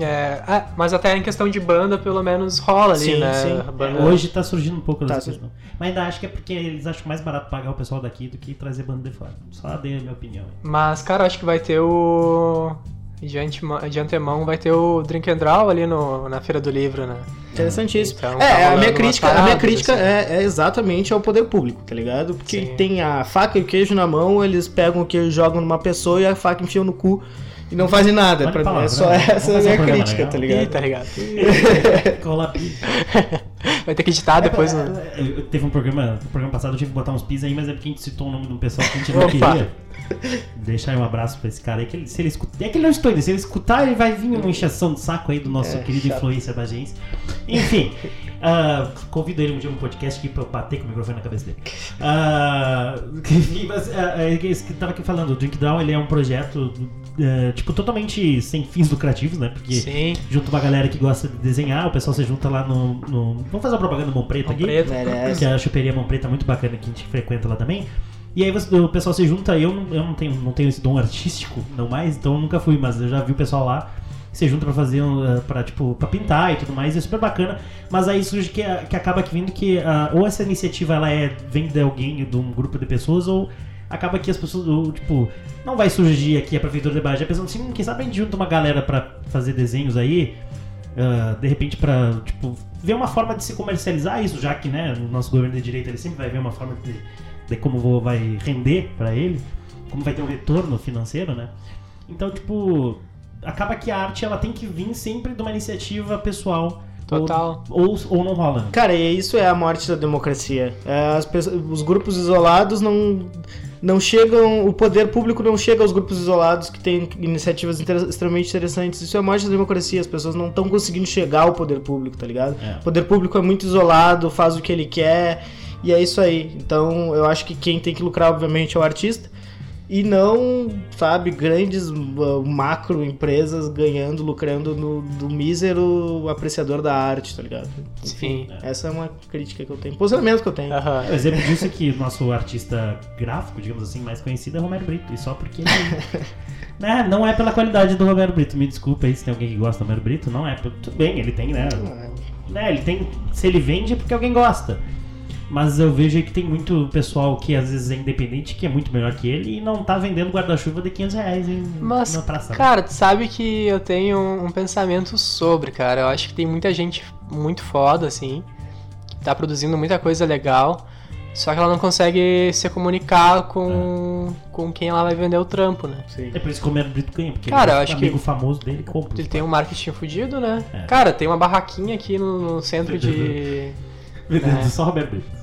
Speaker 3: É, ah, mas até em questão de banda, pelo menos rola ali,
Speaker 2: Sim,
Speaker 3: né?
Speaker 2: sim.
Speaker 3: A banda-
Speaker 1: Hoje tá surgindo um pouco
Speaker 2: Tá,
Speaker 1: dessa questão. Mas ainda acho que é porque eles acham mais barato pagar o pessoal daqui do que trazer banda de fora. Só dei a minha opinião.
Speaker 3: Mas, cara, acho que vai ter o. De, antemão, de antemão vai ter o Drink and Draw ali no, na Feira do Livro, né?
Speaker 2: Interessantíssimo.
Speaker 3: Então, tá
Speaker 2: é, a
Speaker 3: rolando
Speaker 2: minha crítica, a minha
Speaker 3: paradas,
Speaker 2: crítica
Speaker 3: assim.
Speaker 2: é, é exatamente ao poder público, tá ligado? Porque
Speaker 3: Sim.
Speaker 2: tem a faca e o queijo na mão, eles pegam o queijo, jogam numa pessoa e a faca enfiam no cu e não fazem nada.
Speaker 1: Olha
Speaker 2: Pra é só
Speaker 1: né?
Speaker 2: essa a minha crítica,
Speaker 1: legal.
Speaker 2: tá
Speaker 3: Ih,
Speaker 2: ligado?
Speaker 3: tá ligado? *laughs*
Speaker 1: Cola. *laughs*
Speaker 3: Vai ter que editar depois.
Speaker 1: É,
Speaker 3: né?
Speaker 1: eu- eu- teve um programa, no programa passado eu tive que botar uns pis aí, mas é porque a gente citou o nome de um pessoal que a gente não queria. Deixar aí um abraço pra esse cara aí, que ele, se ele escutar. É que ele não escutou ainda, se ele escutar, ele vai vir uma encheção de saco aí do nosso
Speaker 2: É,
Speaker 1: querido
Speaker 2: chato.
Speaker 1: influência da agência. Enfim, ah, convido ele um dia no podcast aqui pra eu bater com o microfone na cabeça dele. Enfim, *laughs* mas ah, é que tava aqui falando, o Drink Down ele é um projeto eh, tipo totalmente sem fins lucrativos, né? Porque
Speaker 3: Sim.
Speaker 1: junta uma galera que gosta de desenhar, o pessoal se junta lá no. no- Vamos fazer uma propaganda Mão Preto
Speaker 3: Mão
Speaker 1: aqui?
Speaker 2: Merece.
Speaker 1: Que é a choperia Mão Preta muito bacana que a gente frequenta lá também. E aí você- o pessoal se junta, eu, não- eu não, tenho, não tenho esse dom artístico, não mais, então eu nunca fui, mas eu já vi o pessoal lá se junta pra fazer, um, uh, pra, tipo, pra pintar e tudo mais, e é super bacana. Mas aí surge que, a- que acaba que vindo que ah, ou essa iniciativa ela é, vem de alguém, de um grupo de pessoas, ou acaba que as pessoas, tipo, não vai surgir aqui a Prefeitura de Bagé pensando assim, quem sabe a gente junta uma galera pra fazer desenhos aí, ah, de repente pra, tipo, ver uma forma de se comercializar isso, já que, né, o nosso governo de direita ele sempre vai ver uma forma de, de como vou- vai render pra ele, como vai ter um retorno financeiro, né? Então, tipo, acaba que a arte ela tem que vir sempre de uma iniciativa pessoal.
Speaker 3: Total.
Speaker 1: Ou, ou, ou não rola.
Speaker 2: Cara, e isso é a morte da democracia. É, as pessoas- os grupos isolados não, não chegam. O poder público não chega aos grupos isolados que têm iniciativas inter- extremamente interessantes. Isso é a morte da democracia. As pessoas não estão conseguindo chegar ao poder público, tá ligado?
Speaker 1: É.
Speaker 2: O poder público é muito isolado, faz o que ele quer. E é isso aí. Então eu acho que quem tem que lucrar, obviamente, é o artista. E não, sabe, grandes uh, macro empresas ganhando, lucrando no, do mísero apreciador da arte, tá ligado?
Speaker 3: Sim.
Speaker 2: Essa é uma crítica que eu tenho, posicionamento que eu tenho.
Speaker 3: Aham.
Speaker 1: O exemplo disso é que o nosso artista gráfico, digamos assim, mais conhecido é Romero Brito. E só porque ele. *laughs* né, não é pela qualidade do Romero Brito. Me desculpa aí se tem alguém que gosta do Romero Brito. Não é. Tudo bem, ele tem, né? né? Ele tem. Se ele vende é porque alguém gosta. Mas eu vejo aí que tem muito pessoal que às vezes é independente, que é muito melhor que ele e não tá vendendo guarda-chuva de 500 reais em,
Speaker 3: Mas,
Speaker 1: na praça. né?
Speaker 3: cara, tu sabe que eu tenho um pensamento sobre, cara. Eu acho que tem muita gente muito foda, assim, que tá produzindo muita coisa legal, só que ela não consegue se comunicar com, com quem ela vai vender o trampo, né?
Speaker 2: Sim.
Speaker 1: É por isso que o Romero Brito ganha, porque
Speaker 3: Cara,
Speaker 1: ele
Speaker 3: eu
Speaker 1: é
Speaker 3: acho
Speaker 1: um
Speaker 3: que-
Speaker 1: amigo famoso dele compra.
Speaker 3: Ele tem um marketing fudido, né?
Speaker 1: É.
Speaker 3: Cara, tem uma barraquinha aqui no, no centro de.
Speaker 1: Vendendo
Speaker 3: É.
Speaker 1: só Romero Brito.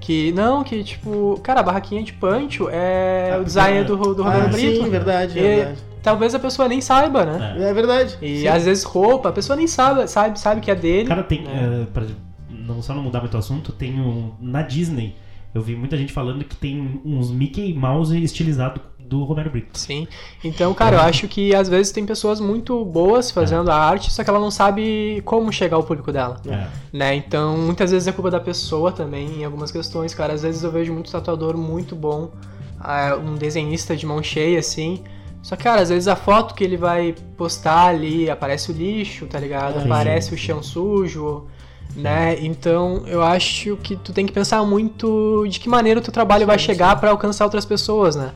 Speaker 3: Que. Não, que tipo. Cara, a barraquinha de Pancho é
Speaker 1: Ah,
Speaker 3: o design do, do Romero
Speaker 2: Ah,
Speaker 3: Brito.
Speaker 2: sim, verdade,
Speaker 3: E
Speaker 2: verdade.
Speaker 3: talvez a pessoa nem saiba, né?
Speaker 1: É.
Speaker 2: É verdade.
Speaker 3: E
Speaker 2: Sim.
Speaker 3: às vezes roupa, a pessoa nem sabe, sabe, sabe que é dele.
Speaker 1: Cara, tem.
Speaker 3: É.
Speaker 1: eh, pra não, só não mudar muito o assunto, tem um. Na Disney Eu vi muita gente falando que tem uns Mickey Mouse estilizado do Romero Brito.
Speaker 3: Sim. Então, cara, eu acho que às vezes tem pessoas muito boas fazendo a arte, só que ela não sabe como chegar ao público dela.
Speaker 1: É.
Speaker 3: Né? Então, muitas vezes é culpa da pessoa também em algumas questões, cara. Às vezes eu vejo muito tatuador muito bom, ah, um desenhista de mão cheia, assim. Só que, cara, às vezes a foto que ele vai postar ali aparece o lixo, tá ligado?
Speaker 1: Sim.
Speaker 3: Aparece o chão sujo, né? Então, eu acho que tu tem que pensar muito de que maneira o teu trabalho vai chegar pra alcançar outras pessoas, né?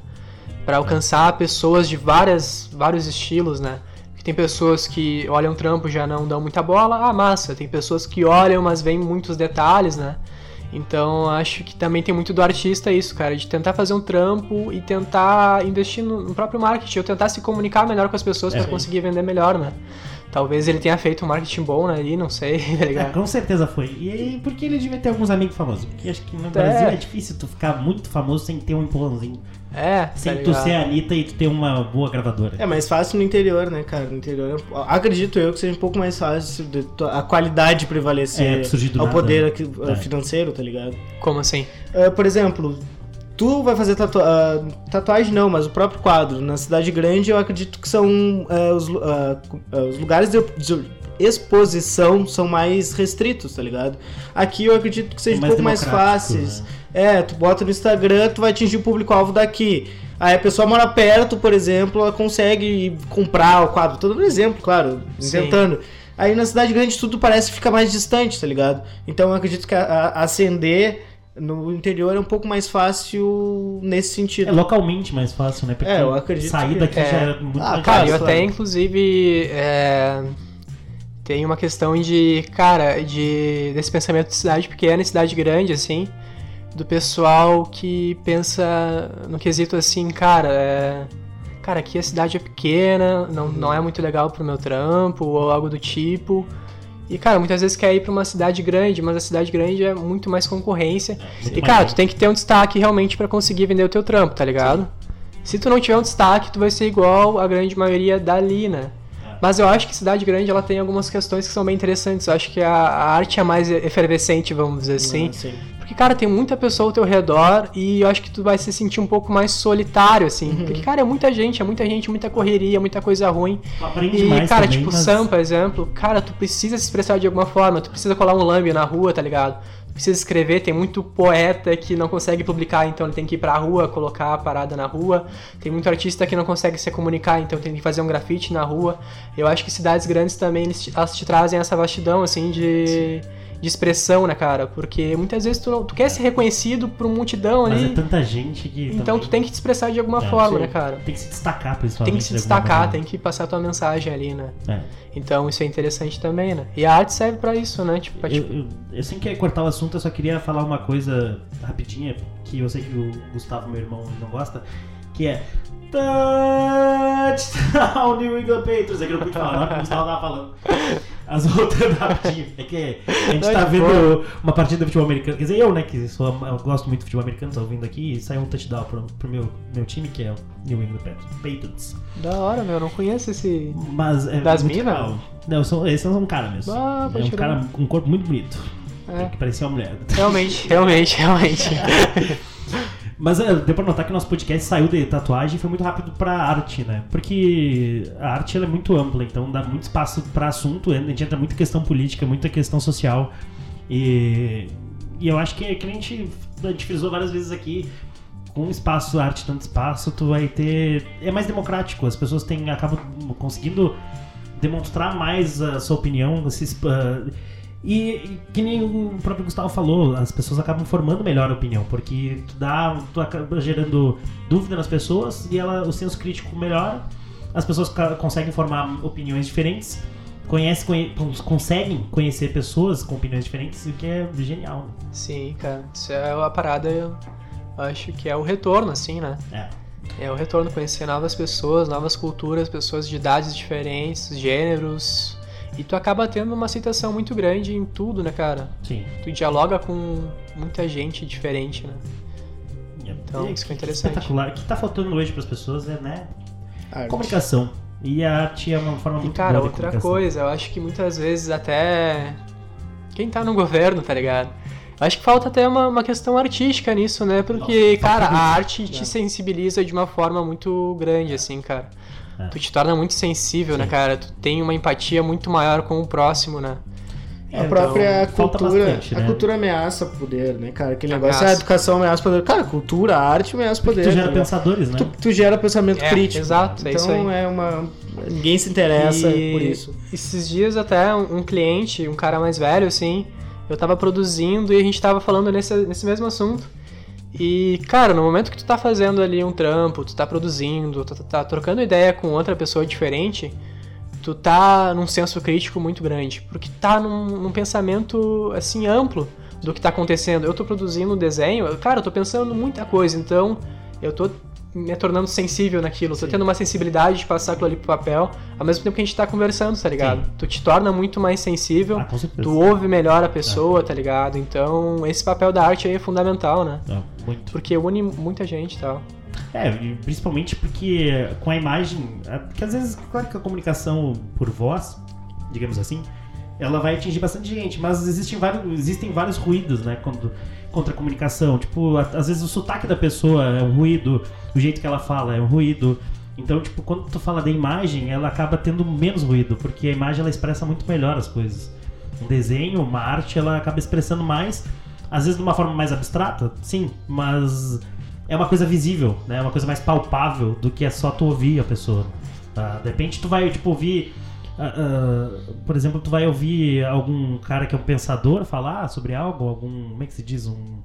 Speaker 3: Pra alcançar pessoas de várias, vários estilos, né? Porque tem pessoas que olham o trampo e já não dão muita bola, ah, massa. Tem pessoas que olham, mas veem muitos detalhes, né? Então acho que também tem muito do artista isso, cara, de tentar fazer um trampo e tentar investir no, próprio marketing, ou tentar se comunicar melhor com as pessoas
Speaker 1: É.
Speaker 3: pra conseguir vender melhor, né? Talvez ele tenha feito um marketing bom né, ali, não sei, *laughs* tá
Speaker 1: É,
Speaker 3: ligado?
Speaker 1: com certeza foi. E aí, porque ele devia ter alguns amigos famosos. Porque acho que no Brasil é difícil tu ficar muito famoso sem ter um empurrãozinho.
Speaker 3: É, tá
Speaker 1: Sem tu
Speaker 3: ligado?
Speaker 1: ser a Anitta e tu ter uma boa gravadora.
Speaker 2: É mais fácil no interior, né, cara? No interior, é- acredito eu que seja um pouco mais fácil a qualidade prevalecer
Speaker 1: É,
Speaker 2: ao
Speaker 1: nada,
Speaker 2: poder
Speaker 1: né?
Speaker 2: aqui-
Speaker 1: É.
Speaker 2: financeiro, tá ligado?
Speaker 3: Como assim?
Speaker 2: Ah, por exemplo, tu vai fazer tatua- ah, tatuagem não, mas o próprio quadro. Na cidade grande eu acredito que são ah, os, ah, os lugares de, exposição são mais restritos, tá ligado? Aqui eu acredito que seja um pouco mais fáceis.
Speaker 1: né?
Speaker 2: É, tu bota no Instagram, tu vai atingir o público-alvo daqui. Aí a pessoa mora perto, por exemplo, ela consegue comprar o quadro. Tô dando um exemplo, claro,
Speaker 3: Sim.
Speaker 2: inventando. Aí na cidade grande tudo parece ficar mais distante, tá ligado? Então eu acredito que a- a- acender no interior é um pouco mais fácil nesse
Speaker 1: É
Speaker 2: sentido.
Speaker 1: localmente mais fácil, né? Porque
Speaker 2: É, eu acredito
Speaker 1: sair
Speaker 2: que-
Speaker 1: daqui
Speaker 3: é.
Speaker 1: já é muito
Speaker 2: Ah,
Speaker 1: mais
Speaker 3: Cara, eu até, inclusive, é, tem uma questão de, cara, de desse pensamento de cidade pequena e cidade grande, assim, do pessoal que pensa no quesito assim, cara, é, cara, aqui a cidade é pequena, não, não é muito legal pro meu trampo, ou algo do tipo. E, cara, muitas vezes quer ir pra uma cidade grande, mas a cidade grande é muito mais concorrência.
Speaker 1: muito
Speaker 3: E, cara, tu tem que ter um destaque realmente pra conseguir vender o teu trampo, tá ligado? Se tu não tiver um destaque, tu vai ser igual a grande maioria dali, né?
Speaker 1: É.
Speaker 3: Mas eu acho que cidade grande ela tem algumas questões que são bem interessantes. Eu acho que a, a arte é mais efervescente, vamos dizer assim.
Speaker 2: Ah, sim.
Speaker 3: Porque, cara, tem muita pessoa ao teu redor e eu acho que tu vai se sentir um pouco mais solitário, assim.
Speaker 1: Uhum.
Speaker 3: Porque, cara, é muita gente, é muita gente, muita correria, muita coisa ruim.
Speaker 1: Aprende
Speaker 3: E, cara,
Speaker 1: também,
Speaker 3: tipo,
Speaker 1: mas...
Speaker 3: Sam, por exemplo, cara, tu precisa se expressar de alguma forma, tu precisa colar um lambe na rua, tá ligado? Tu precisa escrever, tem muito poeta que não consegue publicar, então ele tem que ir pra rua, colocar a parada na rua. Tem muito artista que não consegue se comunicar, então tem que fazer um grafite na rua. Eu acho que cidades grandes também, eles elas te trazem essa vastidão, assim, de, de expressão, né, cara? Porque muitas vezes tu, não- tu quer ser reconhecido por uma multidão
Speaker 1: Mas
Speaker 3: ali,
Speaker 1: é tanta gente que.
Speaker 3: então
Speaker 1: também
Speaker 3: tu tem que te expressar de alguma
Speaker 1: É,
Speaker 3: forma, né, cara?
Speaker 1: Tem que se destacar, principalmente.
Speaker 3: Tem que se destacar, tem que passar a tua mensagem ali, né?
Speaker 1: É.
Speaker 3: Então isso é interessante também, né? E a arte serve pra isso, né? Tipo, pra,
Speaker 1: Eu,
Speaker 3: tipo,
Speaker 1: eu, eu sem querer cortar o assunto, eu só queria falar uma coisa rapidinha, que eu sei que o Gustavo, meu irmão, não gosta, que é. Touchdown New England Patriots. É que eu não pude falar, na hora que o Gustavo tava falando. As voltando *laughs* rapidinho. É que a gente
Speaker 3: Não,
Speaker 1: tá vendo uma partida de futebol americano. Quer dizer, eu, né, que sou, eu gosto muito de futebol americano, tô ouvindo aqui, e saiu um touchdown pro, pro meu, meu time, que é o New England Patriots.
Speaker 3: Da hora, meu, eu não conheço esse.
Speaker 1: Mas é
Speaker 3: Das
Speaker 1: muito
Speaker 3: mina?
Speaker 1: legal. Não, sou, esse é um cara mesmo.
Speaker 3: Ah,
Speaker 1: é um cara com um corpo muito bonito.
Speaker 3: É,
Speaker 1: Que parecia uma mulher.
Speaker 3: realmente, *laughs* realmente, realmente. *laughs*
Speaker 1: Mas é, deu pra notar que o nosso podcast saiu de tatuagem e foi muito rápido pra arte, né? Porque a arte ela é muito ampla, então dá muito espaço pra assunto, a gente entra muita questão política, muita questão social. E, e eu acho que, que a, gente, gente frisou várias vezes aqui, com espaço, arte, tanto espaço, tu vai ter. É mais democrático, as pessoas têm, acabam conseguindo demonstrar mais a sua opinião, se, exp- ah, e, que nem o próprio Gustavo falou, as pessoas acabam formando melhor a opinião, porque tu dá, tu acaba gerando dúvida nas pessoas e ela, o senso crítico melhora, as pessoas conseguem formar opiniões diferentes, conhece, conhe- cons- conseguem conhecer pessoas com opiniões diferentes, o que é genial.
Speaker 3: Sim, cara. Isso é a parada, eu acho que é o retorno, assim, né?
Speaker 1: Né?
Speaker 3: É o retorno, conhecer novas pessoas, novas culturas, pessoas de idades diferentes, gêneros. E tu acaba tendo uma aceitação muito grande em tudo, né, cara?
Speaker 1: Sim.
Speaker 3: Tu dialoga com muita gente diferente, né? Então,
Speaker 1: E
Speaker 3: isso que é interessante.
Speaker 1: Espetacular. O que tá faltando hoje para as pessoas é, né,
Speaker 2: Arte.
Speaker 1: comunicação. E a arte é uma forma
Speaker 3: E
Speaker 1: muito
Speaker 3: cara,
Speaker 1: boa de
Speaker 3: outra coisa, eu acho que muitas vezes até quem tá no governo, tá ligado? Acho que falta até uma, uma questão artística nisso, né? Porque, cara, a arte te sensibiliza de uma forma muito grande, assim, cara.
Speaker 1: É.
Speaker 3: Tu te torna muito sensível, né,
Speaker 1: Sim.
Speaker 3: cara? Tu tem uma empatia muito maior com o próximo, né?
Speaker 1: É,
Speaker 2: a própria
Speaker 1: então,
Speaker 2: cultura,
Speaker 1: bastante,
Speaker 2: a
Speaker 1: né?
Speaker 2: cultura ameaça poder, né, cara? Aquele negócio,
Speaker 3: Ameaça.
Speaker 2: ah, a educação ameaça poder. Cara, cultura, arte ameaça poder.
Speaker 1: Tu gera
Speaker 2: ligado?
Speaker 1: pensadores, né?
Speaker 2: tu, tu gera pensamento
Speaker 3: É,
Speaker 2: crítico.
Speaker 3: exato, é
Speaker 2: então
Speaker 3: isso aí.
Speaker 2: é uma. Ninguém se interessa
Speaker 3: E
Speaker 2: por isso.
Speaker 3: Esses dias até um, um cliente, um cara mais velho, assim, eu tava produzindo e a gente tava falando nesse, nesse mesmo assunto. E, cara, no momento que tu tá fazendo ali um trampo, tu tá produzindo, tu tá, tá trocando ideia com outra pessoa diferente, tu tá num senso crítico muito grande. Porque tá num, num pensamento, assim, amplo do que tá acontecendo. Eu tô produzindo um desenho, cara, eu tô pensando muita coisa, então eu tô me tornando sensível naquilo, tô tendo uma sensibilidade de passar aquilo ali pro papel, ao mesmo tempo que a gente tá conversando, tá ligado?
Speaker 1: Sim.
Speaker 3: Tu te torna muito mais sensível,
Speaker 1: Ah,
Speaker 3: tu ouve melhor a pessoa, tá ligado? Então, esse papel da arte aí é fundamental, né?
Speaker 1: Ah, muito.
Speaker 3: Porque une muita gente e tal.
Speaker 1: É, principalmente porque com a imagem. é, Porque às vezes, claro que a comunicação por voz, digamos assim, ela vai atingir bastante gente, mas existem vários, existem vários ruídos, né? Quando, contra a comunicação. Tipo, às vezes o sotaque da pessoa é um ruído, o jeito que ela fala é um ruído. Então, tipo, quando tu fala da imagem, ela acaba tendo menos ruído, porque a imagem ela expressa muito melhor as coisas. Um desenho, uma arte, ela acaba expressando mais, às vezes de uma forma mais abstrata, sim, mas é uma coisa visível, né? É uma coisa mais palpável do que é só tu ouvir a pessoa. Tá? De repente tu vai, tipo, ouvir. Ah, por exemplo, tu vai ouvir algum cara que é um pensador falar sobre algo, algum. Como é que se diz? Um.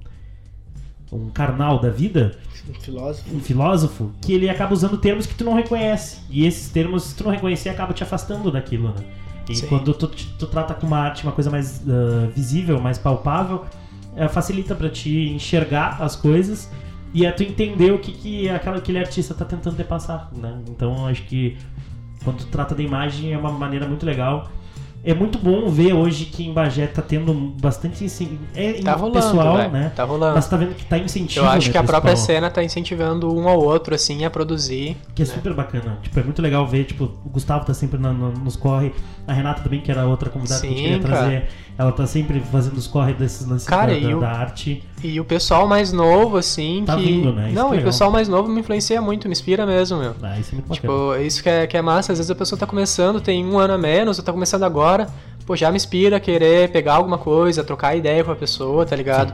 Speaker 1: Um carnal da vida,
Speaker 2: Um filósofo.
Speaker 1: um filósofo, que ele acaba usando termos que tu não reconhece. E esses termos, se tu não reconhecer, acaba te afastando daquilo, né? E
Speaker 3: Sim.
Speaker 1: quando tu, tu trata com uma arte uma coisa mais ah, visível, mais palpável, eh, facilita pra te enxergar as coisas e é tu entender o que, que aquela, aquele artista tá tentando te passar, né? Então acho que quando trata da imagem é uma maneira muito legal. É muito bom ver hoje que em Bagé tá tendo bastante incen- é
Speaker 3: Tá rolando,
Speaker 1: pessoal,
Speaker 3: velho.
Speaker 1: né?
Speaker 3: Tá rolando.
Speaker 1: Mas tá vendo que tá incentivo,
Speaker 3: Eu acho
Speaker 1: né,
Speaker 3: que a própria cena tá incentivando um ao outro, assim, a produzir.
Speaker 1: Que é super bacana. Tipo, é muito legal ver, tipo, o Gustavo tá sempre na- na- nos corre, a Renata também, que era outra convidada que a gente
Speaker 3: Sim,
Speaker 1: queria
Speaker 3: cara.
Speaker 1: trazer, ela tá sempre fazendo os corre desses lances
Speaker 3: Cara,
Speaker 1: da, da-
Speaker 3: o-
Speaker 1: da arte.
Speaker 3: E o pessoal mais novo, assim,
Speaker 1: Tá
Speaker 3: que.
Speaker 1: vindo, né? Isso
Speaker 3: Não,
Speaker 1: é
Speaker 3: e o pessoal mais novo me influencia muito, me inspira mesmo, meu.
Speaker 1: Ah, isso é muito bacana.
Speaker 3: Tipo, isso que é, que é massa, às vezes a pessoa tá começando, tem um ano a menos, ou tá começando agora, pô, já me inspira a querer pegar alguma coisa, trocar ideia com a pessoa, tá ligado?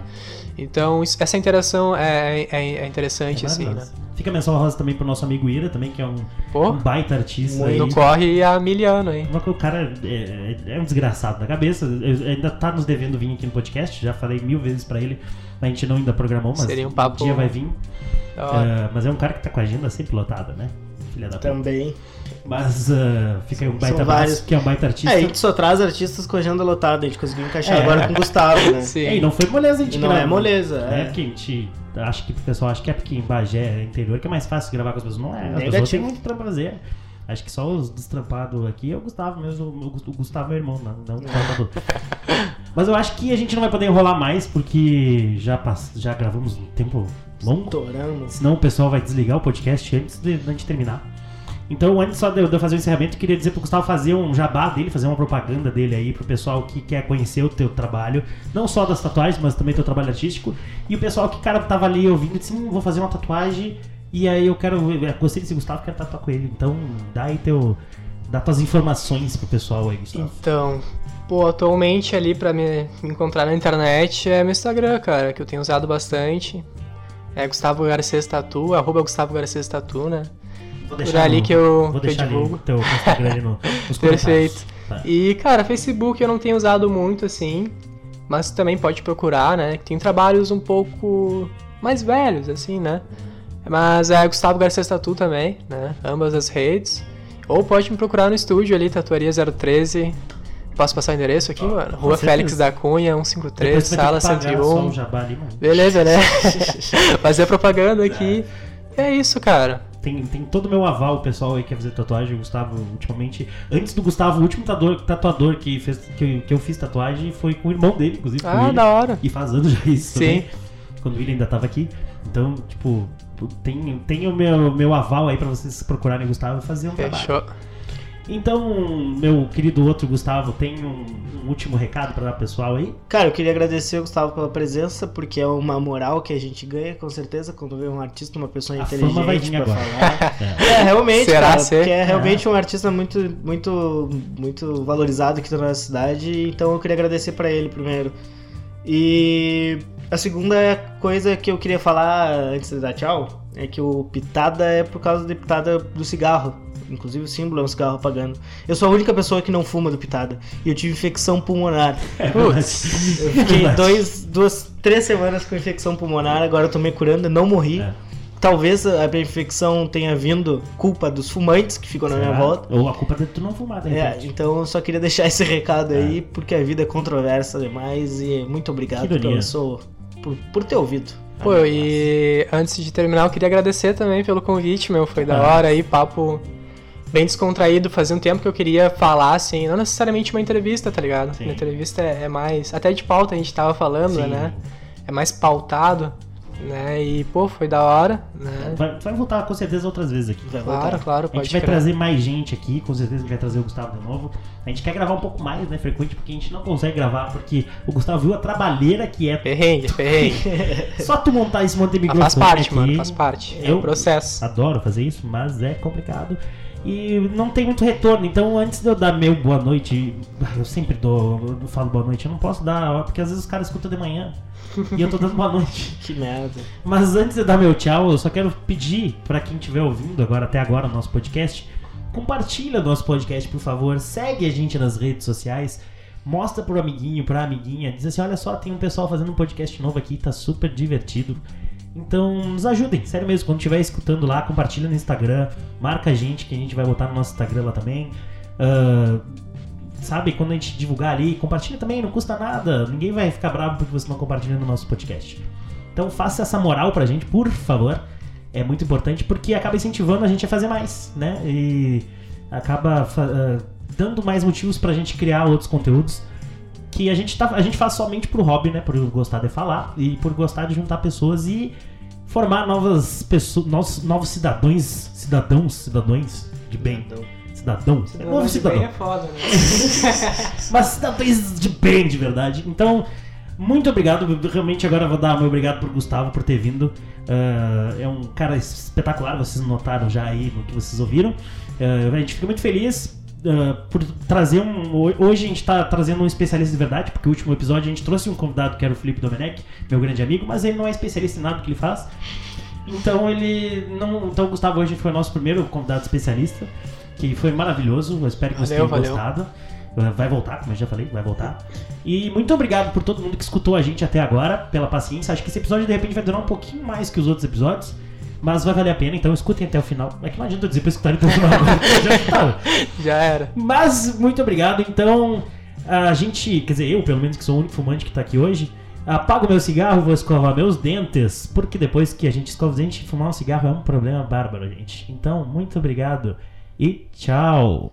Speaker 3: Então, isso- essa interação é, é, é interessante,
Speaker 1: É
Speaker 3: assim, né?
Speaker 1: Fica a menção rosa também pro nosso amigo Ira, também, que é um,
Speaker 3: Pô,
Speaker 1: um baita artista. aí.
Speaker 3: no corre há mil anos aí.
Speaker 1: Coisa, O cara é, é- é um desgraçado da cabeça. Eu- ainda tá nos devendo vir aqui no podcast. Já falei mil vezes pra ele. A gente não ainda programou, mas
Speaker 3: Seria um papo-
Speaker 1: dia vai vir. É, mas é um cara que tá com a agenda sempre lotada, né? Filha da puta.
Speaker 2: Também.
Speaker 1: Mas ah, fica aí um baita abraço, que é um baita artista.
Speaker 2: É, a gente só traz artistas com agenda lotada, a gente conseguiu encaixar
Speaker 1: É.
Speaker 2: agora com o Gustavo, né? *laughs*
Speaker 3: Sim.
Speaker 1: É, e não foi moleza a gente
Speaker 2: não é moleza,
Speaker 1: É
Speaker 2: é.
Speaker 1: porque a gente acha que o pessoal acha que é porque em Bagé é interior que é mais fácil gravar com as pessoas. Não é, as pessoas
Speaker 2: Negativo.
Speaker 1: têm muito trampo pra fazer. Acho que só os destrampados aqui é o Gustavo mesmo. O Gus- o Gustavo é irmão, não, não o Salvador. *laughs* Mas eu acho que a gente não vai poder enrolar mais porque já, pass... já gravamos um tempo longo.
Speaker 2: Estouramos.
Speaker 1: Senão o pessoal vai desligar o podcast antes de a gente terminar. Então, antes só de eu fazer o encerramento, queria dizer pro Gustavo fazer um jabá dele, fazer uma propaganda dele aí pro pessoal que quer conhecer o teu trabalho, não só das tatuagens, mas também teu trabalho artístico. E o pessoal que, cara, tava ali ouvindo disse, hum, vou fazer uma tatuagem e aí eu quero, gostei desse Gustavo, quero tatuar com ele. Então, dá aí teu, dá tuas informações pro pessoal aí, Gustavo.
Speaker 3: Então, pô, atualmente ali pra me encontrar na internet é meu Instagram, cara, que eu tenho usado bastante. É Gustavo Garcês Tatu, arroba Gustavo Garcês Tatu, né?
Speaker 1: Vou
Speaker 3: Por ali que eu,
Speaker 1: vou
Speaker 3: que eu
Speaker 1: deixar
Speaker 3: divulgo.
Speaker 1: teu Instagram ali no, *laughs* nos
Speaker 3: Perfeito.
Speaker 1: Tá.
Speaker 3: E, cara, Facebook eu não tenho usado muito assim, mas também pode procurar, né? Tem trabalhos um pouco mais velhos, assim, né? Mas é Gustavo Garcês Tatu também, né? Ambas as redes. Ou pode me procurar no estúdio ali, Tatuaria 013. Posso passar o endereço aqui, mano? Rua. Félix da Cunha,
Speaker 1: Depois
Speaker 3: 153,
Speaker 1: tu vai ter
Speaker 3: sala
Speaker 1: que pagar só
Speaker 3: 101.
Speaker 1: o jabá ali, mano.
Speaker 3: Beleza, né? *laughs* Fazer propaganda aqui. É isso, cara.
Speaker 1: Tem, tem todo o meu aval, o pessoal aí que quer fazer tatuagem, o Gustavo, ultimamente. Antes do Gustavo, o último tatuador, tatuador que, fez, que, eu- que eu fiz tatuagem foi com o irmão dele, inclusive.
Speaker 3: Ah,
Speaker 1: ele.
Speaker 3: da hora.
Speaker 1: E faz anos já isso
Speaker 3: Sim.
Speaker 1: também. Quando o William ainda tava aqui. Então, tipo, tem, tem o meu, meu aval aí pra vocês procurarem o Gustavo e fazer um trabalho. Então, meu querido outro Gustavo, tem um, um último recado para dar pro pessoal aí?
Speaker 2: Cara, eu queria agradecer o Gustavo pela presença, porque é uma moral que a gente ganha, com certeza, quando vê um artista, uma pessoa
Speaker 1: A fama vai
Speaker 2: inteligente
Speaker 1: vir
Speaker 2: pra
Speaker 1: agora.
Speaker 2: falar.
Speaker 1: É. *laughs*
Speaker 2: É, realmente,
Speaker 3: Será
Speaker 2: cara,
Speaker 3: ser?
Speaker 2: porque é realmente um artista muito, muito, muito valorizado aqui na nossa cidade, então eu queria agradecer pra ele primeiro. E a segunda coisa que eu queria falar antes de dar tchau é que o pitada é por causa da pitada do cigarro. Inclusive o símbolo é um cigarro apagando. Eu sou a única pessoa que não fuma do pitada. E eu tive infecção pulmonar. *laughs*
Speaker 3: Putz.
Speaker 2: Eu fiquei
Speaker 1: verdade.
Speaker 2: dois, duas, três semanas com infecção pulmonar, agora eu tô me curando, não morri.
Speaker 1: É.
Speaker 2: Talvez a minha infecção tenha vindo culpa dos fumantes que ficam na minha
Speaker 1: Será?
Speaker 2: volta.
Speaker 1: Ou a culpa é de tu não fumar, de
Speaker 2: É, então eu só queria deixar *laughs* esse recado aí, porque a vida é controversa demais e muito obrigado pelo seu, por, por ter ouvido.
Speaker 3: Pô, e antes de terminar, eu queria agradecer também pelo convite, meu. Foi da
Speaker 1: Ah.
Speaker 3: hora aí, papo bem descontraído. Fazia um tempo que eu queria falar, assim, não necessariamente uma entrevista, tá ligado?
Speaker 1: Sim.
Speaker 3: Uma entrevista é, é mais. Até de pauta a gente tava falando,
Speaker 1: Sim.
Speaker 3: né? É mais pautado, né? E, pô, foi da hora, né?
Speaker 1: Vai, vai voltar com certeza outras vezes aqui.
Speaker 2: Vai voltar.
Speaker 3: Claro, claro,
Speaker 1: A
Speaker 3: pode
Speaker 1: gente vai
Speaker 3: crer.
Speaker 1: trazer mais gente aqui, com certeza a gente vai trazer o Gustavo de novo. A gente quer gravar um pouco mais, né, frequente, porque a gente não consegue gravar, porque o Gustavo viu a trabalheira que é
Speaker 3: Perrengue, perrengue. *laughs*
Speaker 1: só tu montar esse monte de
Speaker 3: Ah,
Speaker 1: microfone
Speaker 3: faz parte,
Speaker 1: aqui.
Speaker 3: mano, faz parte. É
Speaker 1: Eu-
Speaker 3: o processo.
Speaker 1: Adoro fazer isso, mas é complicado. E não tem muito retorno, então antes de eu dar meu boa noite, eu sempre dou, eu falo boa noite, eu não posso dar, porque às vezes os caras escutam de manhã e eu tô dando boa noite. *laughs*
Speaker 2: Que merda.
Speaker 1: Mas antes de eu dar meu tchau, eu só quero pedir pra quem estiver ouvindo agora até agora o nosso podcast, compartilha o nosso podcast, por favor, segue a gente nas redes sociais, mostra pro amiguinho, pra amiguinha, diz assim, olha só, tem um pessoal fazendo um podcast novo aqui, tá super divertido. Então, nos ajudem, sério mesmo, quando estiver escutando lá, compartilha no Instagram, marca a gente, que a gente vai botar no nosso Instagram lá também. Ah, sabe, quando a gente divulgar ali, compartilha também, não custa nada, ninguém vai ficar bravo porque você não compartilha no nosso podcast. Então faça essa moral pra gente, por favor. É muito importante porque acaba incentivando a gente a fazer mais, né? E acaba ah, dando mais motivos pra gente criar outros conteúdos que a gente, tá, a gente faz somente por hobby, né? Por gostar de falar e por gostar de juntar pessoas e formar novas pessoas, novos, novos cidadãos, cidadãos, cidadãos de bem.
Speaker 2: Então,
Speaker 1: Cidadão. É novo cidadão
Speaker 3: é foda, né? *laughs*
Speaker 1: mas cidadãos de bem, de verdade. Então, muito obrigado. Realmente agora eu vou dar meu obrigado pro Gustavo por ter vindo. Ah, é um cara espetacular, vocês notaram já aí no que vocês ouviram. Ah, a gente fica muito feliz ah, por trazer um. Hoje a gente tá trazendo um especialista de verdade, porque o último episódio a gente trouxe um convidado que era o Felipe Domenech, meu grande amigo, mas ele não é especialista em nada do que ele faz. Então ele não. Então o Gustavo hoje foi o nosso primeiro convidado especialista, que foi maravilhoso. Eu espero que você
Speaker 3: Valeu,
Speaker 1: tenha
Speaker 3: valeu.
Speaker 1: gostado. Uh, Vai voltar, como eu já falei, vai voltar. E muito obrigado por todo mundo que escutou a gente até agora, pela paciência. Acho que esse episódio de repente vai durar um pouquinho mais que os outros episódios. Mas vai valer a pena, então escutem até o final. É que não adianta eu dizer pra escutarem até o final porque já. *laughs*
Speaker 3: Já era.
Speaker 1: Mas, muito obrigado. Então, a gente, quer dizer, eu, pelo menos, que sou o único fumante que tá aqui hoje, apago meu cigarro, vou escovar meus dentes, porque depois que a gente escova os dentes, fumar um cigarro é um problema bárbaro, gente. Então, muito obrigado e tchau.